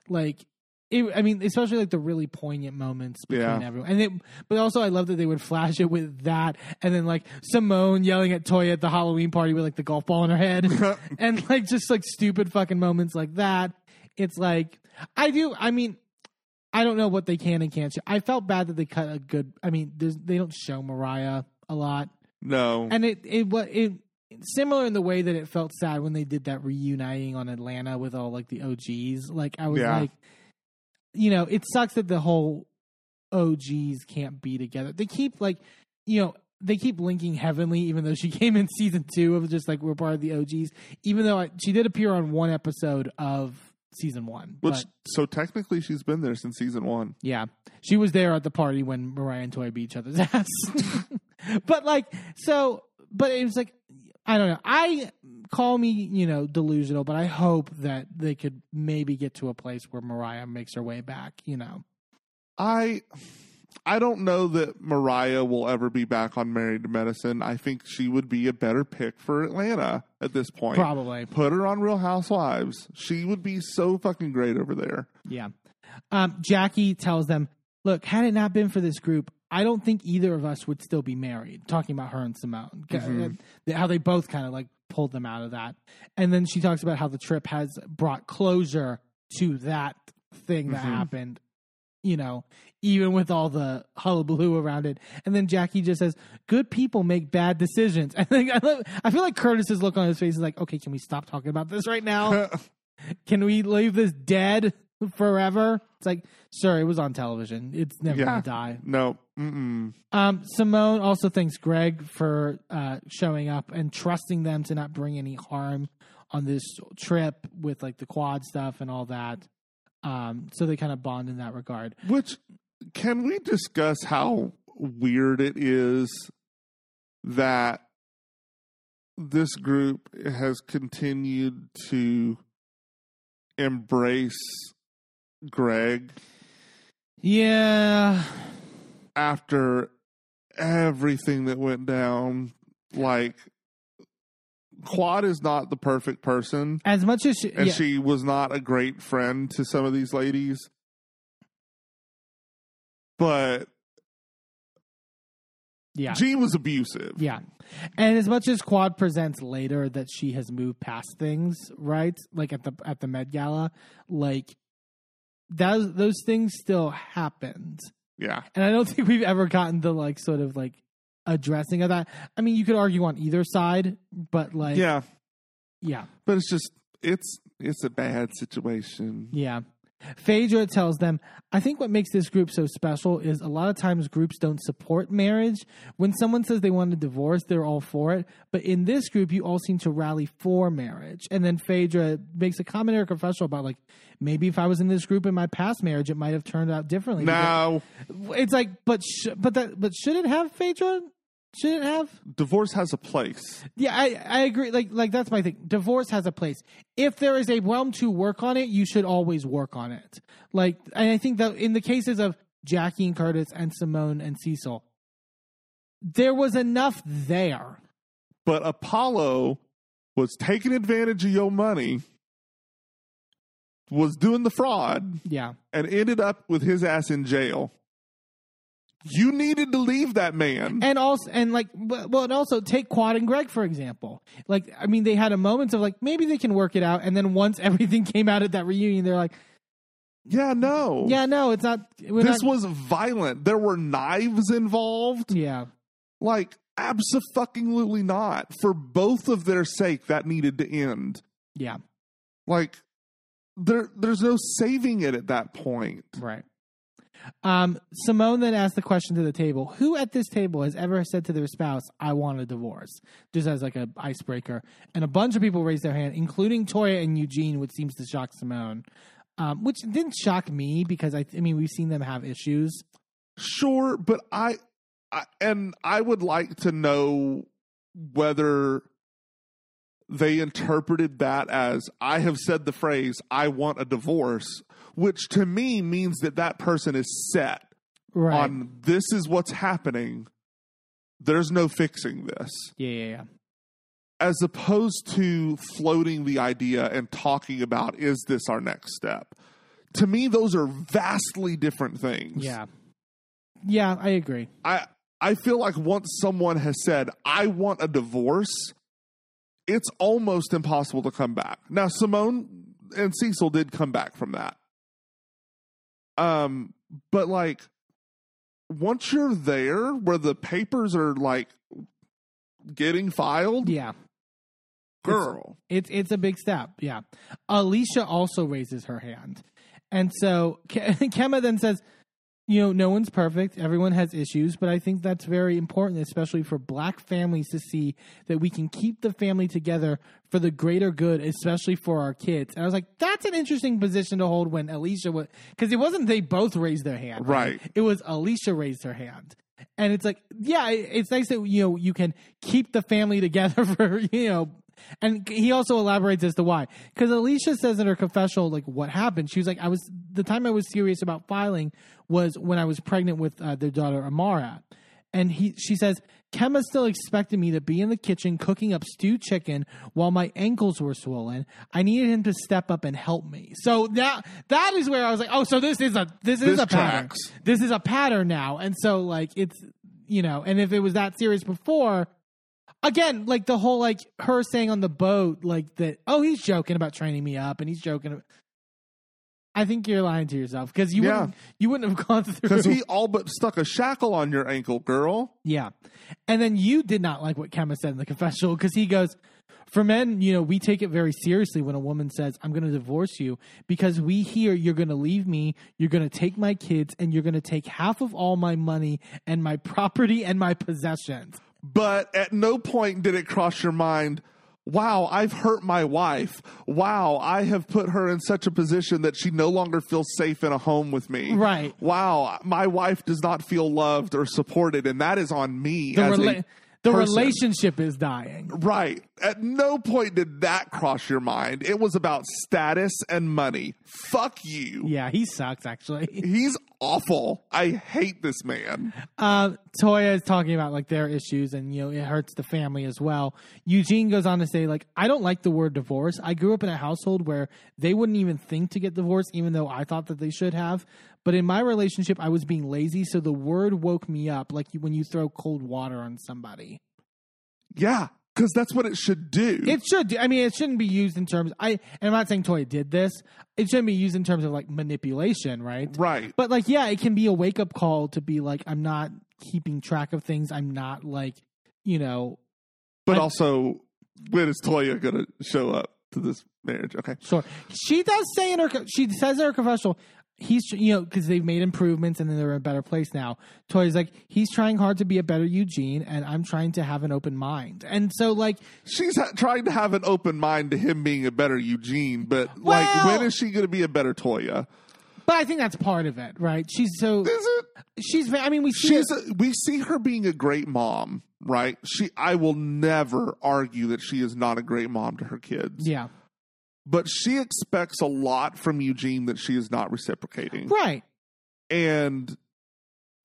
like, it, I mean, especially like the really poignant moments between Yeah. everyone. And it, but also, I love that they would flash it with that, and then like Simone yelling at Toya at the Halloween party with like the golf ball in her head, (laughs) (laughs) and like just like stupid fucking moments like that. It's like I do. I mean, I don't know what they can and can't show. I felt bad that they cut a good. I mean, they don't show Mariah a lot, No. and it it was it similar in the way that it felt sad when they did that reuniting on Atlanta with all like the OGs. Like I was Yeah. like, you know, it sucks that the whole OGs can't be together. They keep like, you know. They keep linking Heavenly, even though she (laughs) came in season two of just like we're part of the OGs. Even though I, she did appear on one episode of season one, Which but- so technically she's been there since season one. yeah, she was there at the party when Mariah and Toy beat each other's (laughs) ass. (laughs) but like, so, but it was like, I don't know. I call me, you know, delusional, but I hope that they could maybe get to a place where Mariah makes her way back. You know, I I don't know that Mariah will ever be back on Married to Medicine. I think she would be a better pick for Atlanta at this point. probably, Put her on Real Housewives. She would be so fucking great over there. yeah. Um, Jackie tells them, "Look, had it not been for this group." I don't think either of us would still be married. Talking about her and Simone, Uh, how they both kind of like pulled them out of that. And then she talks about how the trip has brought closure to that thing that happened, you know, even with all the hullabaloo around it. And then Jackie just says, Good people make bad decisions. (laughs) I think I, love, I feel like Curtis's look on his face is like, Okay, can we stop talking about this right now? (laughs) can we leave this dead forever? It's like, sir, it was on television. It's never Yeah. gonna die. No. Mm-mm. Um, Simone also thanks Greg for uh, showing up and trusting them to not bring any harm on this trip with like the quad stuff and all that. Um, so they kind of bond in that regard. Which can we discuss how weird it is that this group has continued to embrace Greg Yeah, after everything that went down like Quad is not the perfect person as much as she, and yeah, she was not a great friend to some of these ladies. But yeah, Jean was abusive. yeah, and as much as Quad presents later that she has moved past things, right? Like at the at the Med Gala, like that those things still happened. Yeah. And I don't (laughs) think we've ever gotten the like sort of like addressing of that. I mean, you could argue on either side, but like, Yeah. yeah, But it's just it's it's a bad situation. yeah. Phaedra tells them, I think what makes this group so special is a lot of times groups don't support marriage. When someone says they want a divorce, they're all for it. But in this group, you all seem to rally for marriage. And then Phaedra makes a comment or confessional about, like, maybe if I was in this group in my past marriage, it might have turned out differently. Now, It's like, but sh- but that but should it have Phaedra? Should it have? divorce has a place. Yeah, I, I agree. Like like that's my thing. Divorce has a place. If there is a realm to work on it, you should always work on it. Like, and I think that in the cases of Jackie and Curtis and Simone and Cecil, there was enough there. But Apollo was taking advantage of your money, was doing the fraud, Yeah, and ended up with his ass in jail. You needed to leave that man. and also and like well and also take quad and greg for example like i mean they had a moment of like maybe they can work it out and then once (laughs) everything came out at that reunion they're like yeah, no. yeah no it's not This not, was violent. There were knives involved. yeah Like, absolutely not. For both of their sake, that needed to end. yeah Like, there, there's no saving it at that point. right um simone then asked the question to the table who at this table has ever said to their spouse i want a divorce just as like an icebreaker. And a bunch of people raised their hand including toya and eugene which seems to shock simone. Um, which didn't shock me because I, I mean we've seen them have issues. Sure, but I, I and I would like to know whether they interpreted that as I have said the phrase "I want a divorce," which to me means that that person is set right on this is what's happening. There's no fixing this. yeah yeah yeah as opposed to floating the idea and talking about is this our next step to me those are vastly different things Yeah. Yeah, I agree. i i feel like once someone has said i want a divorce it's almost impossible to come back now simone and cecil did come back from that um but like once you're there where the papers are like getting filed Yeah. girl It's it's a big step. Yeah. Alicia also raises her hand. And so Ke- (laughs) Kemma then says, you know, no one's perfect. Everyone has issues, but I think that's very important, especially for black families to see that we can keep the family together for the greater good, especially for our kids. And I was like, that's an interesting position to hold when Alicia was, because it wasn't they both raised their hand. Right. It was Alicia raised her hand. And it's like, yeah, it's nice that, you know, you can keep the family (laughs) together for, you know, and he also elaborates as to why. Because Alicia says in her confessional, like, what happened? She was like, I was, the time I was serious about filing was when I was pregnant with uh, their daughter, Amara. And he, she says, Kemma still expected me to be in the kitchen cooking up stewed chicken while my ankles were swollen. I needed him to step up and help me. So that that is where I was like, oh, so this is a this is This a pattern. This is a pattern now. And so like it's you know, and if it was that serious before, again, like the whole like her saying on the boat, like that, oh, he's joking about training me up, and he's joking. I think you're lying to yourself because you Yeah. wouldn't you wouldn't have gone (laughs) through Because he all but stuck a shackle on your ankle, girl. yeah, and then you did not like what Kemma said in the confessional because he goes. For men, you know, we take it very seriously when a woman says, I'm going to divorce you because we hear you're going to leave me, you're going to take my kids, and you're going to take half of all my money and my (laughs) property and my possessions. But at no point did it cross your mind, wow, I've hurt my wife. Wow, I have put her in such a position that she no longer feels safe in a home with me. Right. Wow, my wife does not feel loved or supported, and that is on me. The, as a rela- the person. relationship is dying. Right. At no point did that cross your mind. It was about status and money. Fuck you. Yeah, he sucks, actually. (laughs) He's awful. I hate this man. Um, Toya is talking about like their issues and you know it hurts the family as well. Eugene goes on to say like I don't like the word divorce. I grew up in a household where they wouldn't even think to get divorced, even though I thought that they should have. But in my relationship, I was being lazy, so the word woke me up, like when you throw cold water on somebody. Yeah, because that's what it should do. It should. do- I mean, it shouldn't be used in terms. I. And I'm not saying Toya did this. It shouldn't be used in terms of like manipulation, right? right. But like, yeah, it can be a wake up call to be like, I'm not keeping track of things. I'm not like, you know, But I- also, when is Toya going to show up to this marriage? Okay. sure. She does say in her, she says in her confessional, he's, you know, because they've made improvements and then they're in a better place now. Toya's like, he's trying hard to be a better Eugene, and I'm trying to have an open mind. And so, like, She's ha- trying to have an open mind to him being a better Eugene, but like, when is she going to be a better Toya? but I think that's part of it, right? She's so, Is it? she's, I mean, we see She's a, we see her being a great mom, right? She I will never argue that she is not a great mom to her kids. yeah, But she expects a lot from Eugene that she is not reciprocating. right. And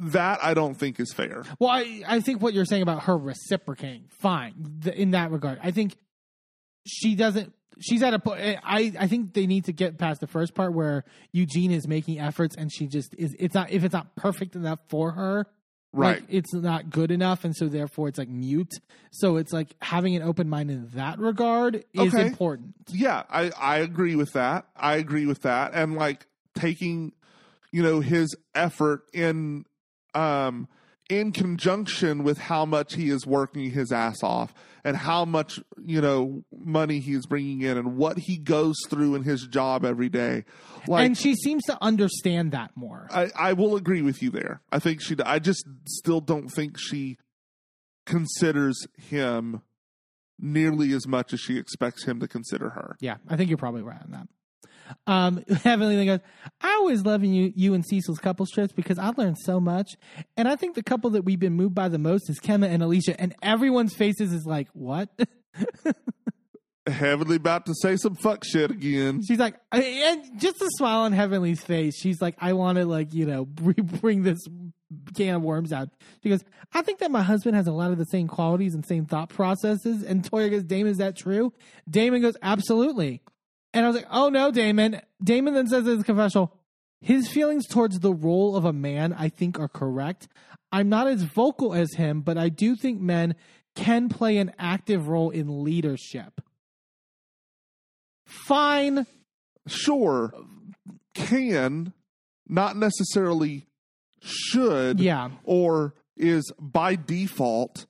that I don't think is fair. Well, I, I think what you're saying about her reciprocating, fine, th- in that regard. I think she doesn't. She's at a point. Eh, I I think they need to get past the first part where Eugene is making efforts and she just is. It's not if it's not perfect enough for her. Right. Like, it's not good enough, and so therefore it's like mute. So it's like having an open mind in that regard is Okay. important. yeah, I I agree with that. I agree with that, and like taking, you know, his effort in um in conjunction with how much he is working his ass off and how much you know money he is bringing in and what he goes through in his job every day like and she seems to understand that more. I, I will agree with you there. I think she. I just still don't think she considers him nearly as much as she expects him to consider her. Yeah, I think you're probably right on that. Um, (laughs) Heavenly then goes, I always love you, you and Cecil's couple strips because I've learned so much. And I think the couple that we've been moved by the most is Kemma and Alicia. And everyone's faces is like, what? (laughs) Heavenly about to say some fuck shit again. She's like, and just a smile on Heavenly's face. She's like, I want to like, you know, (laughs) bring this can of worms out. She goes, I think that my husband has a lot of the same qualities and same thought processes. And Toya goes, Damon, is that true? Damon goes, absolutely. And I was like, oh no, Damon. Damon then says in his confessional, his feelings towards the role of a man, I think, are correct. I'm not as vocal as him, but I do think men can play an active role in leadership. Fine. Sure, can, not necessarily should, Yeah. or is by default.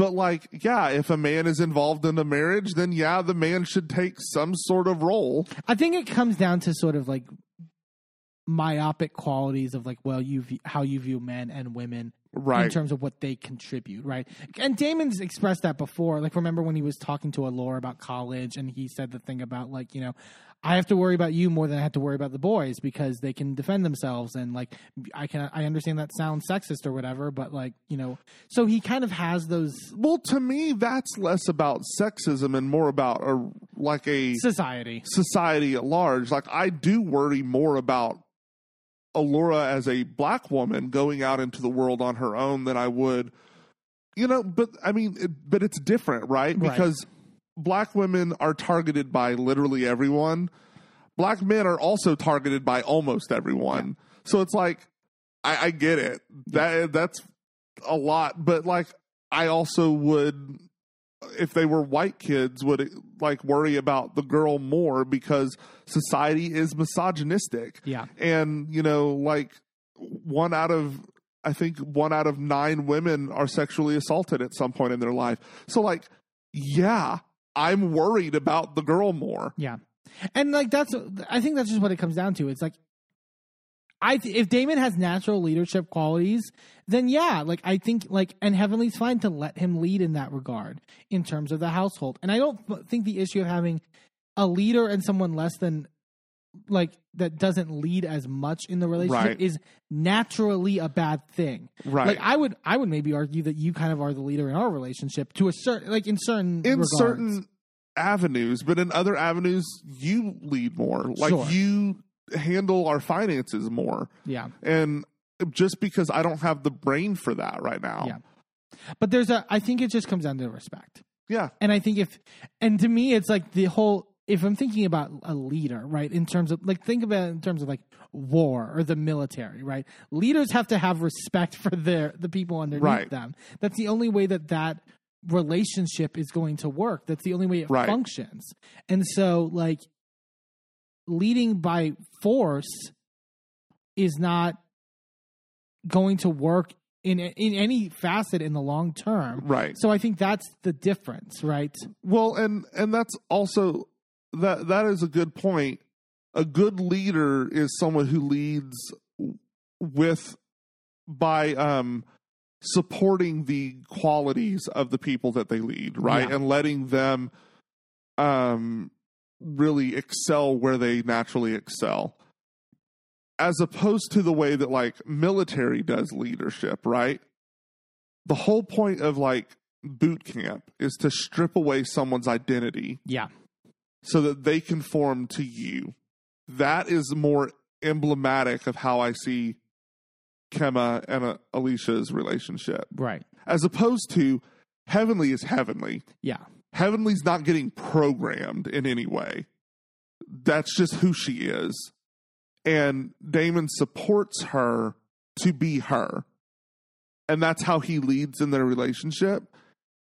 But like, yeah, if a man is involved in a marriage, then yeah, the man should take some sort of role. I think it comes down to sort of like myopic qualities of like, well, you view, how you view men and women Right. in terms of what they contribute, right? And Damon's expressed that before. Like, remember when he was talking to Alora about college, and he said the thing about like, you know, I have to worry about you more than I have to worry about the boys because they can defend themselves, and like, I can I understand that sounds sexist or whatever, but like, you know, so he kind of has those Well, to me, that's less about sexism and more about a like a society. society at large. Like I do worry more about Alora as a black woman going out into the world on her own than I would, you know. But I mean, it, but it's different, right? Right. Black women are targeted by literally everyone. Black men are also targeted by almost everyone. So it's like I, I get it. That that's a lot, but like I also would if they were white kids would like worry about the girl more because society is misogynistic Yeah. and you know like one out of i think one out of 9 women are sexually assaulted at some point in their life so like yeah i'm worried about the girl more Yeah, and like that's I think that's just what it comes down to. It's like I th- if Damon has natural leadership qualities, then yeah, like I think like and Heavenly's fine to let him lead in that regard in terms of the household. And I don't think the issue of having a leader and someone less than like that doesn't lead as much in the relationship Right. is naturally a bad thing. Right. Like I would I would maybe argue that you kind of are the leader in our relationship to a certain like in certain in regards. certain avenues but in other avenues you lead more like Sure. you handle our finances more yeah. and just because I don't have the brain for that right now. Yeah. But there's a I think it just comes down to respect. Yeah. And I think if and to me it's like the whole if I'm thinking about a leader, right, in terms of like think about it in terms of like war or the military, right? Leaders have to have respect for their the people underneath Right. them. That's the only way that that relationship is going to work. That's the only way it Right. functions. And so like leading by force is not going to work in in any facet in the long term. Right. So I think that's the difference, right? Well, and and that's also that that is a good point. A good leader is someone who leads with by um supporting the qualities of the people that they lead, right? Yeah. And letting them um really excel where they naturally excel. As opposed to the way that like military does leadership, right? The whole point of like boot camp is to strip away someone's identity Yeah. So that they conform to you. That is more emblematic of how I see Kemma and uh, Alicia's relationship, Right. as opposed to Heavenly is Heavenly. Yeah. Heavenly's not getting programmed in any way. That's just who she is. And Damon supports her to be her. and that's how he leads in their relationship.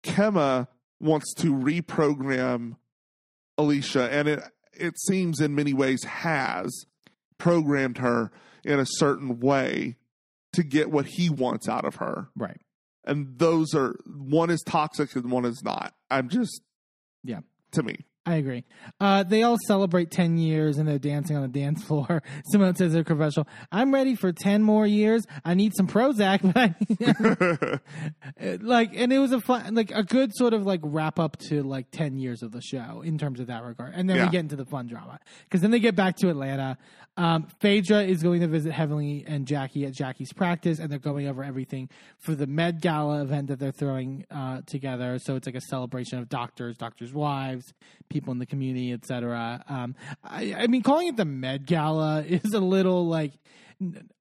Kemma wants to reprogram Alicia, and it it seems in many ways has programmed her in a certain way to get what he wants out of her. Right. And those are one is toxic and one is not. I'm just Yeah. to me. I agree. Uh, they all celebrate 10 years and they're dancing on the dance floor. (laughs) Simone says a commercial, I'm ready for 10 more years. I need some Prozac. (laughs) But I, (laughs) like, and it was a fun, like a good sort of like wrap up to like 10 years of the show in terms of that regard. And then Yeah. we get into the fun drama because then they get back to Atlanta. Um, Phaedra is going to visit Heavenly and Jackie at Jackie's practice and they're going over everything for the Med Gala event that they're throwing uh, together. So it's like a celebration of doctors, doctors' wives, people in the community, etc. Um, I, I mean, calling it the Med Gala (laughs) is a little like.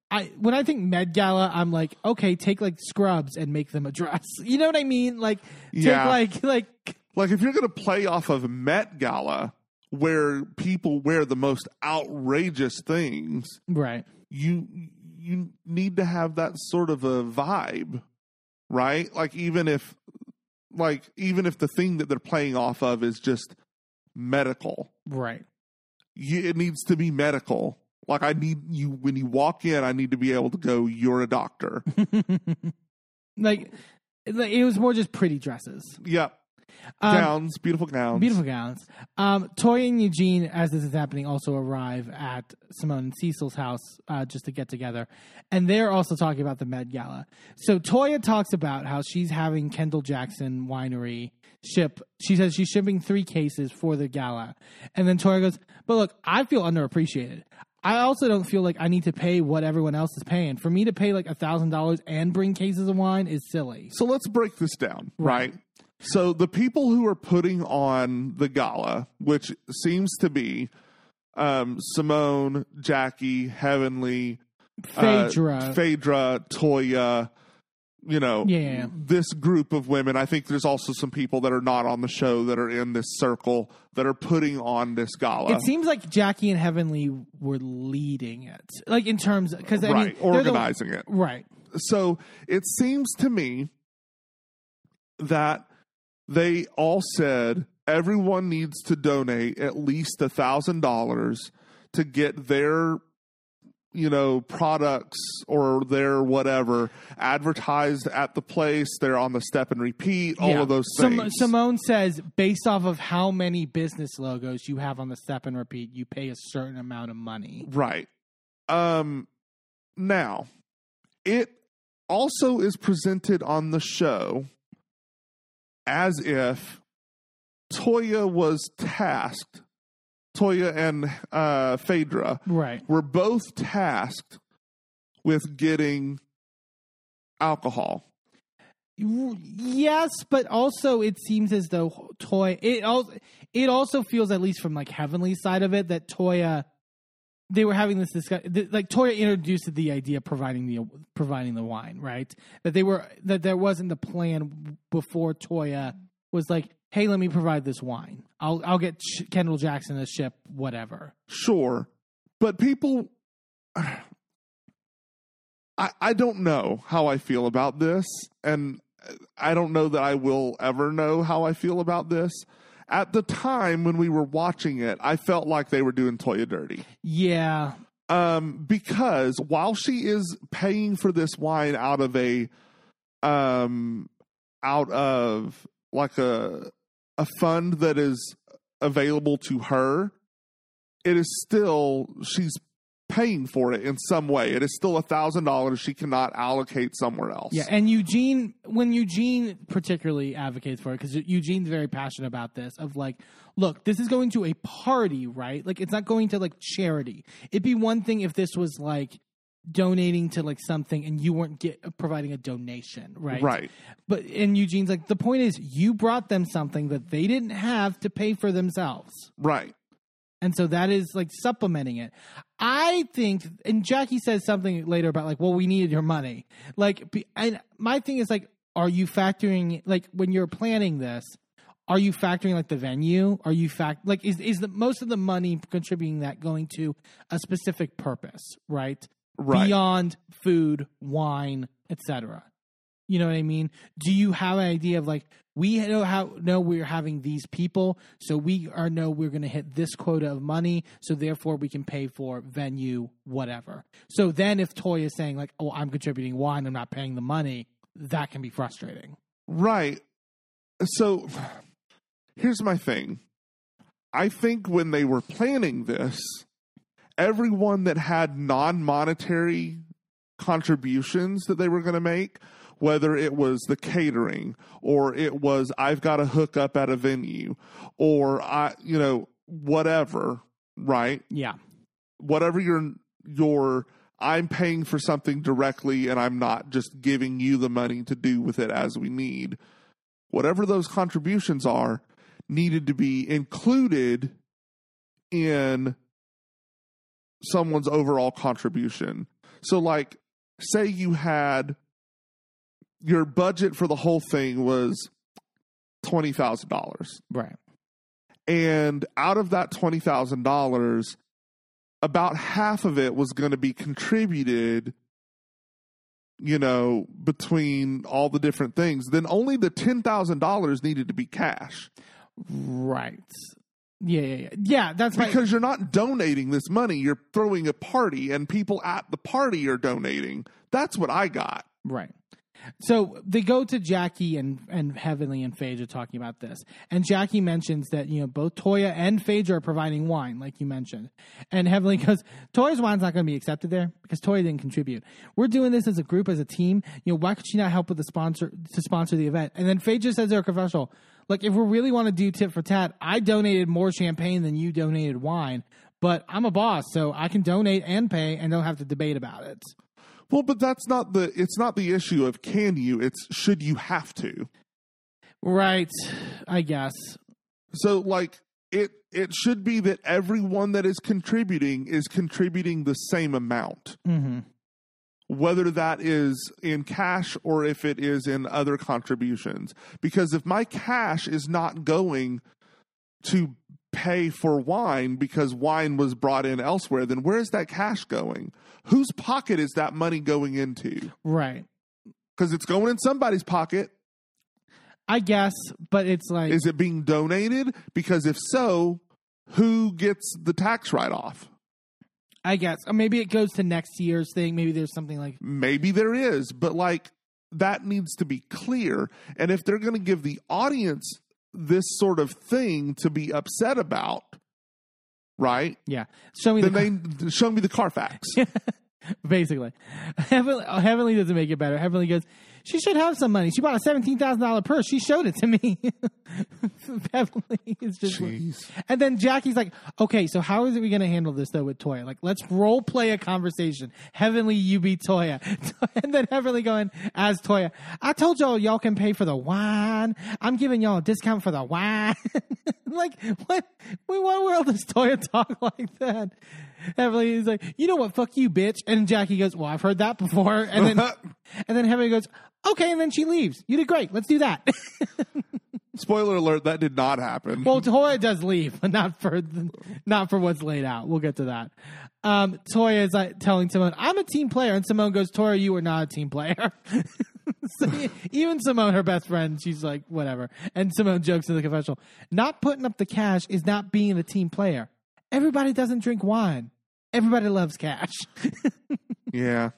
I when I think Med Gala, I'm like, okay, take like scrubs and make them a dress. (laughs) You know what I mean? Like, take Yeah. like like like if you're going to play off of Met Gala where people wear the most outrageous things, right, you you need to have that sort of a vibe, right? Like even if like even if the thing that they're playing off of is just medical, right. you, it needs to be medical. Like I need you when you walk in, I need to be able to go. You're a doctor. (laughs) like, like, it was more just pretty dresses. yep, Um, gowns, beautiful gowns, Beautiful gowns. Um, Toy and Eugene, as this is happening, also arrive at Simone and Cecil's house uh, just to get together. And they're also talking about the Med Gala. So Toya talks about how she's having Kendall Jackson Winery ship. She says she's shipping three cases for the gala. And then Toya goes, But look, I feel underappreciated. I also don't feel like I need to pay what everyone else is paying. For me to pay like a $1,000 and bring cases of wine is silly. So let's break this down, right? So the people who are putting on the gala, which seems to be um, Simone, Jackie, Heavenly, uh, Phaedra. Phaedra, Toya, you know, Yeah, this group of women. I think there's also some people that are not on the show that are in this circle that are putting on this gala. It seems like Jackie and Heavenly were leading it, like in terms because I right, mean, they're the- organizing it. right, so it seems to me that they all said everyone needs to donate at least a thousand dollars to get their you know products or their whatever advertised at the place they're on the step and repeat all Yeah. of those Sim- things Simone says based off of how many business logos you have on the step and repeat, you pay a certain amount of money. Right. Um now, it also is presented on the show as if Toya was tasked Toya and uh Phaedra Right. were both tasked with getting alcohol. Yes, but also it seems as though Toy it also it also feels at least from like heavenly side of it that Toya they were having this discussion like Toya introduced the idea of providing the providing the wine, right? That they were that there wasn't the plan before Toya was like, "Hey, let me provide this wine. I'll I'll get Kendall Jackson a ship, whatever." Sure. But people (sighs) I I don't know how I feel about this and I don't know that I will ever know how I feel about this. At the time when we were watching it, I felt like they were doing Toya dirty. Yeah, Um because while she is paying for this wine out of a um out of like a a fund that is available to her, it is still she's paying for it in some way. It is still a thousand dollars she cannot allocate somewhere else. Yeah, and Eugene, when Eugene particularly advocates for it, because Eugene's very passionate about this, of like, look, this is going to a party, right? Like, it's not going to like charity. It'd be one thing if this was like donating to like something and you weren't get providing a donation, right? Right. But and Eugene's like, the point is, you brought them something that they didn't have to pay for themselves. Right. And so that is like supplementing it. I think, and Jackie says something later about like, well, we needed your money. Like, and my thing is like, are you factoring like when you're planning this? Are you factoring like the venue? Are you fact like is is the most of the money contributing that going to a specific purpose, right? Right. Beyond food, wine, etc. You know what I mean? Do you have an idea of like we know how know we're having these people, so we are know we're going to hit this quota of money, so therefore we can pay for venue, whatever. So then, if Toy is saying like, "Oh, I'm contributing wine, I'm not paying the money," that can be frustrating. Right. So here's my thing. I think when they were planning this, everyone that had non monetary contributions that they were going to make, whether it was the catering or it was I've got to hook up at a venue or I, you know, whatever, right? Yeah, Whatever your your I'm paying for something directly and I'm not just giving you the money to do with it as we need. Whatever those contributions are needed to be included in someone's overall contribution. So like say you had your budget for the whole thing was $20,000 right. and out of that $20,000 about half of it was going to be contributed you know between all the different things then only the $10,000 needed to be cash Right. Yeah, yeah, yeah. Yeah, that's because you're not donating this money you're throwing a party and people at the party are donating that's what I got Right. So they go to Jackie and, and Heavenly and Phage are talking about this. And Jackie mentions that, you know, both Toya and Phage are providing wine, like you mentioned. And Heavenly (laughs) goes, Toya's wine's not going to be accepted there because Toya didn't contribute. We're doing this as a group, as a team. You know, why could she not help with the sponsor to sponsor the event? And then Phage just says to her confessional, like, if we really want to do tit for tat, I donated more champagne than you donated wine, but I'm a boss, so I can donate and pay and don't have to debate about it. Well but that's not the it's not the issue of can you it's should you have to Right. I guess. So like it it should be that everyone that is contributing is contributing the same amount. Mm-hmm. Whether that is in cash or if it is in other contributions. Because if my cash is not going to pay for wine because wine was brought in elsewhere, then where is that cash going? Whose pocket is that money going into? Right. Because it's going in somebody's pocket. I guess, but it's like Is it being donated? Because if so, who gets the tax write off? I guess, or maybe it goes to next year's thing. Maybe there's something like Maybe there is, but like that needs to be clear. And if they're going to give the audience this sort of thing to be upset about, right? yeah. Show me the Then they (laughs) show me the Carfax. (laughs) basically. (laughs) Heavenly, Heavenly doesn't make it better. Heavenly goes, she should have some money. She bought a seventeen thousand dollar purse. She showed it to me. (laughs) Heavenly is just, Jeez. and then Jackie's like, okay, so how is it we going to handle this though with Toya? Like, let's role play a conversation. Heavenly, you be Toya, (laughs) and then Heavenly going as Toya. I told y'all y'all can pay for the wine. I'm giving y'all a discount for the wine. (laughs) like, what? In what world does Toya talk like that? (laughs) Heavenly is like, you know what? Fuck you, bitch. And Jackie goes, well, I've heard that before. And then, (laughs) and then Heavenly goes, okay. And then she leaves. You did great. Let's do that. (laughs) Spoiler alert, that did not happen. well, Toya does leave, but not for the, not for what's laid out. We'll get to that. Um, Toya is like telling Simone, "I'm a team player," and Simone goes, "Toya, you are not a team player." so even Simone, her best friend, she's like, "Whatever." And Simone jokes in the confessional, "Not putting up the cash is not being a team player. Everybody doesn't drink wine. Everybody loves cash." (laughs) yeah.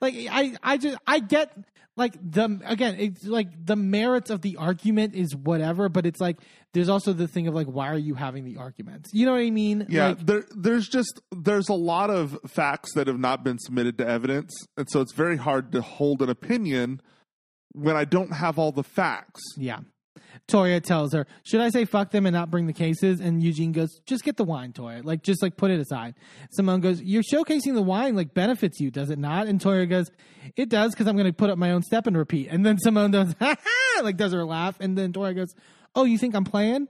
like I, I just I get like the again it's like the merits of the argument is whatever, but it's like there's also the thing of like why are you having the arguments? You know what I mean? Yeah, Like, there, there's just there's a lot of facts that have not been submitted to evidence, and so it's very hard to hold an opinion when I don't have all the facts. yeah. Toya tells her, "Should I say fuck them and not bring the cases?" And Eugene goes, "Just get the wine, Toya. Like, just like put it aside." Simone goes, "You're showcasing the wine like benefits you, does it not?" And Toya goes, "It does because I'm going to put up my own step and repeat." And then Simone does, (laughs) "Ha ha!" like does her laugh, and then Toya goes, "Oh, you think I'm playing?"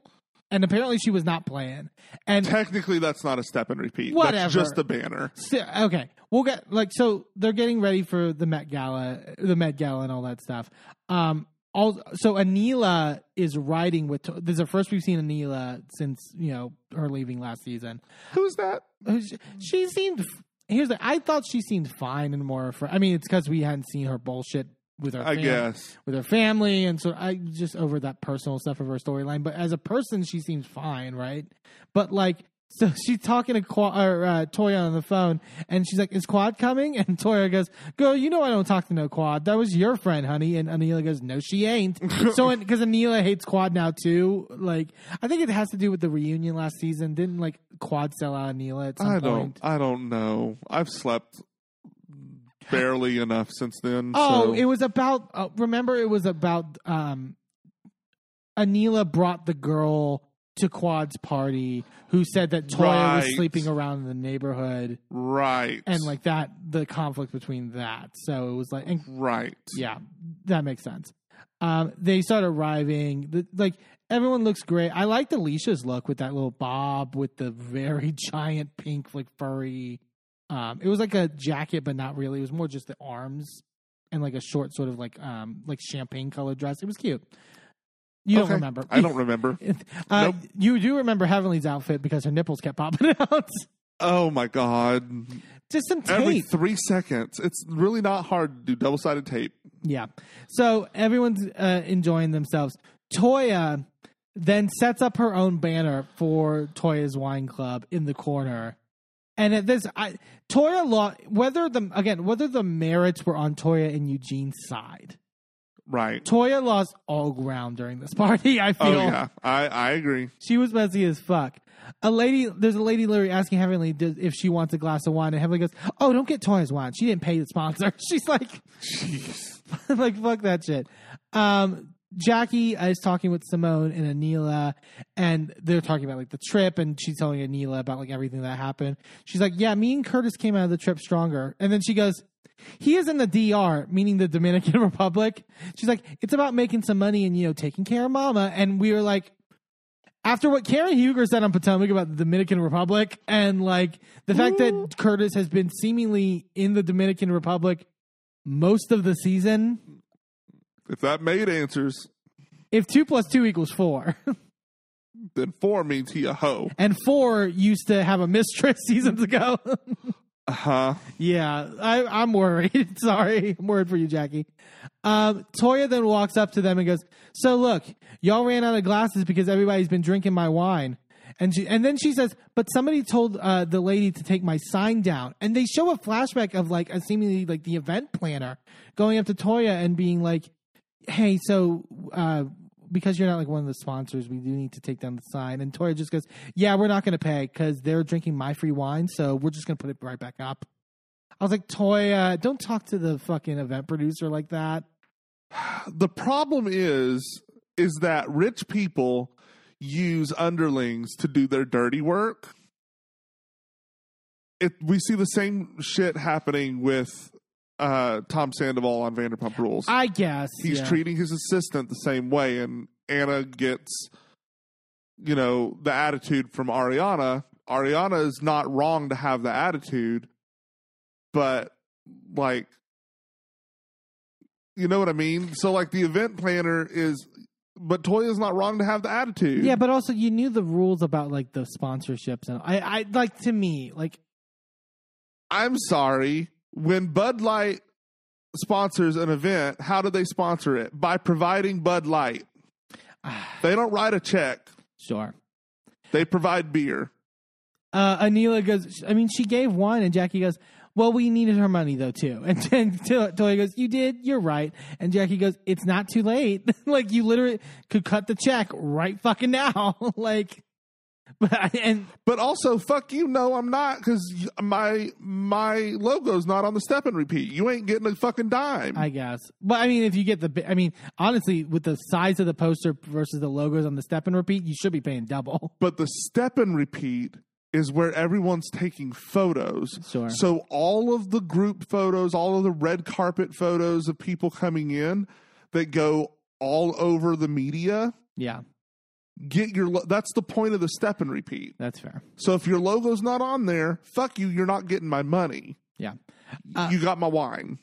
And apparently she was not playing. And Technically, that's not a step and repeat. Whatever. That's just a banner. So, okay, we'll get like so they're getting ready for the Met Gala, the Met Gala, and all that stuff. Um, all so Anila is riding with. This is the first we've seen Anila since you know her leaving last season. Who's that? She, she seemed. Here's the. I thought she seemed fine and more. For, I mean, it's because we hadn't seen her bullshit with her I fam- guess. with her family, and so I just over that personal stuff of her storyline. But as a person, she seems fine, right? But like. So (laughs) she's talking to Qua- or, uh, Toya on the phone, and she's like, "Is Quad coming?" (laughs) And Toya goes, "Girl, you know I don't talk to no Quad. That was your friend, honey." And Anila goes, "No, she ain't." (laughs) so because Anila hates Quad now too. Like I think it has to do with the reunion last season. Didn't like Quad sell out Anila at some I don't. point? I don't know. I've slept barely enough since then. Oh, so- it was about. Uh, remember, it was about. um Anila brought the girl to Quad's party, who said that Toya Right. was sleeping around in the neighborhood, right and like that, the conflict between that. So it was like, and right. yeah, that makes sense. Um, they start arriving. The, like everyone looks great. I liked Alicia's look with that little bob with the very (laughs) giant pink, like furry. Um, it was like a jacket, but not really. It was more just the arms and like a short, sort of like um, like champagne colored dress. It was cute. You Okay. don't remember? I don't remember. (laughs) Uh, Nope. You do remember Heavenly's outfit because her nipples kept popping (laughs) out. Oh my god! just some tape. Every three seconds, it's really not hard to do double sided tape. Yeah. So everyone's uh, enjoying themselves. Toya then sets up her own banner for Toya's Wine Club in the corner. And at this, I, Toya lost whether the again whether the merits were on Toya and Eugene's side. Right. Toya lost all ground during this party. I feel Oh yeah, I I agree. she was messy as fuck. A lady, there's a lady literally asking Heavenly does, if she wants a glass of wine, and Heavenly goes, "Oh, don't get Toya's wine. She didn't pay the sponsor." (laughs) She's like, Jeez. (laughs) like fuck that shit. Um, Jackie is talking with Simone and Anila, and they're talking about like the trip, and she's telling Anila about like everything that happened. She's like, "Yeah, me and Curtis came out of the trip stronger." And then she goes, "He is in the DR, meaning the Dominican (laughs) Republic." She's like, "It's about making some money and you know taking care of Mama." And we were like. After what Karen Huger said on Potomac about the Dominican Republic, and like the fact that mm. Curtis has been seemingly in the Dominican Republic most of the season, If that made answers, if two plus two equals four, (laughs) then four means he a hoe. and four used to have a mistress (laughs) seasons ago. Uh huh. yeah, I, I'm worried. (laughs) Sorry, I'm worried for you, Jackie. Um, Toya then walks up to them and goes, "So look, y'all ran out of glasses because everybody's been drinking my wine." And she, and then she says, "But somebody told uh, the lady to take my sign down." And they show a flashback of like a seemingly like the event planner going up to Toya and being like, "Hey, so uh, because you're not like one of the sponsors, we do need to take down the sign." And Toya just goes, "Yeah, we're not going to pay because they're drinking my free wine, so we're just going to put it right back up." I was like, "Toya, don't talk to the fucking event producer like that." (sighs) The problem is, is that rich people use underlings to do their dirty work. It we see the same shit happening with uh, Tom Sandoval on Vanderpump Rules. I guess He's yeah. treating his assistant the same way, and Anna gets, you know, the attitude from Ariana. Ariana is not wrong to have the attitude, but like, you know what I mean. So like, the event planner is, but Toya's not wrong to have the attitude. Yeah, but also you knew the rules about like the sponsorships and I, I like to me like I'm sorry. When Bud Light sponsors an event, how do they sponsor it? By providing Bud Light. They don't write a check. sure. They provide beer. Uh, Anila goes. I mean, she gave one, and Jackie goes. Well, we needed her money though too. And then (laughs) To- goes, "You did. You're right." And Jackie goes, "It's not too late. (laughs) like you literally could cut the check right fucking now. (laughs) like, (laughs) but and But also, fuck you. No, I'm not because my my logo's not on the step and repeat. You ain't getting a fucking dime. I guess. But I mean, if you get the, I mean, honestly, with the size of the poster versus the logos on the step and repeat, you should be paying double. (laughs) but the step and repeat is where everyone's taking photos. Sure. So all of the group photos, all of the red carpet photos of people coming in that go all over the media. Yeah, Get your. Lo- that's the point of the step and repeat. that's fair. So if your logo's not on there, fuck you. You're not getting my money. Yeah. Uh, you got my wine.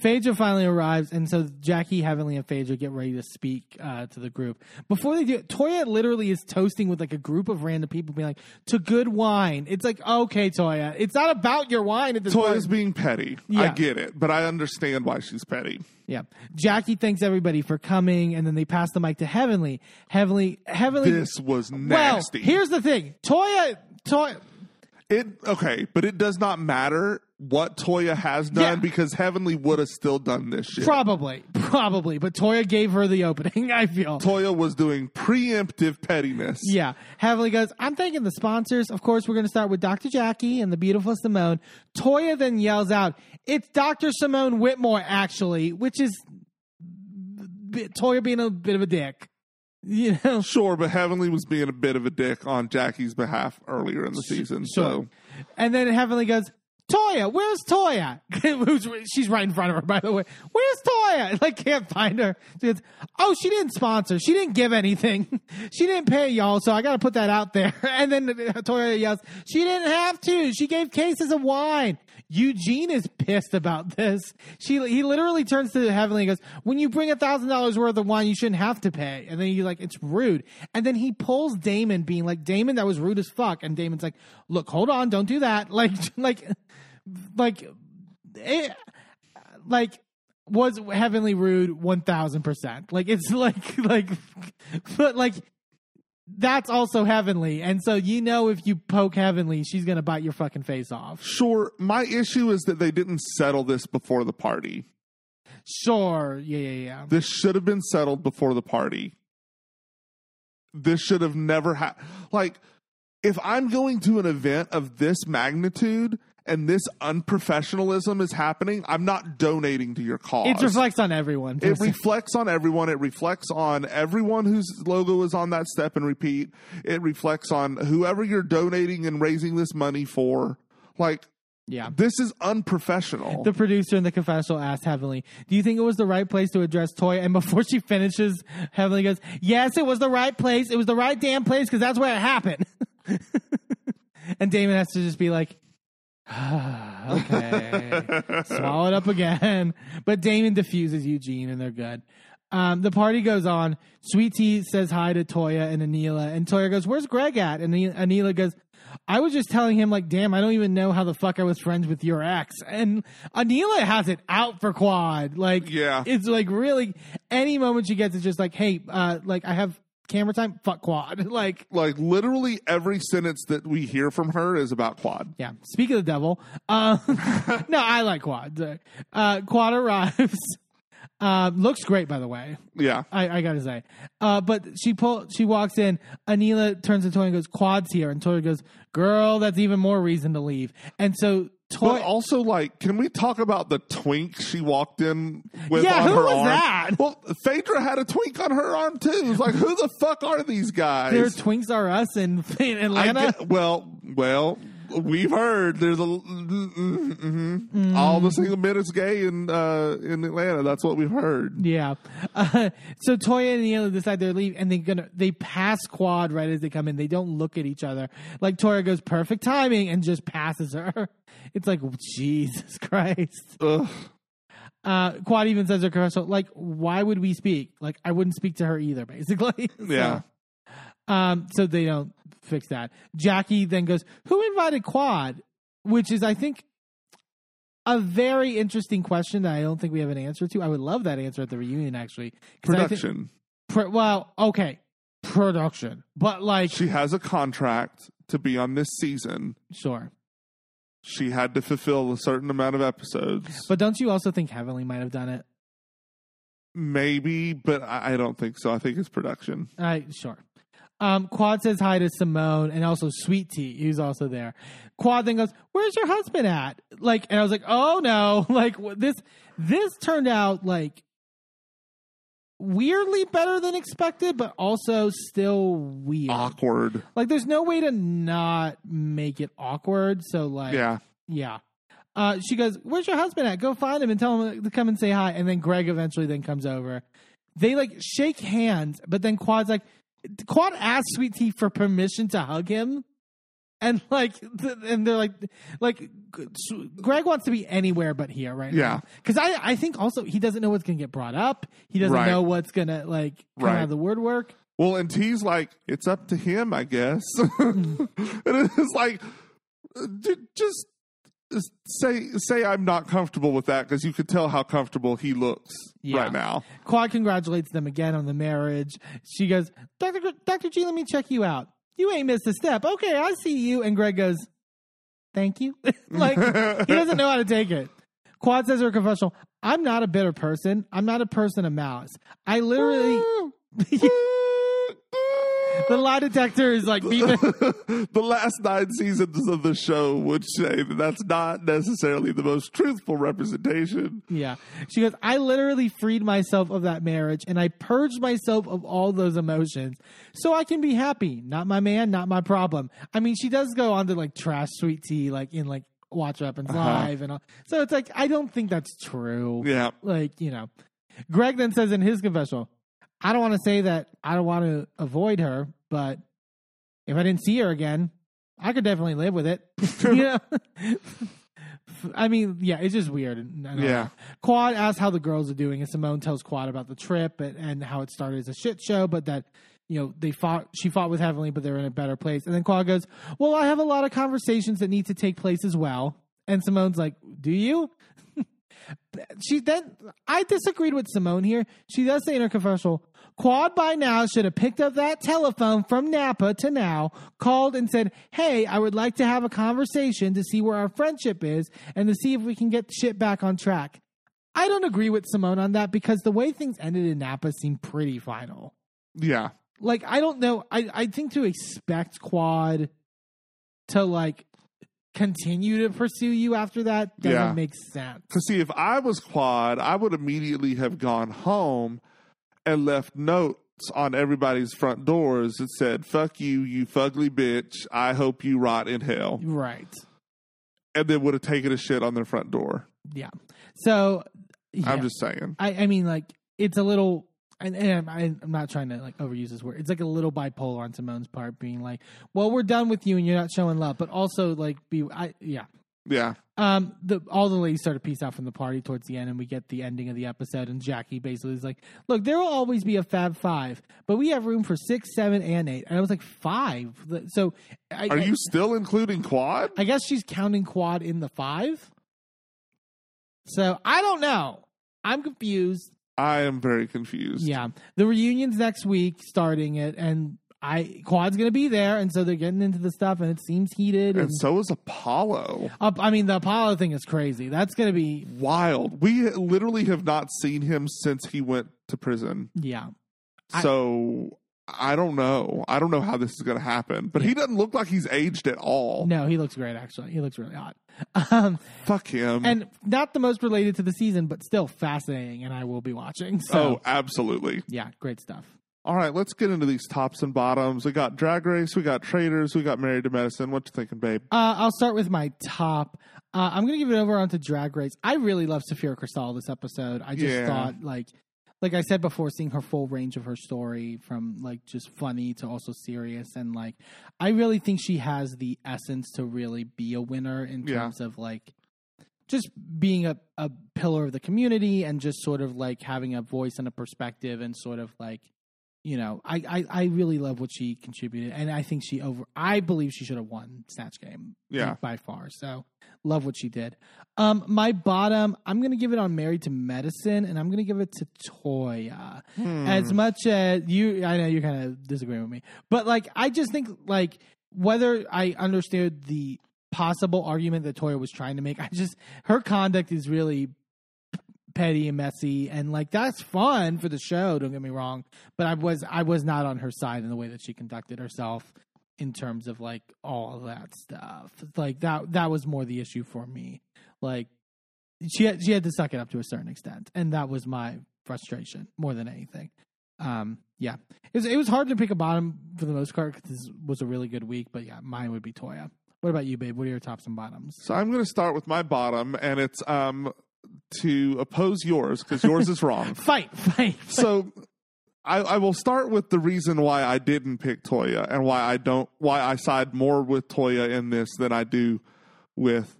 Phaedra finally arrives, and so Jackie, Heavenly, and Phaedra get ready to speak uh, to the group. Before they do, Toya literally is toasting with like a group of random people, being like, "To good wine." It's like, okay, Toya, it's not about your wine at this Toya's point. being petty. I get it, but I understand why she's petty. Yeah, Jackie thanks everybody for coming, and then they pass the mic to Heavenly. Heavenly, Heavenly. This was well, nasty. here's the thing, Toya, Toya. It okay, but it does not matter what Toya has done Yeah. because Heavenly would have still done this shit. Probably, probably, but Toya gave her the opening. (laughs) I feel. Toya was doing preemptive pettiness. Yeah. Heavenly goes, I'm thanking the sponsors. Of course, we're going to start with Dr. Jackie and the beautiful Simone. Toya then yells out, It's Dr. Simone Whitmore, actually, which is Toya being a bit of a dick. (laughs) You know? Sure, but Heavenly was being a bit of a dick on Jackie's behalf earlier in the season. So And then Heavenly goes, Toya, where's Toya? (laughs) She's right in front of her, by the way. Where's Toya? (laughs) Like, can't find her. Goes, oh, she didn't sponsor. She didn't give anything. (laughs) she didn't pay y'all, so I got to put that out there. And then Toya yells, she didn't have to. She gave cases of wine. Eugene is pissed about this. She he literally turns to Heavenly and goes, "When you bring a thousand dollars worth of wine, you shouldn't have to pay." And then he's like, "It's rude." And then he pulls Damon, being like, "Damon, that was rude as fuck." And Damon's like, "Look, hold on, don't do that." Like, like, like, it, like was Heavenly rude one thousand percent. Like it's (laughs) like like, but like. That's also heavenly, and so you know if you poke heavenly, she's gonna bite your fucking face off. sure, my issue is that they didn't settle this before the party. Sure, yeah, yeah, yeah. This should have been settled before the party. This should have never happened. Like, if I'm going to an event of this magnitude and this unprofessionalism is happening, I'm not donating to your cause. It reflects on everyone. It reflects on everyone. It reflects on everyone whose logo is on that step and repeat. It reflects on whoever you're donating and raising this money for. Like, yeah. this is unprofessional. The producer in the confessional asked Heavenly, "Do you think it was the right place to address Toy? And before she finishes, Heavenly goes, "Yes, it was the right place. It was the right damn place because that's where it happened." (laughs) and Damon has to just be like, (sighs) "Okay, swallow it up again." But Damon defuses Eugene, and they're good. Um, the party goes on. Sweet Tea says hi to Toya and Anila, and Toya goes, "Where's Greg at?" And Anila goes, "I was just telling him, like, damn, I don't even know how the fuck I was friends with your ex." And Anila has it out for Quad. Like, Yeah. it's like really any moment she gets, it's just like, "Hey, uh, like, I have camera time. Fuck Quad." (laughs) like, like, literally every sentence that we hear from her is about Quad. yeah. Speak of the devil. Uh, (laughs) no, I like Quad. Uh, Quad arrives. (laughs) Um, looks great, by the way. Yeah. I, I gotta say. Uh, but she pull she walks in. Anila turns to Toya and goes, "Quad's here," and Toya goes, "Girl, that's even more reason to leave." And so But also, like, can we talk about the twink she walked in with Yeah, on who her was arm? that? Well, Phaedra had a twink on her arm too. It's like, who the fuck are these guys? their twinks are us in, in Atlanta. get- well, well, we've heard there's a mm, mm, mhm. all the single men is gay in uh, in Atlanta. That's what we've heard. yeah. Uh, (laughs) so Toya and Anila decide they're leave, and they're gonna they pass Quad right as they come in. They don't look at each other. Like Toya goes, "Perfect timing," and just passes her. (laughs) It's like Jesus (laughs) Christ. Ugh. Uh, Quad even says to Caruso, like, why would we speak? Like, I wouldn't speak to her either, basically. So, Yeah. Um, so they don't fix that. Jackie then goes, who invited Quad? Which is, I think, a very interesting question that I don't think we have an answer to. I would love that answer at the reunion, actually. I think- Production. Well, okay, production, but like, She has a contract to be on this season. sure. She had to fulfill a certain amount of episodes. But don't you also think Heavenly might have done it? Maybe, but I I don't think so. I think it's production. I sure. Um, Quad says hi to Simone and also Sweet Tea, who's also there. Quad then goes, "Where's your husband at?" Like, and I was like, "Oh no!" (laughs) Like this, this turned out like weirdly better than expected, but also still weird. Awkward. Like, there's no way to not make it awkward. So, like, Yeah. yeah. Uh, she goes, "Where's your husband at? Go find him and tell him to come and say hi." And then Greg eventually then comes over. They like shake hands, but then Quad's like, Quad asks Sweet Tea for permission to hug him. And like, and they're like, like, Greg wants to be anywhere but here right Yeah. Because I, I think also he doesn't know what's gonna get brought up. He doesn't Right. know what's gonna like come Right. out of the woodwork. Well, and T's like, it's up to him, I guess. (laughs) and it's like, j- just say say I'm not comfortable with that because you could tell how comfortable he looks Yeah. right now. Quad congratulates them again on the marriage. She goes, Dr. Gr- Dr. G, let me check you out. You ain't missed a step. Okay, I see you. And Greg goes, Thank you. (laughs) like, he doesn't know how to take it. Quad says her confessional, I'm not a bitter person. I'm not a person of malice. I literally, (laughs) (laughs) mm. The lie detector is like beeping. (laughs) the last nine seasons of the show would say that that's not necessarily the most truthful representation. Yeah. She goes, I literally freed myself of that marriage and I purged myself of all those emotions so I can be happy. Not my man, not my problem. I mean, she does go on to like trash sweet tea, like in like Watch What Happens uh-huh. Live and all. So it's like, I don't think that's true. Yeah. Like, you know. Greg then says in his confessional, I don't want to say that I don't want to avoid her, but if I didn't see her again, I could definitely live with it. (laughs) you know? (laughs) I mean, yeah, it's just weird. all uh, Yeah. Quad asks how the girls are doing, and Simone tells Quad about the trip and, and how it started as a shit show, but that you know they fought. She fought with Heavenly, but they're in a better place. And then Quad goes, "Well, I have a lot of conversations that need to take place as well." And Simone's like, "Do you?" (laughs) she then I disagreed with Simone here. She does say in her confessional, Quad by now should have picked up that telephone from Napa to now, called and said, Hey, I would like to have a conversation to see where our friendship is and to see if we can get shit back on track. I don't agree with Simone on that because the way things ended in Napa seemed pretty final. Yeah. Like, I don't know. I, I think to expect Quad to like continue to pursue you after that doesn't Yeah. make sense. Because see, if I was Quad, I would immediately have gone home and left notes on everybody's front doors that said, "Fuck you, you fugly bitch. I hope you rot in hell," Right. and then would have taken a shit on their front door. Yeah. So yeah. I'm just saying. I, I mean, like it's a little, and, and I'm, I'm not trying to like overuse this word. It's like a little bipolar on Simone's part, being like, "Well, we're done with you, and you're not showing love," but also like, be, I, yeah. Yeah. Um, the all the ladies sort of peace out from the party towards the end, and we get the ending of the episode. And Jackie basically is like, "Look, there will always be a Fab Five, but we have room for six, seven, and eight. And I was like, five. So, I, Are I- you still including Quad? I guess she's counting quad in the five. So I don't know. I'm confused. I am very confused. Yeah, the reunion's next week, starting it, and I quad's gonna be there, and so they're getting into the stuff, and it seems heated. And, And so is Apollo. uh, I mean, the Apollo thing is crazy. That's gonna be Wild. We literally have not seen him since he went to prison. yeah. So I don't know. I don't know how this is going to happen. But he doesn't look like he's aged at all. No, he looks great. Actually, he looks really hot. (laughs) Um, Fuck him. and not the most related to the season, but still fascinating, and I will be watching. So oh, absolutely. yeah, great stuff. All right, let's get into these tops and bottoms. We got Drag Race, we got Traitors, we got Married to Medicine. What you thinking, babe? Uh, I'll start with my top. Uh, I'm going to give it over onto Drag Race. I really love Sapphira Cristál this episode. I just Yeah. thought, like, like I said before, seeing her full range of her story from like just funny to also serious, and like, I really think she has the essence to really be a winner in Yeah. terms of like just being a, a pillar of the community and just sort of like having a voice and a perspective and sort of like you know I, I i really love what she contributed and i think she over i believe she should have won snatch game Yeah. by far so love what she did. Um my bottom i'm gonna give it on married to medicine and i'm gonna give it to toya. As much as you i know you're kind of disagreeing with me but like i just think like whether i understood the possible argument that toya was trying to make i just her conduct is really petty and messy and like that's fun for the show don't get me wrong but i was i was not on her side in the way that she conducted herself in terms of like all of that stuff. Like that that was more the issue for me. Like she had, she had to suck it up to a certain extent and that was my frustration more than anything. Um yeah. It was, it was hard to pick a bottom for the most part because this was a really good week but yeah mine would be toya. What about you babe? What are your tops and bottoms? So I'm going to start with my bottom, and it's um to oppose yours because yours is wrong. (laughs) fight fight So I, I will start with the reason why I didn't pick Toya and why I don't why I side more with Toya in this than I do with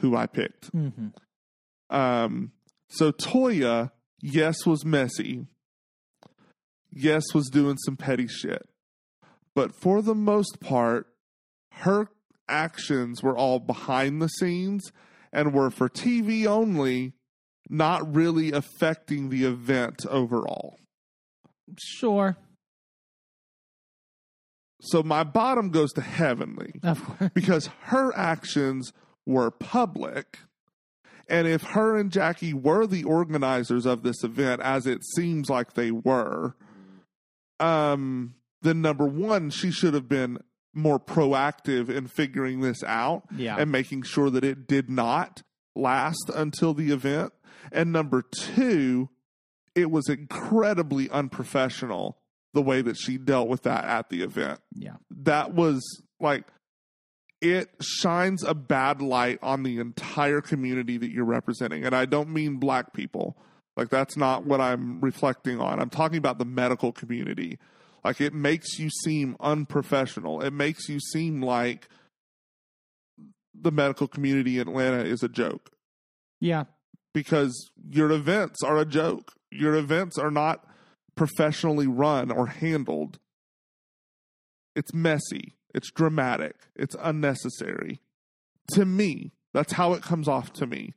who I picked. hmm Um, so Toya, yes, was messy. Yes, was doing some petty shit. But for the most part, her actions were all behind the scenes and were for TV only, not really affecting the event overall. Sure. So my bottom goes to Heavenly. (laughs) Because her actions were public. And if her and Jackie were the organizers of this event, as it seems like they were, um, then number one, she should have been more proactive in figuring this out Yeah. and making sure that it did not last until the event. And number two, it was incredibly unprofessional the way that she dealt with that at the event Yeah. that was like it shines a bad light on the entire community that you're representing and i don't mean black people like that's not what i'm reflecting on i'm talking about the medical community like it makes you seem unprofessional it makes you seem like the medical community in atlanta is a joke Yeah. because your events are a joke. Your events are not professionally run or handled. It's messy. It's dramatic. It's unnecessary. To me, that's how it comes off to me.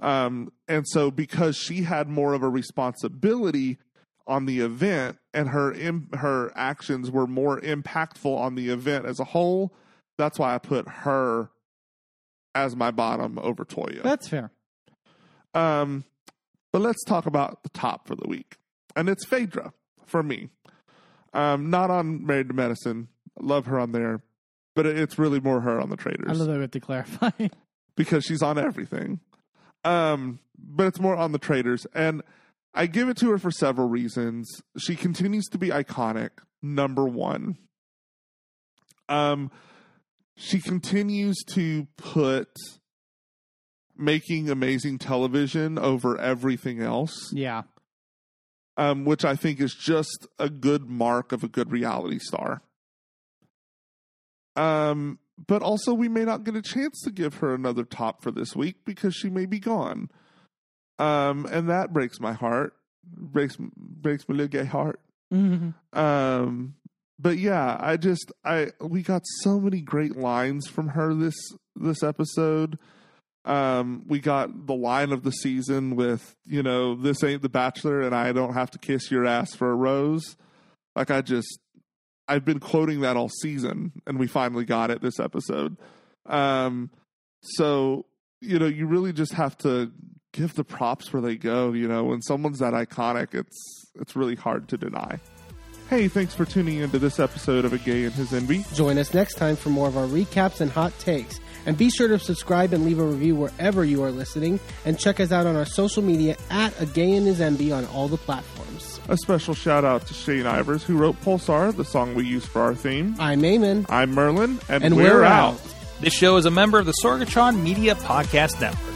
Um, and so, because she had more of a responsibility on the event, and her Im- her actions were more impactful on the event as a whole, that's why I put her as my bottom over Toya. That's fair. Um, but let's talk about the top for the week, and it's Phaedra for me. Um, not on Married to Medicine. Love her on there, but it's really more her on the Traitors. I love that we have to clarify. because she's on everything. Um, but it's more on the Traitors, and I give it to her for several reasons. She continues to be iconic. Number one. Um, she continues to put making amazing television over everything else, yeah. um, which I think is just a good mark of a good reality star. Um, but also, we may not get a chance to give her another top for this week because she may be gone. Um, and that breaks my heart, breaks breaks my little gay heart. Mhm. Um, but yeah, I just I we got so many great lines from her this this episode. Um, we got the line of the season with you know this ain't the Bachelor, and I don't have to kiss your ass for a rose. Like I just I've been quoting that all season, and we finally got it this episode. Um, so you know you really just have to give the props where they go. You know when someone's that iconic, it's it's really hard to deny. Hey, thanks for tuning into this episode of A Gay and His Enby. Join us next time for more of our recaps and hot takes. And be sure to subscribe and leave a review wherever you are listening. And check us out on our social media at A Gay and His Enby on all the platforms. A special shout out to Shane Ivers, who wrote Pulsar, the song we use for our theme. I'm Eamon. I'm Merlin, and, And we're, we're out. out. This show is a member of the Sorgatron Media Podcast Network.